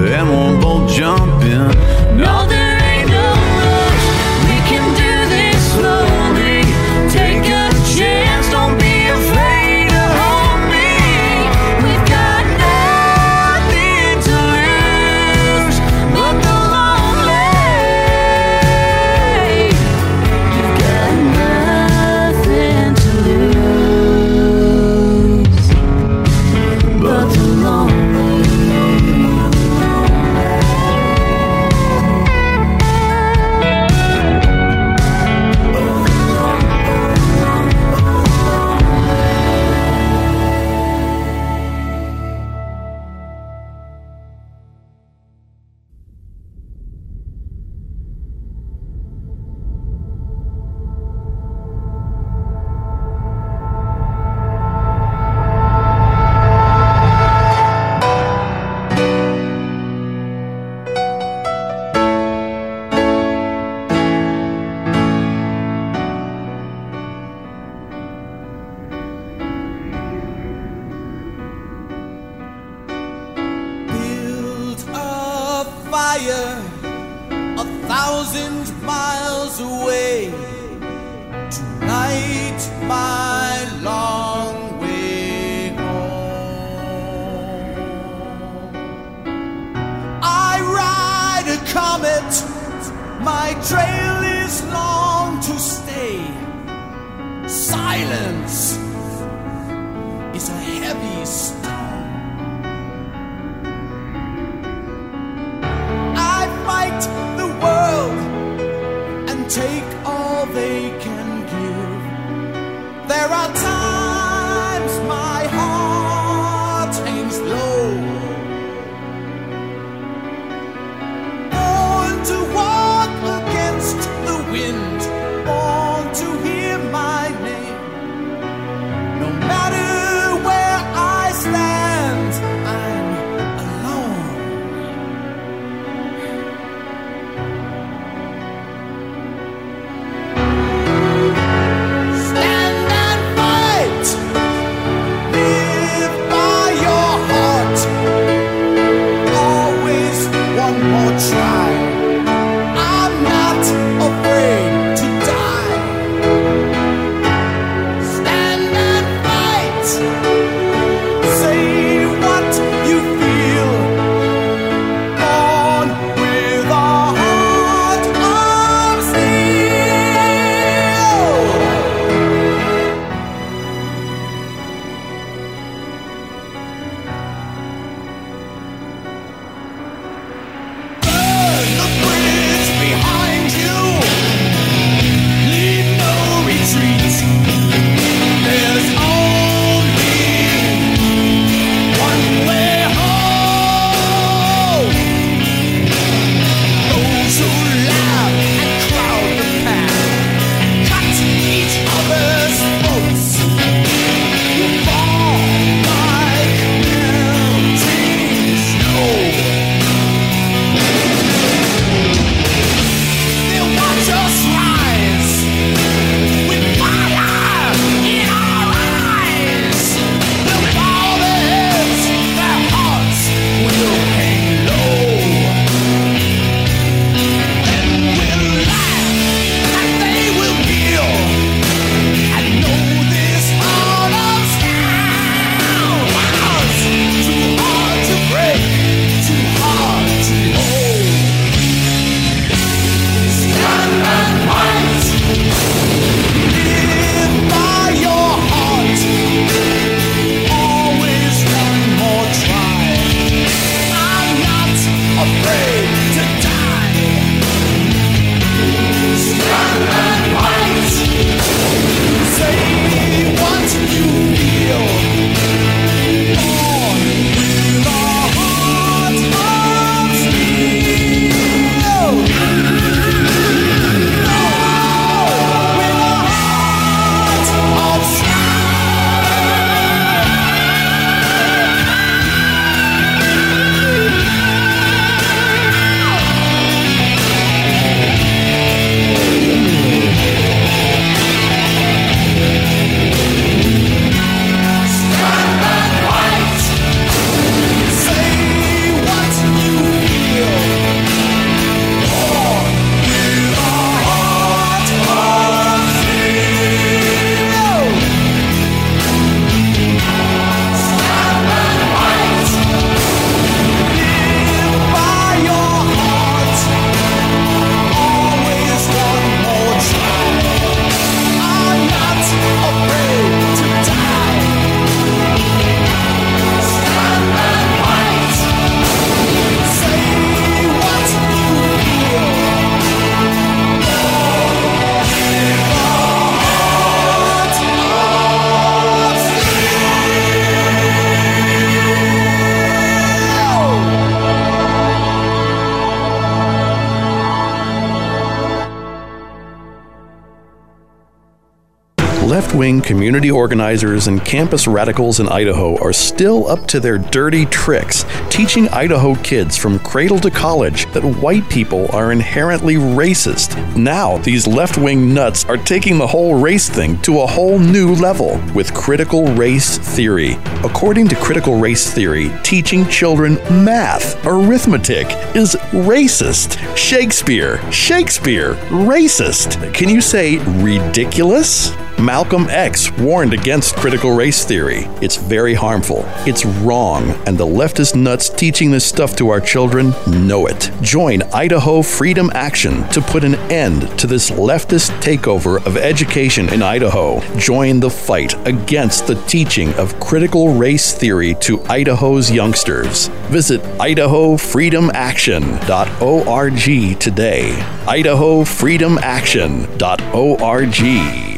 Community organizers and campus radicals in Idaho are still up to their dirty tricks, teaching Idaho kids from cradle to college that white people are inherently racist. Now, these left wing nuts are taking the whole race thing to a whole new level with critical race theory. According to critical race theory, teaching children math, arithmetic, is racist. Shakespeare, Shakespeare, racist. Can you say ridiculous? Malcolm X warned against critical race theory. It's very harmful. It's wrong, and the leftist nuts teaching this stuff to our children know it. Join Idaho Freedom Action to put an end to this leftist takeover of education in Idaho. Join the fight against the teaching of critical race theory to Idaho's youngsters. Visit idahofreedomaction.org today. idahofreedomaction.org.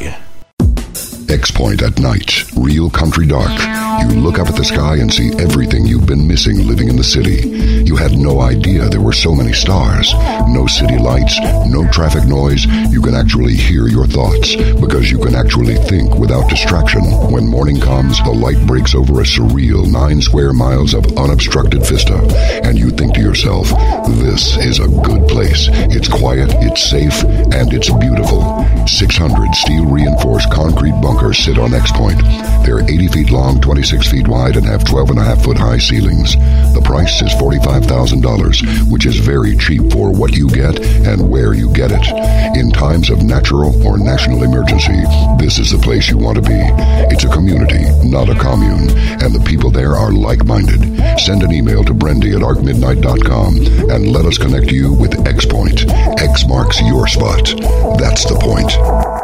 X Point at night, real country dark. You look up at the sky and see everything you've been missing living in the city. You had no idea there were so many stars. No city lights, no traffic noise. You can actually hear your thoughts because you can actually think without distraction. When morning comes, the light breaks over a surreal nine square miles of unobstructed vista, and you think to yourself, this is a good place. It's quiet, it's safe, and it's beautiful. 600 steel reinforced concrete bunkers sit on X Point. They're 80 feet long, 26 feet wide, and have 12 and a half foot high ceilings. The price is $45,000, which is very cheap for what you get and where you get it. In times of natural or national emergency, this is the place you want to be. It's a community, not a commune, and the people there are like minded. Send an email to Brendy at arcmidnight.com and let us connect you with X Point. X marks your spot. That's the point.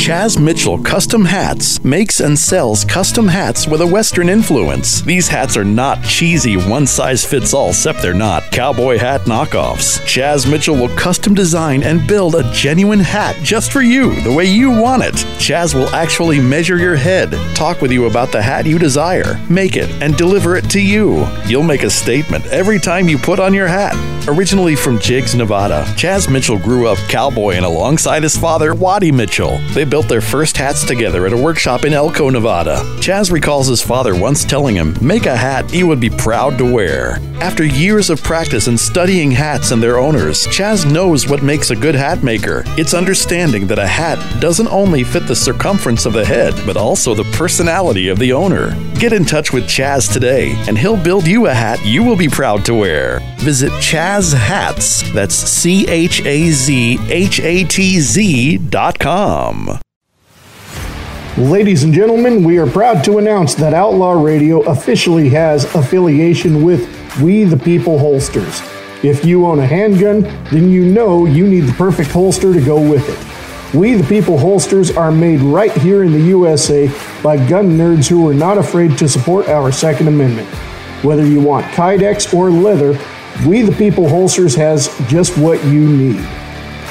Chaz Mitchell Custom Hats makes and sells custom hats with a Western influence. These hats are not cheesy one size fits all, except they're not cowboy hat knockoffs. Chaz Mitchell will custom design and build a genuine hat just for you, the way you want it. Chaz will actually measure your head, talk with you about the hat you desire, make it, and deliver it to you. You'll make a statement every time you put on your hat. Originally from Jiggs, Nevada, Chaz Mitchell grew up cowboying alongside his father, Waddie Mitchell. They built their first hats together at a workshop in Elko, Nevada. Chaz recalls his father once telling him, Make a hat you would be proud to wear. After years of practice and studying hats and their owners, Chaz knows what makes a good hat maker. It's understanding that a hat doesn't only fit the circumference of the head, but also the personality of the owner. Get in touch with Chaz today, and he'll build you a hat you will be proud to wear. Visit Chaz Hats, that's C H A Z H A T Z dot com. Ladies and gentlemen, we are proud to announce that Outlaw Radio officially has affiliation with We the People Holsters. If you own a handgun, then you know you need the perfect holster to go with it. We the People holsters are made right here in the USA by gun nerds who are not afraid to support our Second Amendment. Whether you want Kydex or leather, We the People holsters has just what you need.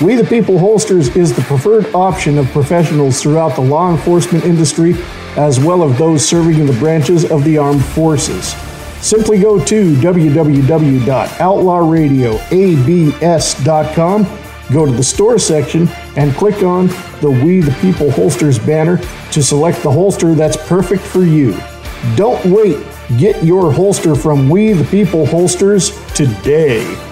We the People Holsters is the preferred option of professionals throughout the law enforcement industry, as well as those serving in the branches of the armed forces. Simply go to www.outlawradioabs.com, go to the store section, and click on the We the People Holsters banner to select the holster that's perfect for you. Don't wait. Get your holster from We the People Holsters today.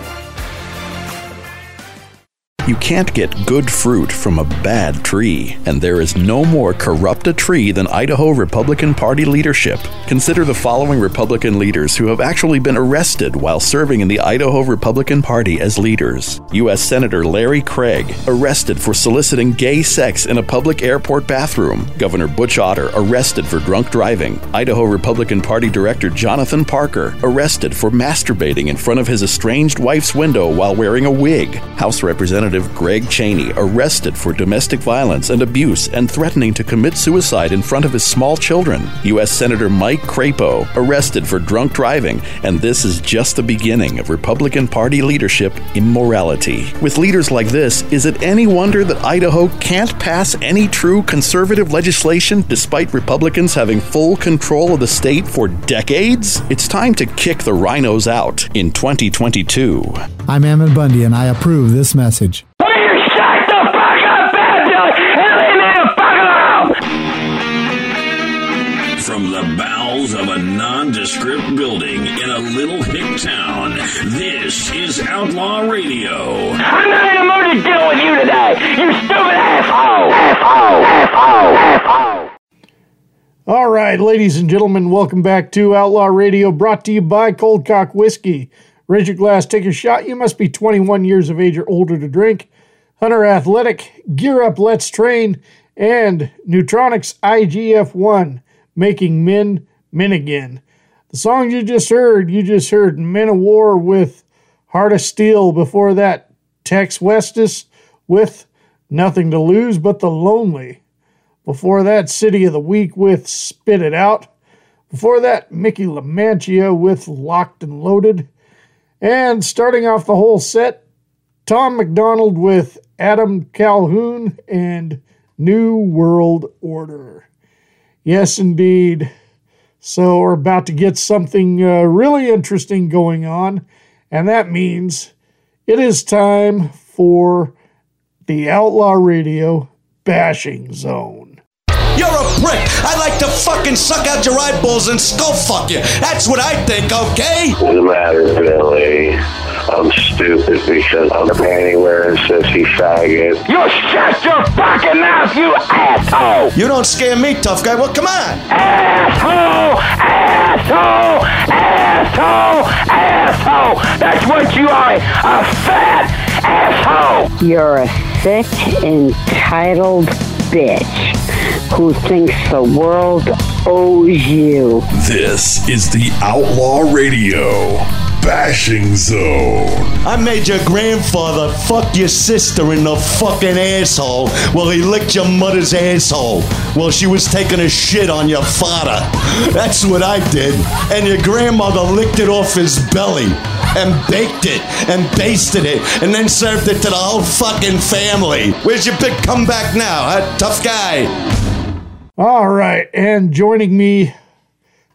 You can't get good fruit from a bad tree, and there is no more corrupt a tree than Idaho Republican Party leadership. Consider the following Republican leaders who have actually been arrested while serving in the Idaho Republican Party as leaders. U.S. Senator Larry Craig, arrested for soliciting gay sex in a public airport bathroom. Governor Butch Otter, arrested for drunk driving. Idaho Republican Party Director Jonathan Parker, arrested for masturbating in front of his estranged wife's window while wearing a wig. House Representative Greg Chaney, arrested for domestic violence and abuse and threatening to commit suicide in front of his small children. U.S. Senator Mike Crapo, arrested for drunk driving, and this is just the beginning of Republican Party leadership immorality. With leaders like this, is it any wonder that Idaho can't pass any true conservative legislation despite Republicans having full control of the state for decades? It's time to kick the RINOs out in 2022. I'm Ammon Bundy, and I approve this message. Building in a little hick town. This is Outlaw Radio. I'm not in the mood to deal with you today, you stupid asshole! Asshole! Asshole! Asshole! All right, ladies and gentlemen, welcome back to Outlaw Radio, brought to you by Cold Cock Whiskey. Raise your glass, take a shot. You must be 21 years of age or older to drink. Hunter Athletic, Gear Up, Let's Train, and Nutronix IGF-1, making men men again. The you just heard, you just heard Manowar with Heart of Steel. Before that, Tex Westus with Nothing to Lose But the Lonely. Before that, City of the Week with Spit It Out. Before that, Mickey LaMantia with Locked and Loaded. And starting off the whole set, Tom MacDonald with Adam Calhoun and New World Order. Yes, indeed. So we're about to get something uh, really interesting going on, and that means it is time for the Outlaw Radio Bashing Zone. You're a prick. I like to fucking suck out your eyeballs and skull fuck you. That's what I think, okay? What's the matter, Billy? I'm stupid because I'm a panty wearing sissy faggot. You shut your fucking mouth, you asshole! You don't scare me, tough guy. Well, come on. Asshole! Asshole! Asshole! Asshole! That's what you are, a fat asshole! You're a sick, entitled bitch who thinks the world owes you. This is the Outlaw Radio Bashing Zone. I made your grandfather fuck your sister in the fucking asshole while he licked your mother's asshole while she was taking a shit on your father. That's what I did. And your grandmother licked it off his belly and baked it and basted it and then served it to the whole fucking family. Where's your big comeback now, huh? Tough guy. All right, and joining me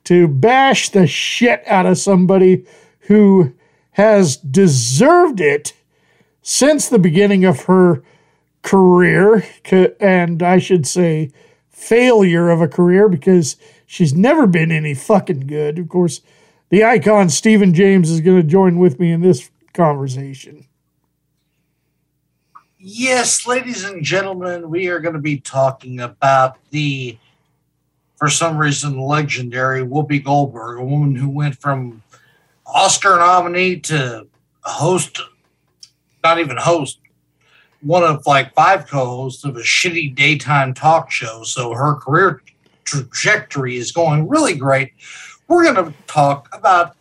to bash the shit out of somebody who has deserved it since the beginning of her career, and I should say failure of a career because she's never been any fucking good. Of course, the icon Stephen James is going to join with me in this conversation. Yes, ladies and gentlemen, we are going to be talking about the, for some reason, legendary Whoopi Goldberg, a woman who went from Oscar nominee to host, not even host, one of like five co hosts of a shitty daytime talk show. So her career trajectory is going really great. We're going to talk about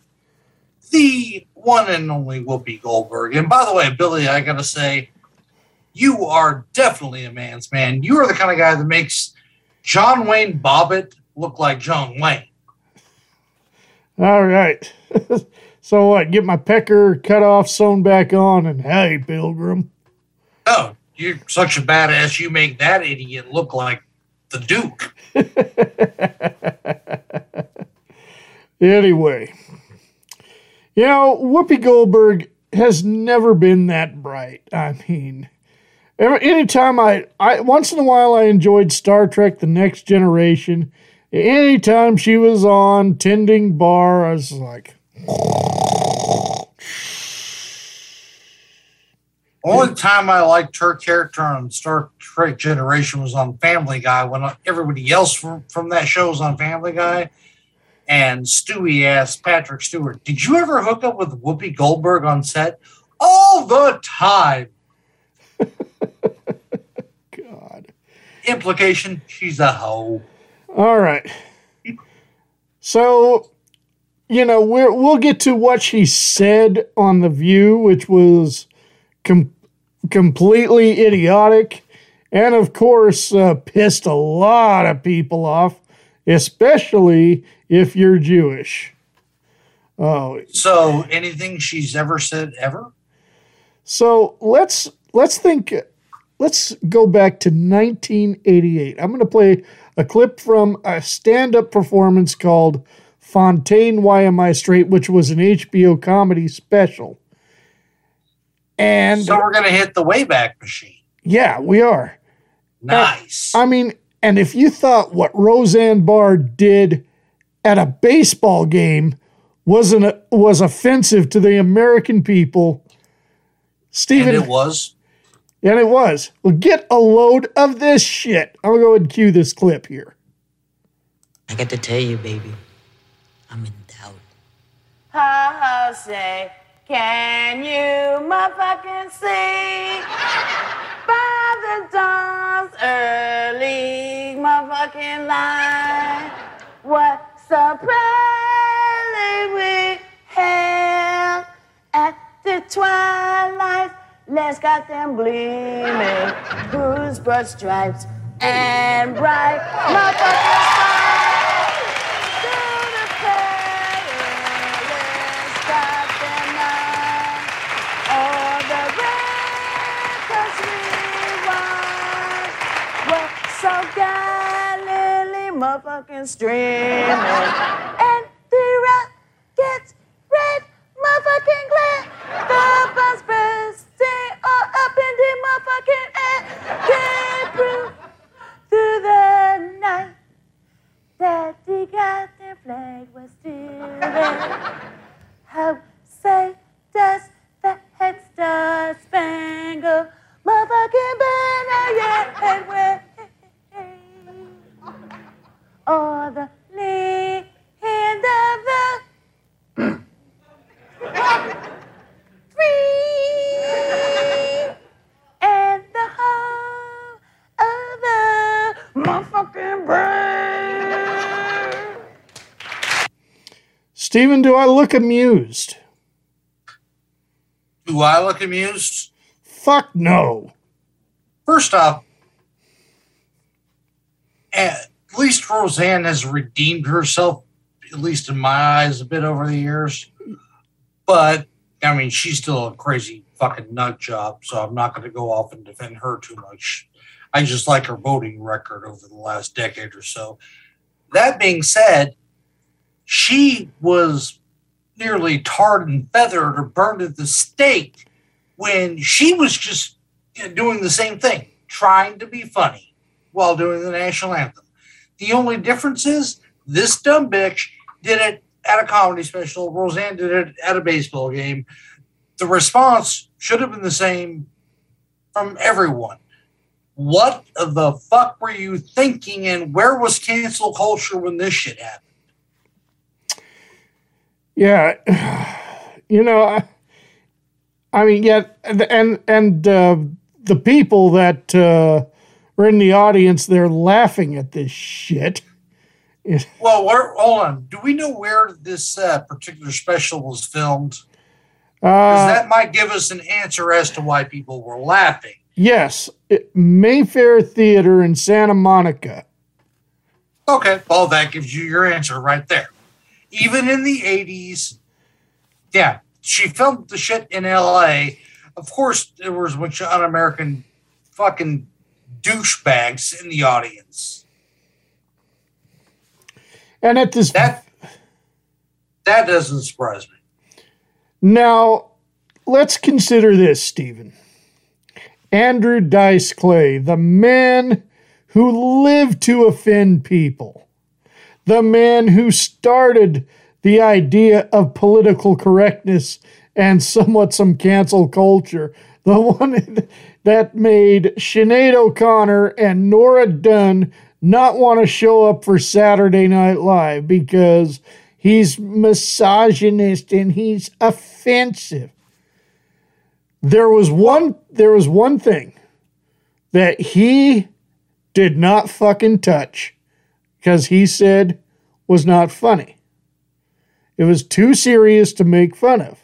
the one and only Whoopi Goldberg. And by the way, Billy, I got to say, you are definitely a man's man. You are the kind of guy that makes John Wayne Bobbitt look like John Wayne. All right. so what? Get my pecker cut off, sewn back on, and hey, Pilgrim. Oh, you're such a badass. You make that idiot look like the Duke. Anyway, you know, Whoopi Goldberg has never been that bright. I mean, every, anytime I, I, once in a while, I enjoyed Star Trek The Next Generation. Anytime she was on tending bar, I was like, Only time I liked her character on Star Trek Generation was on Family Guy when everybody else from, from that show was on Family Guy. And Stewie asked Patrick Stewart, Did you ever hook up with Whoopi Goldberg on set? All the time. God. Implication, she's a hoe. All right. So, you know, we're, we'll get to what she said on The View, which was com- completely idiotic and, of course, uh, pissed a lot of people off, especially if you're Jewish. Oh, So anything she's ever said ever? so let's let's think. Let's go back to 1988. I'm going to play a clip from a stand-up performance called "Fontaine, Why Am I Straight," which was an HBO comedy special. And So we're gonna hit the Wayback Machine. yeah, we are. Uh, nice. I mean, and if you thought what Roseanne Barr did at a baseball game was an was offensive to the American people. Stephen, And it was. and it was. Well, get a load of this shit. I'm gonna go ahead and cue this clip here. I got to tell you, baby. Ha say, can you motherfucking see? By the dawn's early motherfucking light, what surprise we held at the twilight. Let's got them gleaming, whose broad stripes and bright motherfucking stars. Motherfucking streaming. And the rockets red motherfucking glare. The bus bursting all up in the motherfucking air. Came through, the night. That the goddamn flag was still there. How say does the head star spangled motherfucking banner yet wave? Or the land of the free and the home of the motherfucking brave. Stephen, do I look amused? Do I look amused? Fuck no. First off, eh, at least Roseanne has redeemed herself, at least in my eyes, a bit over the years. But I mean, she's still a crazy fucking nut job, so I'm not going to go off and defend her too much. I just like her voting record over the last decade or so. That being said, she was nearly tarred and feathered or burned at the stake when she was just doing the same thing, trying to be funny while doing the national anthem. The only difference is this dumb bitch did it at a comedy special. Roseanne did it at a baseball game. The response should have been the same from everyone. What the fuck were you thinking, and where was cancel culture when this shit happened? Yeah, you know, I, I mean, yeah, and and uh, the people that uh, were in the audience, they're laughing at this shit. Well, where, hold on. Do we know where this uh, particular special was filmed? Because Uh, that might give us an answer as to why people were laughing. yes, it- Mayfair Theater in Santa Monica. Okay, well, that gives you your answer right there. Even in the 80s, yeah, she filmed the shit in LA. Of course, there was a bunch of un American fucking douchebags in the audience. And at this That, that doesn't surprise me. Now, let's consider this, Stephen. Andrew Dice Clay, the man who lived to offend people, the man who started the idea of political correctness and somewhat some cancel culture, the one that made Sinead O'Connor and Nora Dunn not want to show up for Saturday Night Live because he's misogynist and he's offensive. There was one there was one thing that he did not fucking touch because he said was not funny. It was too serious to make fun of.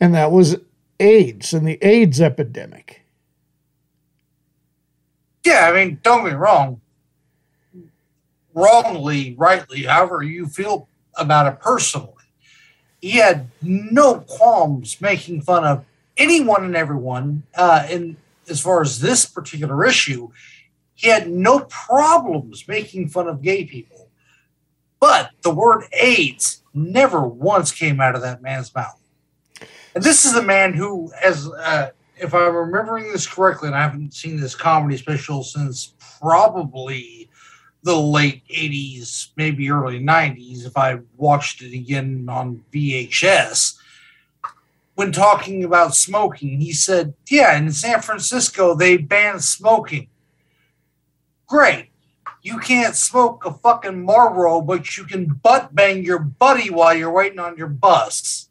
And that was AIDS and the AIDS epidemic. Yeah, I mean, don't me wrong. Wrongly, rightly, however you feel about it personally, he had no qualms making fun of anyone and everyone. Uh, and as far as this particular issue, he had no problems making fun of gay people. But the word AIDS never once came out of that man's mouth. And this is a man who, as uh, if I'm remembering this correctly, and I haven't seen this comedy special since probably the late 80s, maybe early 90s, if I watched it again on VHS. When talking about smoking, he said, Yeah, in San Francisco, they banned smoking. Great. You can't smoke a fucking Marlboro, but you can butt bang your buddy while you're waiting on your bus.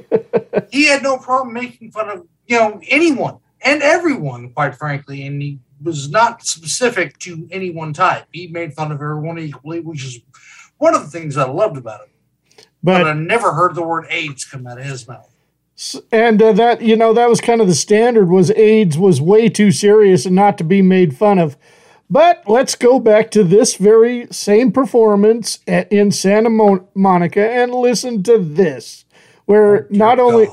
he had no problem making fun of, you know, anyone and everyone, quite frankly. And he was not specific to any one type. He made fun of everyone equally, which is one of the things I loved about him. But- But, I never heard the word AIDS come out of his mouth. and uh, that you know that was kind of the standard was AIDS was way too serious and not to be made fun of. But let's go back to this very same performance at, in Santa Mo- Monica and listen to this, where oh, not only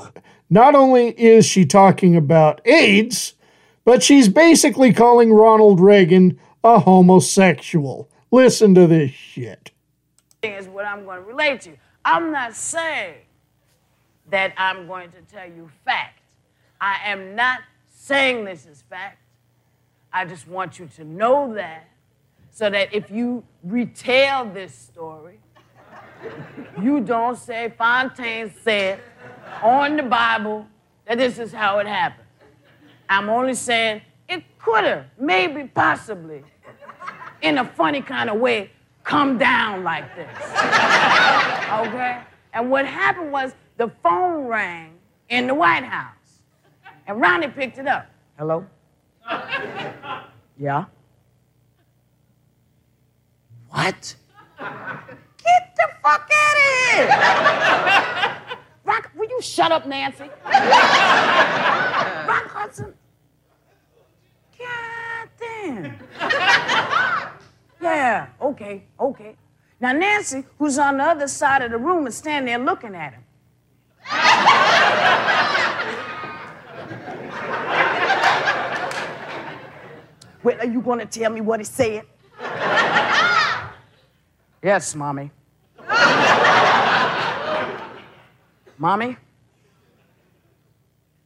not only is she talking about AIDS, but she's basically calling Ronald Reagan a homosexual. Listen to this shit. is what I'm going to relate to. I'm not saying that I'm going to tell you fact. I am not saying this is fact. I just want you to know that so that if you retell this story, you don't say Fontaine said on the Bible that this is how it happened. I'm only saying it could have, maybe, possibly, in a funny kind of way, come down like this. okay? And what happened was the phone rang in the White House, and Ronnie picked it up. Hello? Yeah? What? Get the fuck out of here! Rock, will you shut up, Nancy? Rock Hudson. God damn. Yeah, okay, okay. Now, Nancy, who's on the other side of the room, is standing there looking at him. well, are you going to tell me what he said? Yes, Mommy. Mommy,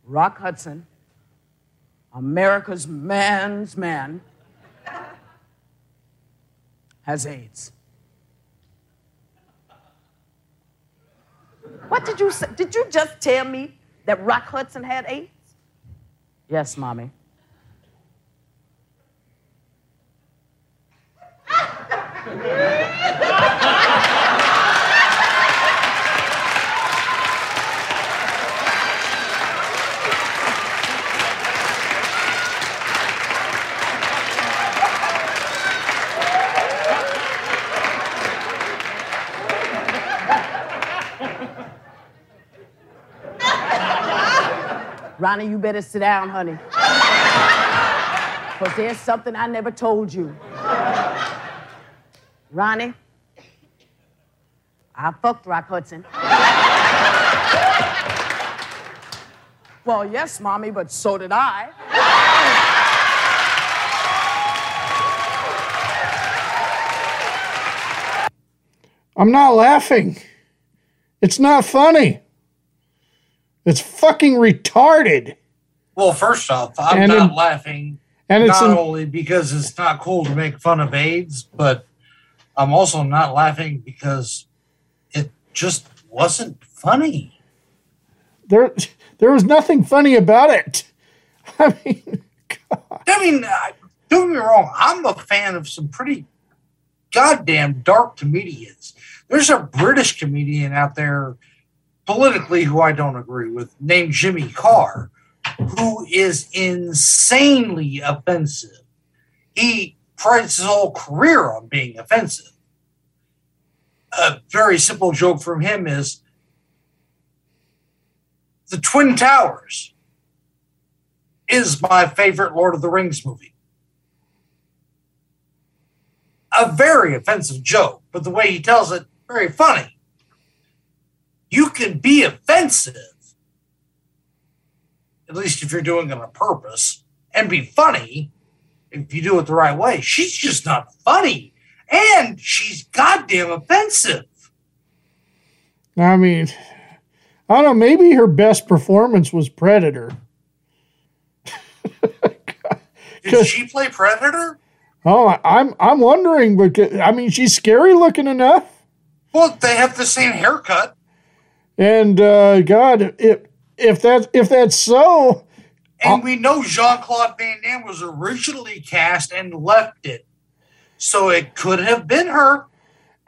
Rock Hudson, America's man's man, has AIDS. What did you say? Did you just tell me that Rock Hudson had AIDS? Yes, Mommy. Ronnie, you better sit down, honey. Because there's something I never told you. Ronnie, I fucked Rock Hudson. well, yes, Mommy, but so did I. I'm not laughing. It's not funny. It's fucking retarded. Well, first off, I'm And not in- laughing and it's not in- only because it's not cool to make fun of AIDS, but I'm also not laughing because it just wasn't funny. There, there was nothing funny about it. I mean, I- mean, uh, don't get me wrong, I'm a fan of some pretty goddamn dark comedians. There's a British comedian out there politically who I don't agree with, named Jimmy Carr, who is insanely offensive. He prides his whole career on being offensive. A very simple joke from him is the Twin Towers is my favorite Lord of the Rings movie. A very offensive joke, but the way he tells it, very funny. You can be offensive, at least if you're doing it on purpose, and be funny if you do it the right way. She's just not funny, and she's goddamn offensive. I mean, I don't know. Maybe her best performance was Predator. Did she play Predator? Oh, I'm I'm wondering because I mean she's scary looking enough, Well, they have the same haircut. and uh, God, if if that if that's so, And we know Jean Claude Van Damme was originally cast and left it. So it could have been her.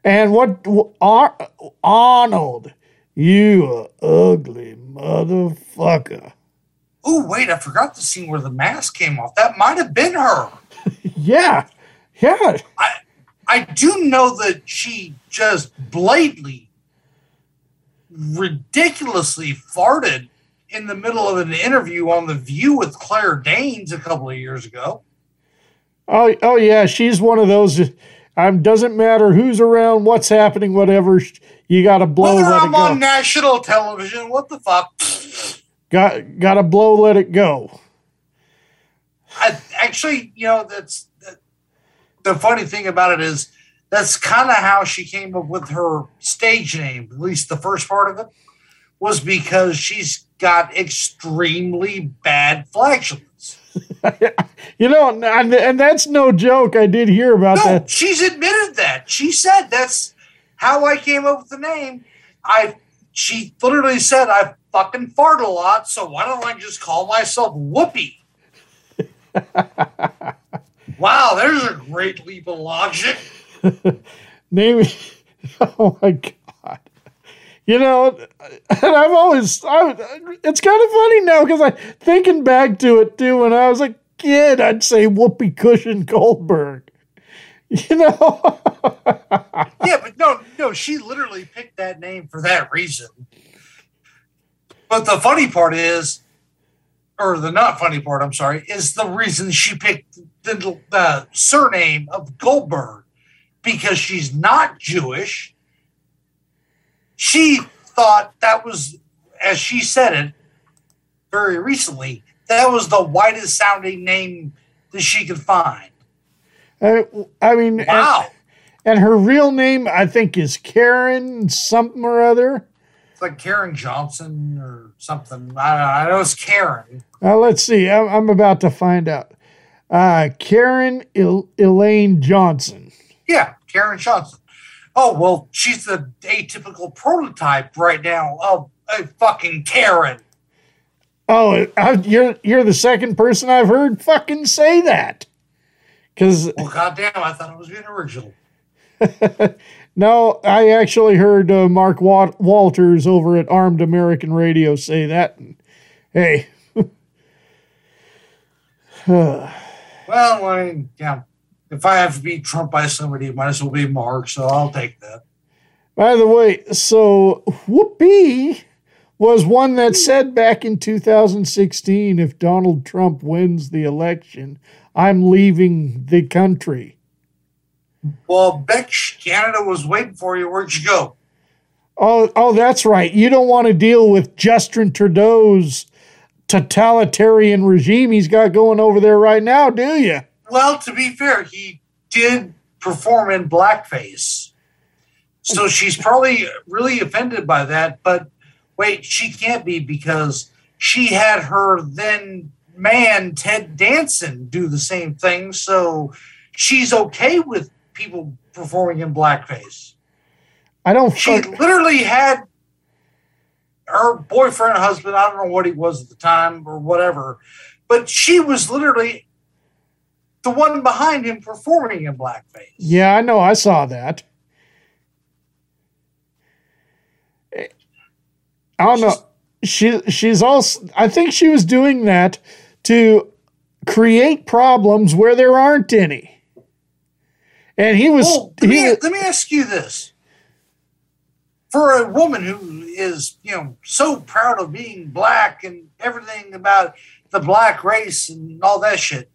and what Ar- Arnold, you ugly motherfucker. Oh, wait, I forgot the scene where the mask came off. That might have been her. Yeah, yeah. I I do know that she just blatantly, ridiculously farted in the middle of an interview on The View with Claire Danes a couple of years ago. Oh, oh yeah, she's one of those. Um, doesn't matter who's around, what's happening, whatever. You got to blow, Whether let I'm it go. on national television, what the fuck? got got to blow, let it go. I, actually, you know, that's that, the funny thing about it is that's kind of how she came up with her stage name. At least the first part of it was because she's got extremely bad flatulence. You know, and, and that's no joke. I did hear about No, that. she's admitted that. She said that's how I came up with the name. I she literally said I fucking fart a lot, so why don't I just call myself Whoopi? wow, there's a great leap of logic. Name. Oh my god. You know, and I've always, I, it's kind of funny now because I thinking back to it too. When I was a kid, I'd say Whoopi Cushion Goldberg. You know, yeah, but no, no, she literally picked that name for that reason. But the funny part is, or the not funny part, I'm sorry, is the reason she picked the, the surname of Goldberg because she's not Jewish. She thought that was, as she said it very recently, that was the whitest sounding name that she could find. I, I mean, Wow. And, and her real name, I think, is Karen something or other. It's like Karen Johnson or something. I don't know. I know it's Karen. Uh, let's see. I'm, I'm about to find out. Uh, Karen El- Elaine Johnson. Yeah, Karen Johnson. Oh well, she's the atypical prototype right now of a fucking Karen. Oh, uh, you're you're the second person I've heard fucking say that. Because Well, goddamn, I thought it was being original. no, I actually heard uh, Mark Wa- Walters over at Armed American Radio say that. And, hey, Well, I mean, yeah. If I have to be trumped by somebody, it might as well be Mark. So I'll take that. By the way, so Whoopi was one that said back in 2016 if Donald Trump wins the election, I'm leaving the country. Well, Bitch, Canada was waiting for you. Where'd you go? Oh, oh, that's right. You don't want to deal with Justin Trudeau's totalitarian regime he's got going over there right now, do you? Well, to be fair, he did perform in blackface. So she's probably really offended by that. But wait, she can't be because she had her then man, Ted Danson, do the same thing. So she's okay with people performing in blackface. I don't. She fuck- literally had her boyfriend, husband, I don't know what he was at the time or whatever, but she was literally the one behind him performing in blackface. Yeah, I know. I saw that. I don't know. She she's also. I think she was doing that to create problems where there aren't any. And he was. Well, let, he, me, let me ask you this. For a woman who is, you know, so proud of being black and everything about the black race and all that shit,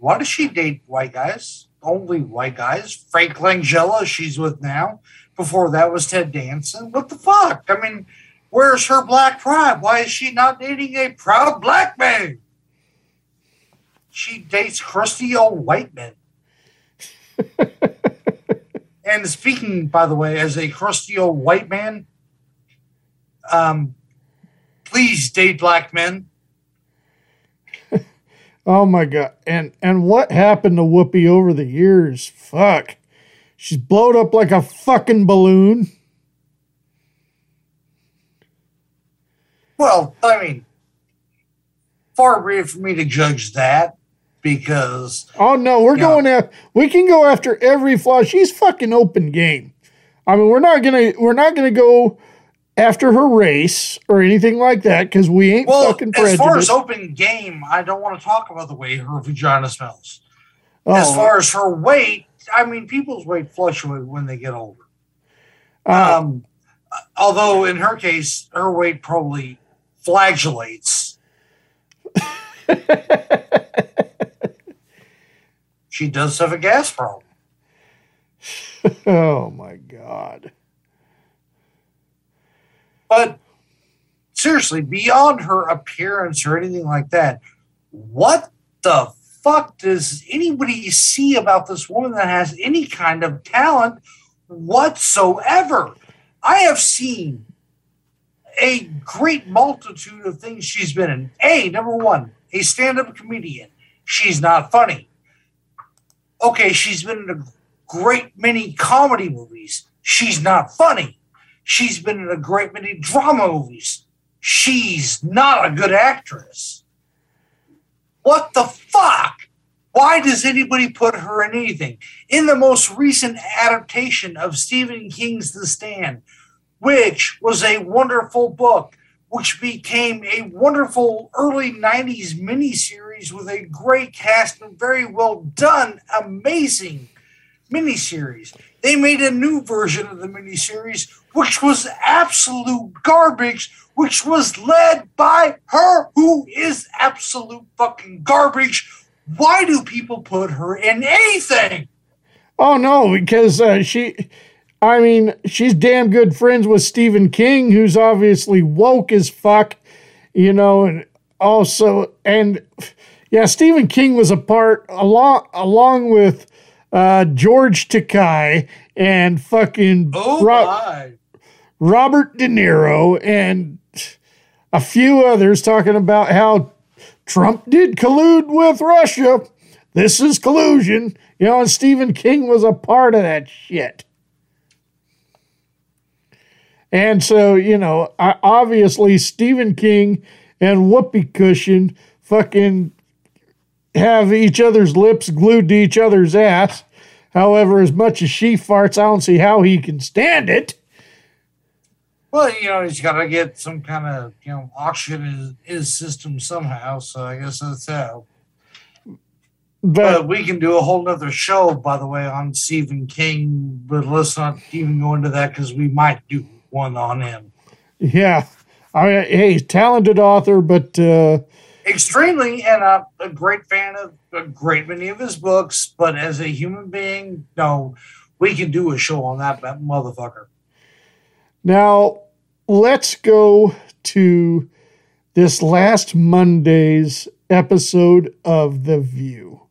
why does she date white guys? Only white guys? Frank Langella, she's with now. Before that was Ted Danson. What the fuck? I mean, where's her black pride? Why is she not dating a proud black man? She dates crusty old white men. and speaking, by the way, as a crusty old white man, um, please date black men. Oh my god! And and what happened to Whoopi over the years? Fuck, she's blowed up like a fucking balloon. Well, I mean, far be it for me to judge that because Oh no, we're going after. We can go after every flaw. She's fucking open game. I mean, we're not gonna we're not gonna go after her race or anything like that because we ain't well, fucking as far as prejudiced. open game, I don't want to talk about the way her vagina smells. Oh. As far as her weight, I mean, people's weight fluctuate when they get older. Uh, Um, although in her case, her weight probably flagellates. she does have a gas problem. oh my god! But seriously, beyond her appearance or anything like that, what the fuck does anybody see about this woman that has any kind of talent whatsoever? I have seen a great multitude of things she's been in. A, number one, a stand up comedian. She's not funny. Okay, she's been in a great many comedy movies. She's not funny. She's been in a great many drama movies. She's not a good actress. What the fuck? Why does anybody put her in anything? In the most recent adaptation of Stephen King's The Stand, which was a wonderful book, which became a wonderful early 90s miniseries with a great cast and very well done, amazing miniseries. They made a new version of the miniseries, which was absolute garbage, which was led by her, who is absolute fucking garbage. Why do people put her in anything? Oh no, because uh, she, I mean, she's damn good friends with Stephen King, who's obviously woke as fuck, you know, and also, and yeah, Stephen King was a part along along with uh, George Takei and fucking Oh Ro- Robert De Niro and a few others talking about how Trump did collude with Russia. This is collusion. You know, and Stephen King was a part of that shit. And so, you know, obviously Stephen King and Whoopi Cushion fucking have each other's lips glued to each other's ass. However, as much as she farts, I don't see how he can stand it. Well, you know, he's got to get some kind of, you know, oxygen in his, system somehow. So I guess that's how. But we can do a whole nother show, by the way, on Stephen King. But let's not even go into that because we might do one on him. Yeah. I mean, hey, he's a talented author, but uh, Extremely, and I'm a great fan of a great many of his books. But as a human being, no, we can do a show on that motherfucker. now let's go to this last Monday's episode of The View.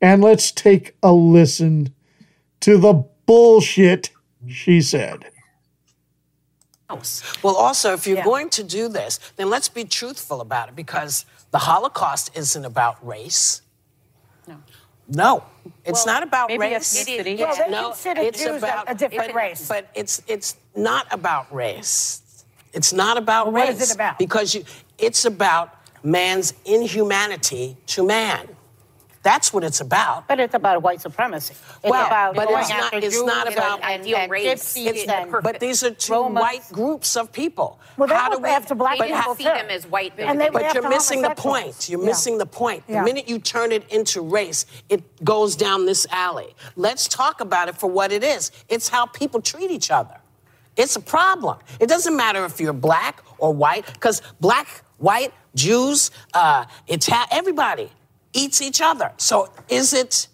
And let's take a listen to the bullshit she said. Well, also, if you're going to do this, then let's be truthful about it because the Holocaust isn't about race. No. No, it's Well, not about maybe race. ethnicity. Well, they no, consider it's Jews about a different but- race. But it's it's not about race. It's not about Well, race. is it about? Because you, it's about man's inhumanity to man. That's what it's about. But it's about white supremacy. It's well, about but it's not. It's Jews not and- about and- and It's- gypsies and but these are two Romas. white groups of people. Well, they How do we after black but people, how- too. And they go but you're missing the point. You're Yeah. missing the point. The Yeah. minute you turn it into race, it goes down this alley. Let's talk about it for what it is. It's how people treat each other. It's a problem. It doesn't matter if you're black or white, because black, white, Jews, uh, Italian, everybody eats each other. So is it,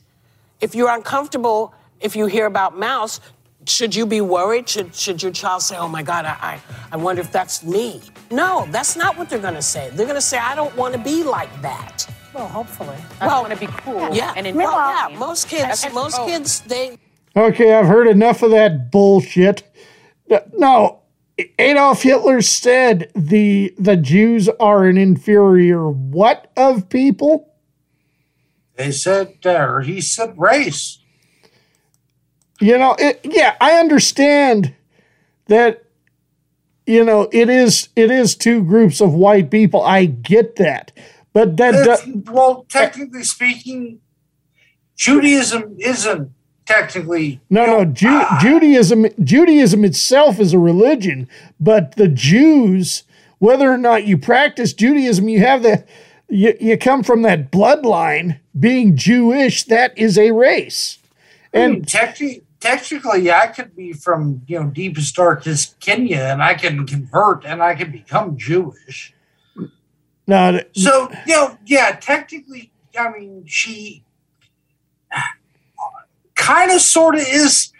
if you're uncomfortable, if you hear about Maus, should you be worried? Should, should your child say, oh my God, I, I, I wonder if that's me? No, that's not what they're gonna say. They're gonna say, I don't wanna be like that. Well, hopefully. I Well, want to be cool. Yeah, And well, well, yeah, most kids, most Oh. kids, they, Okay, I've heard enough of that bullshit. No, Adolf Hitler said the the Jews are an inferior what of people? They said, uh, or he said race. You know, it, yeah, I understand that. You know, it is it is two groups of white people. I get that, but that It's- do- well, technically speaking, Judaism isn't technically no, no, Ju- Judaism Judaism itself is a religion, but the Jews, whether or not you practice Judaism, you have the you, you come from that bloodline. Being Jewish, that is a race, And and technically, technically, I could be from you know deepest darkest Kenya, and I can convert, and I can become Jewish. now So you know, yeah, technically, I mean, she kind of, sort of is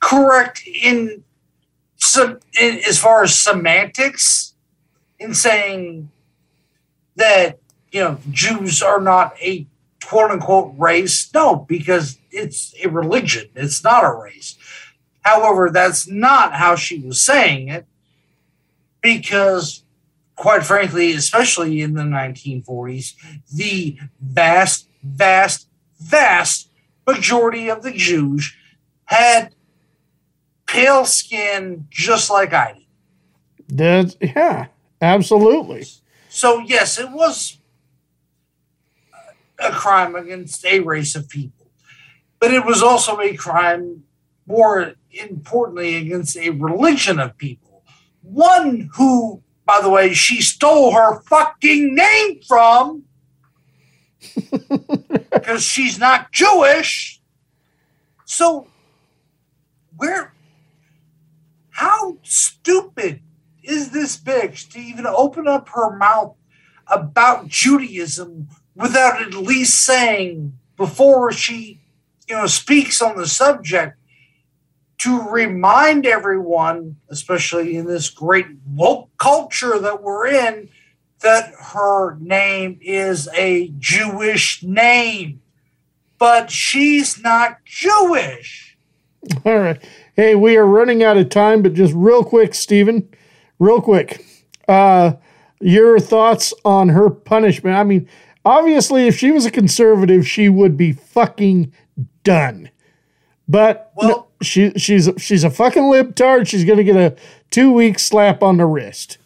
correct in some in, as far as semantics in saying that you know Jews are not a quote unquote race. No, because it's a religion. It's not a race. However, that's not how she was saying it because quite frankly, especially in the 1940s, the vast, vast, vast majority of the Jews had pale skin just like I did. that's yeah, absolutely. So, yes, it was a crime against a race of people, but it was also a crime, more importantly, against a religion of people. One who, by the way, she stole her fucking name from because she's not Jewish. So, where, how stupid is this bitch to even open up her mouth about Judaism without at least saying before she, you know, speaks on the subject to remind everyone, especially in this great woke culture that we're in, that her name is a Jewish name. But she's not Jewish. All right. Hey, we are running out of time, but just real quick, Stephen, real quick. Uh, your thoughts on her punishment? I mean, obviously, if she was a conservative, she would be fucking done. But no, she she's she's a fucking libtard. She's gonna get a two week slap on the wrist.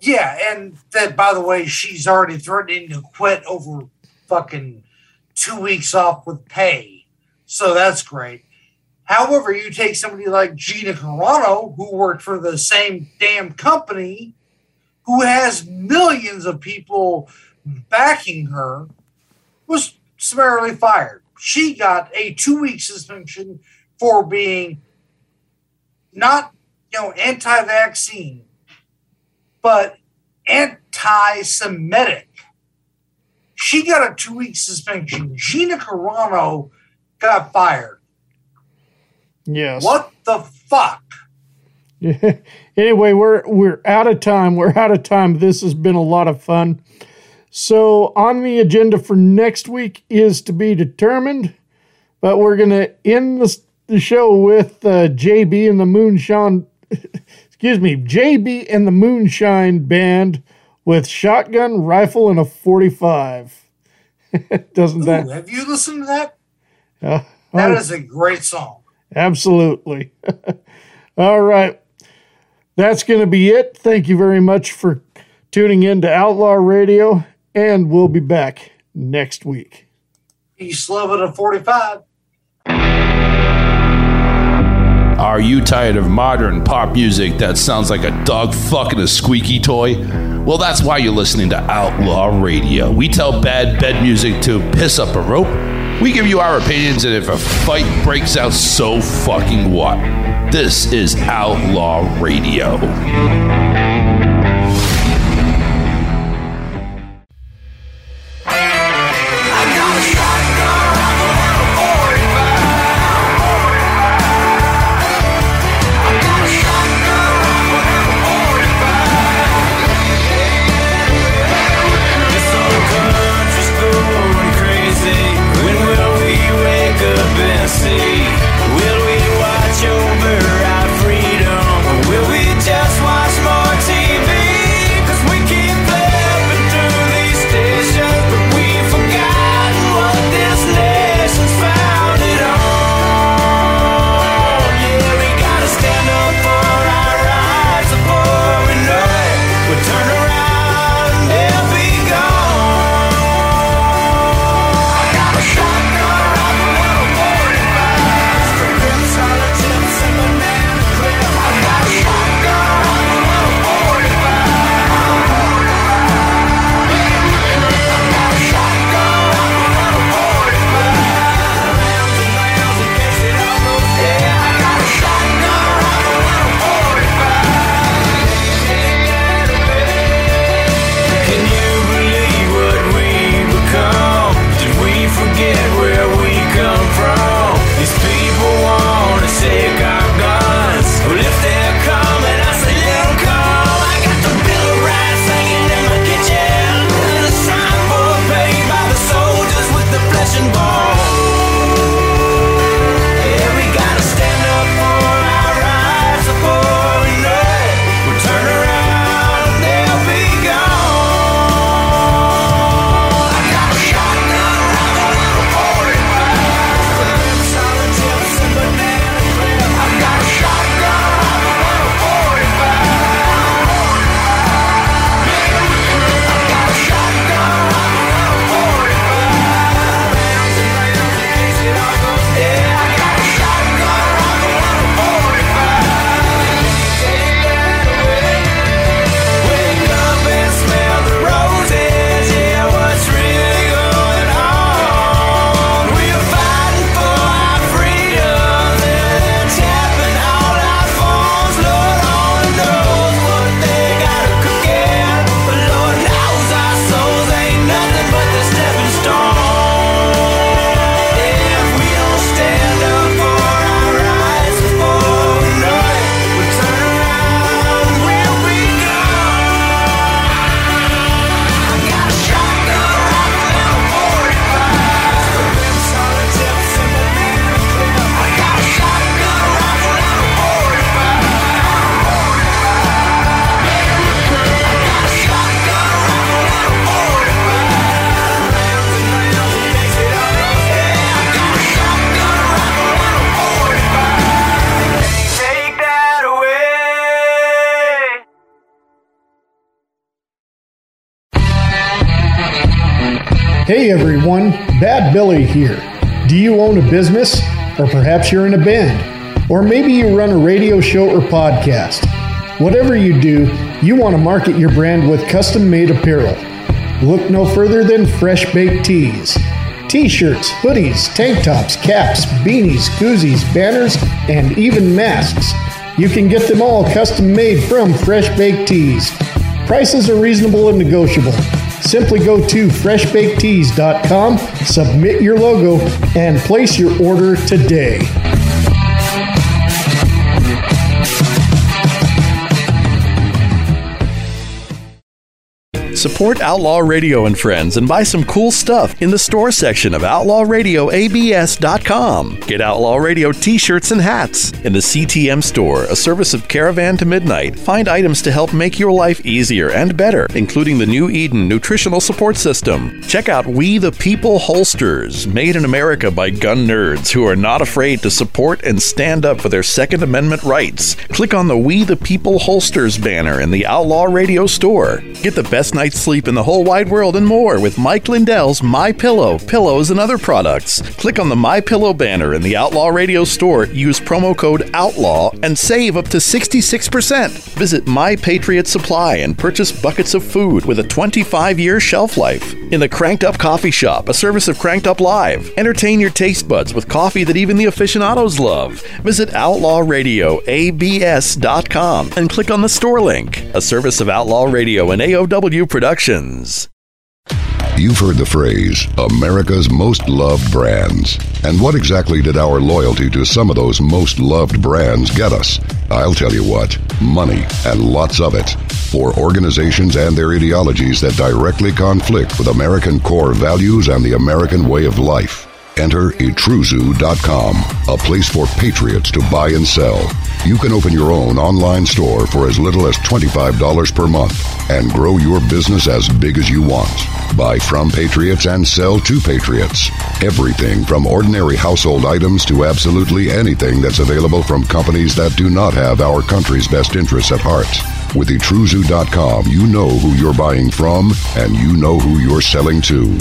Yeah, and that by the way, she's already threatening to quit over fucking two weeks off with pay. So that's great. However, you take somebody like Gina Carano, who worked for the same damn company, who has millions of people backing her, was summarily fired. She got a two week suspension for being not, you know, anti vaccine, but anti Semitic. She got a two week suspension. Gina Carano got fired. Yes. What the fuck? anyway, we're we're out of time. We're out of time. This has been a lot of fun. So on the agenda for next week is to be determined, but we're gonna end the, the show with uh, JB and the Moonshine. excuse me, JB and the Moonshine Band with shotgun, rifle, and a forty-five. Doesn't Ooh, that? have you listened to that? Uh, That oh, is a great song. Absolutely. All right. That's going to be it. Thank you very much for tuning in to Outlaw Radio, and we'll be back next week. Peace, love, and a 45. Are you tired of modern pop music that sounds like a dog fucking a squeaky toy? Well, that's why you're listening to Outlaw Radio. We tell bad bed music to piss up a rope. We give you our opinions, and if a fight breaks out, so fucking what? This is Outlaw Radio. Billy here. Do you own a business? Or perhaps you're in a band? Or maybe you run a radio show or podcast? Whatever you do, you want to market your brand with custom made apparel. Look no further than Fresh Baked Tees. T shirts, hoodies, tank tops, caps, beanies, koozies, banners, and even masks. You can get them all custom made from Fresh Baked Tees. Prices are reasonable and negotiable. Simply go to freshbakedtees.com, submit your logo, and place your order today. Support Outlaw Radio and Friends and buy some cool stuff in the store section of OutlawRadioABS.com. Get Outlaw Radio t shirts and hats. In the CTM store, a service of Caravan to Midnight, find items to help make your life easier and better, including the new Eden Nutritional Support System. Check out We the People Holsters, made in America by gun nerds who are not afraid to support and stand up for their Second Amendment rights. Click on the We the People Holsters banner in the Outlaw Radio store. Get the best night's sleep in the whole wide world and more with Mike Lindell's My Pillow, pillows and other products. Click on the My Pillow banner in the Outlaw Radio store, use promo code OUTLAW and save up to 66%. Visit My Patriot Supply and purchase buckets of food with a 25-year shelf life. In the Cranked Up Coffee Shop, a service of Cranked Up Live. Entertain your taste buds with coffee that even the aficionados love. Visit outlawradioabs.com and click on the store link. A service of Outlaw Radio and AOW Productions. You've heard the phrase, America's most loved brands. And what exactly did our loyalty to some of those most loved brands get us? I'll tell you what money, and lots of it, for organizations and their ideologies that directly conflict with American core values and the American way of life. Enter etruzoo.com, a place for patriots to buy and sell. You can open your own online store for as little as $25 per month and grow your business as big as you want. Buy from patriots and sell to patriots. Everything from ordinary household items to absolutely anything that's available from companies that do not have our country's best interests at heart. With etruzoo.com, you know who you're buying from and you know who you're selling to.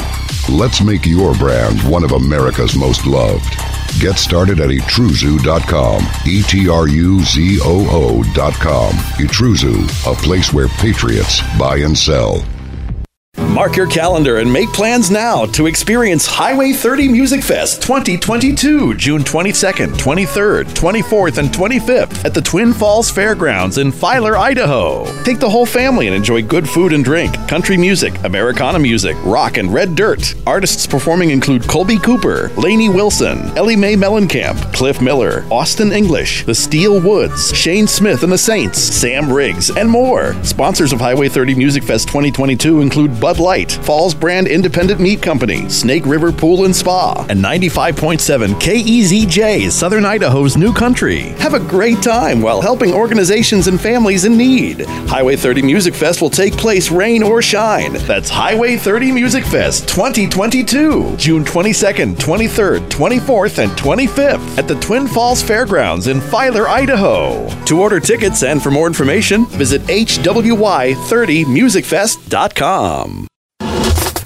Let's make your brand one of America's most loved. Get started at etruzoo.com. E T R U Z O O.com. Etruzoo, a place where patriots buy and sell. Mark your calendar and make plans now to experience Highway 30 Music Fest 2022, June 22nd, 23rd, 24th, and 25th at the Twin Falls Fairgrounds in Filer, Idaho. Take the whole family and enjoy good food and drink, country music, Americana music, rock, and red dirt. Artists performing include Colby Cooper, Lainey Wilson, Ellie Mae Mellencamp, Cliff Miller, Austin English, The Steel Woods, Shane Smith and the Saints, Sam Riggs, and more. Sponsors of Highway 30 Music Fest 2022 include Bud Light, Falls Brand Independent Meat Company, Snake River Pool and Spa, and 95.7 KEZJ, Southern Idaho's new country. Have a great time while helping organizations and families in need. Highway 30 Music Fest will take place rain or shine. That's Highway 30 Music Fest 2022, June 22nd, 23rd, 24th, and 25th at the Twin Falls Fairgrounds in Filer, Idaho. To order tickets and for more information, visit hwy30musicfest.com.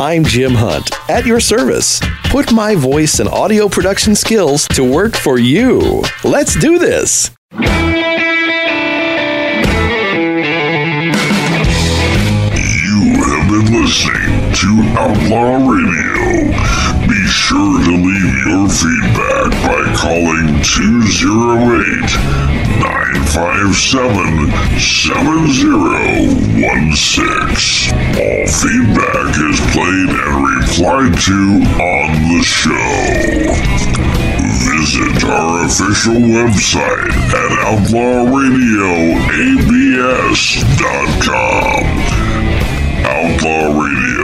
I'm Jim Hunt, at your service. Put my voice and audio production skills to work for you. Let's do this. You have been listening to Outlaw Radio. Be sure to leave your feedback by calling 208 9 857-7016. All feedback is played and replied to on the show. Visit our official website at outlawradioabs.com. Outlaw Radio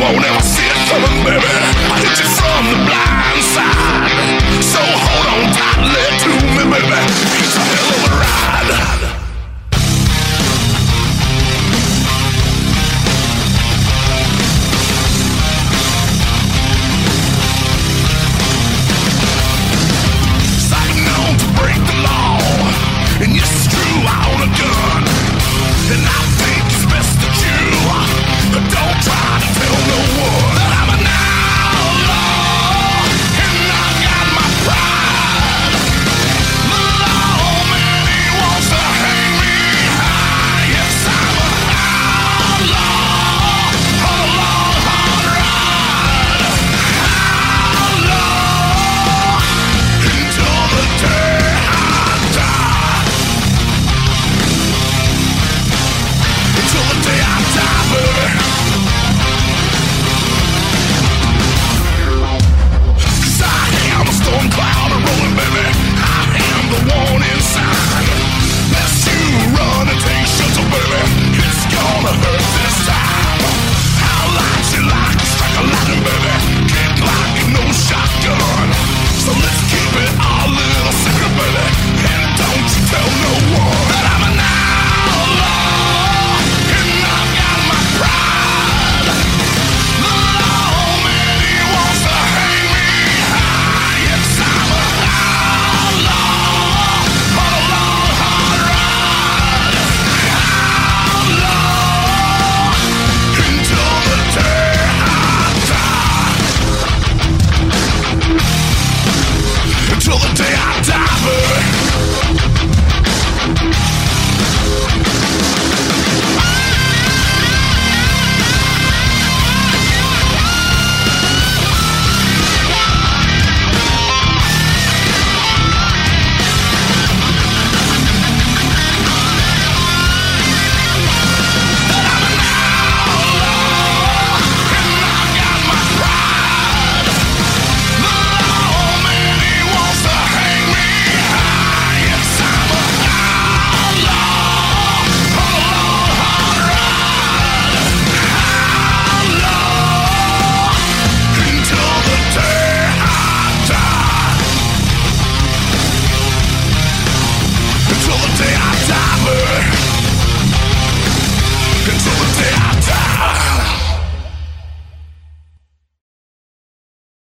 won't ever see it coming, baby. I hit you from the blind side. So hold on tightly to me, baby. It's a hell of a ride.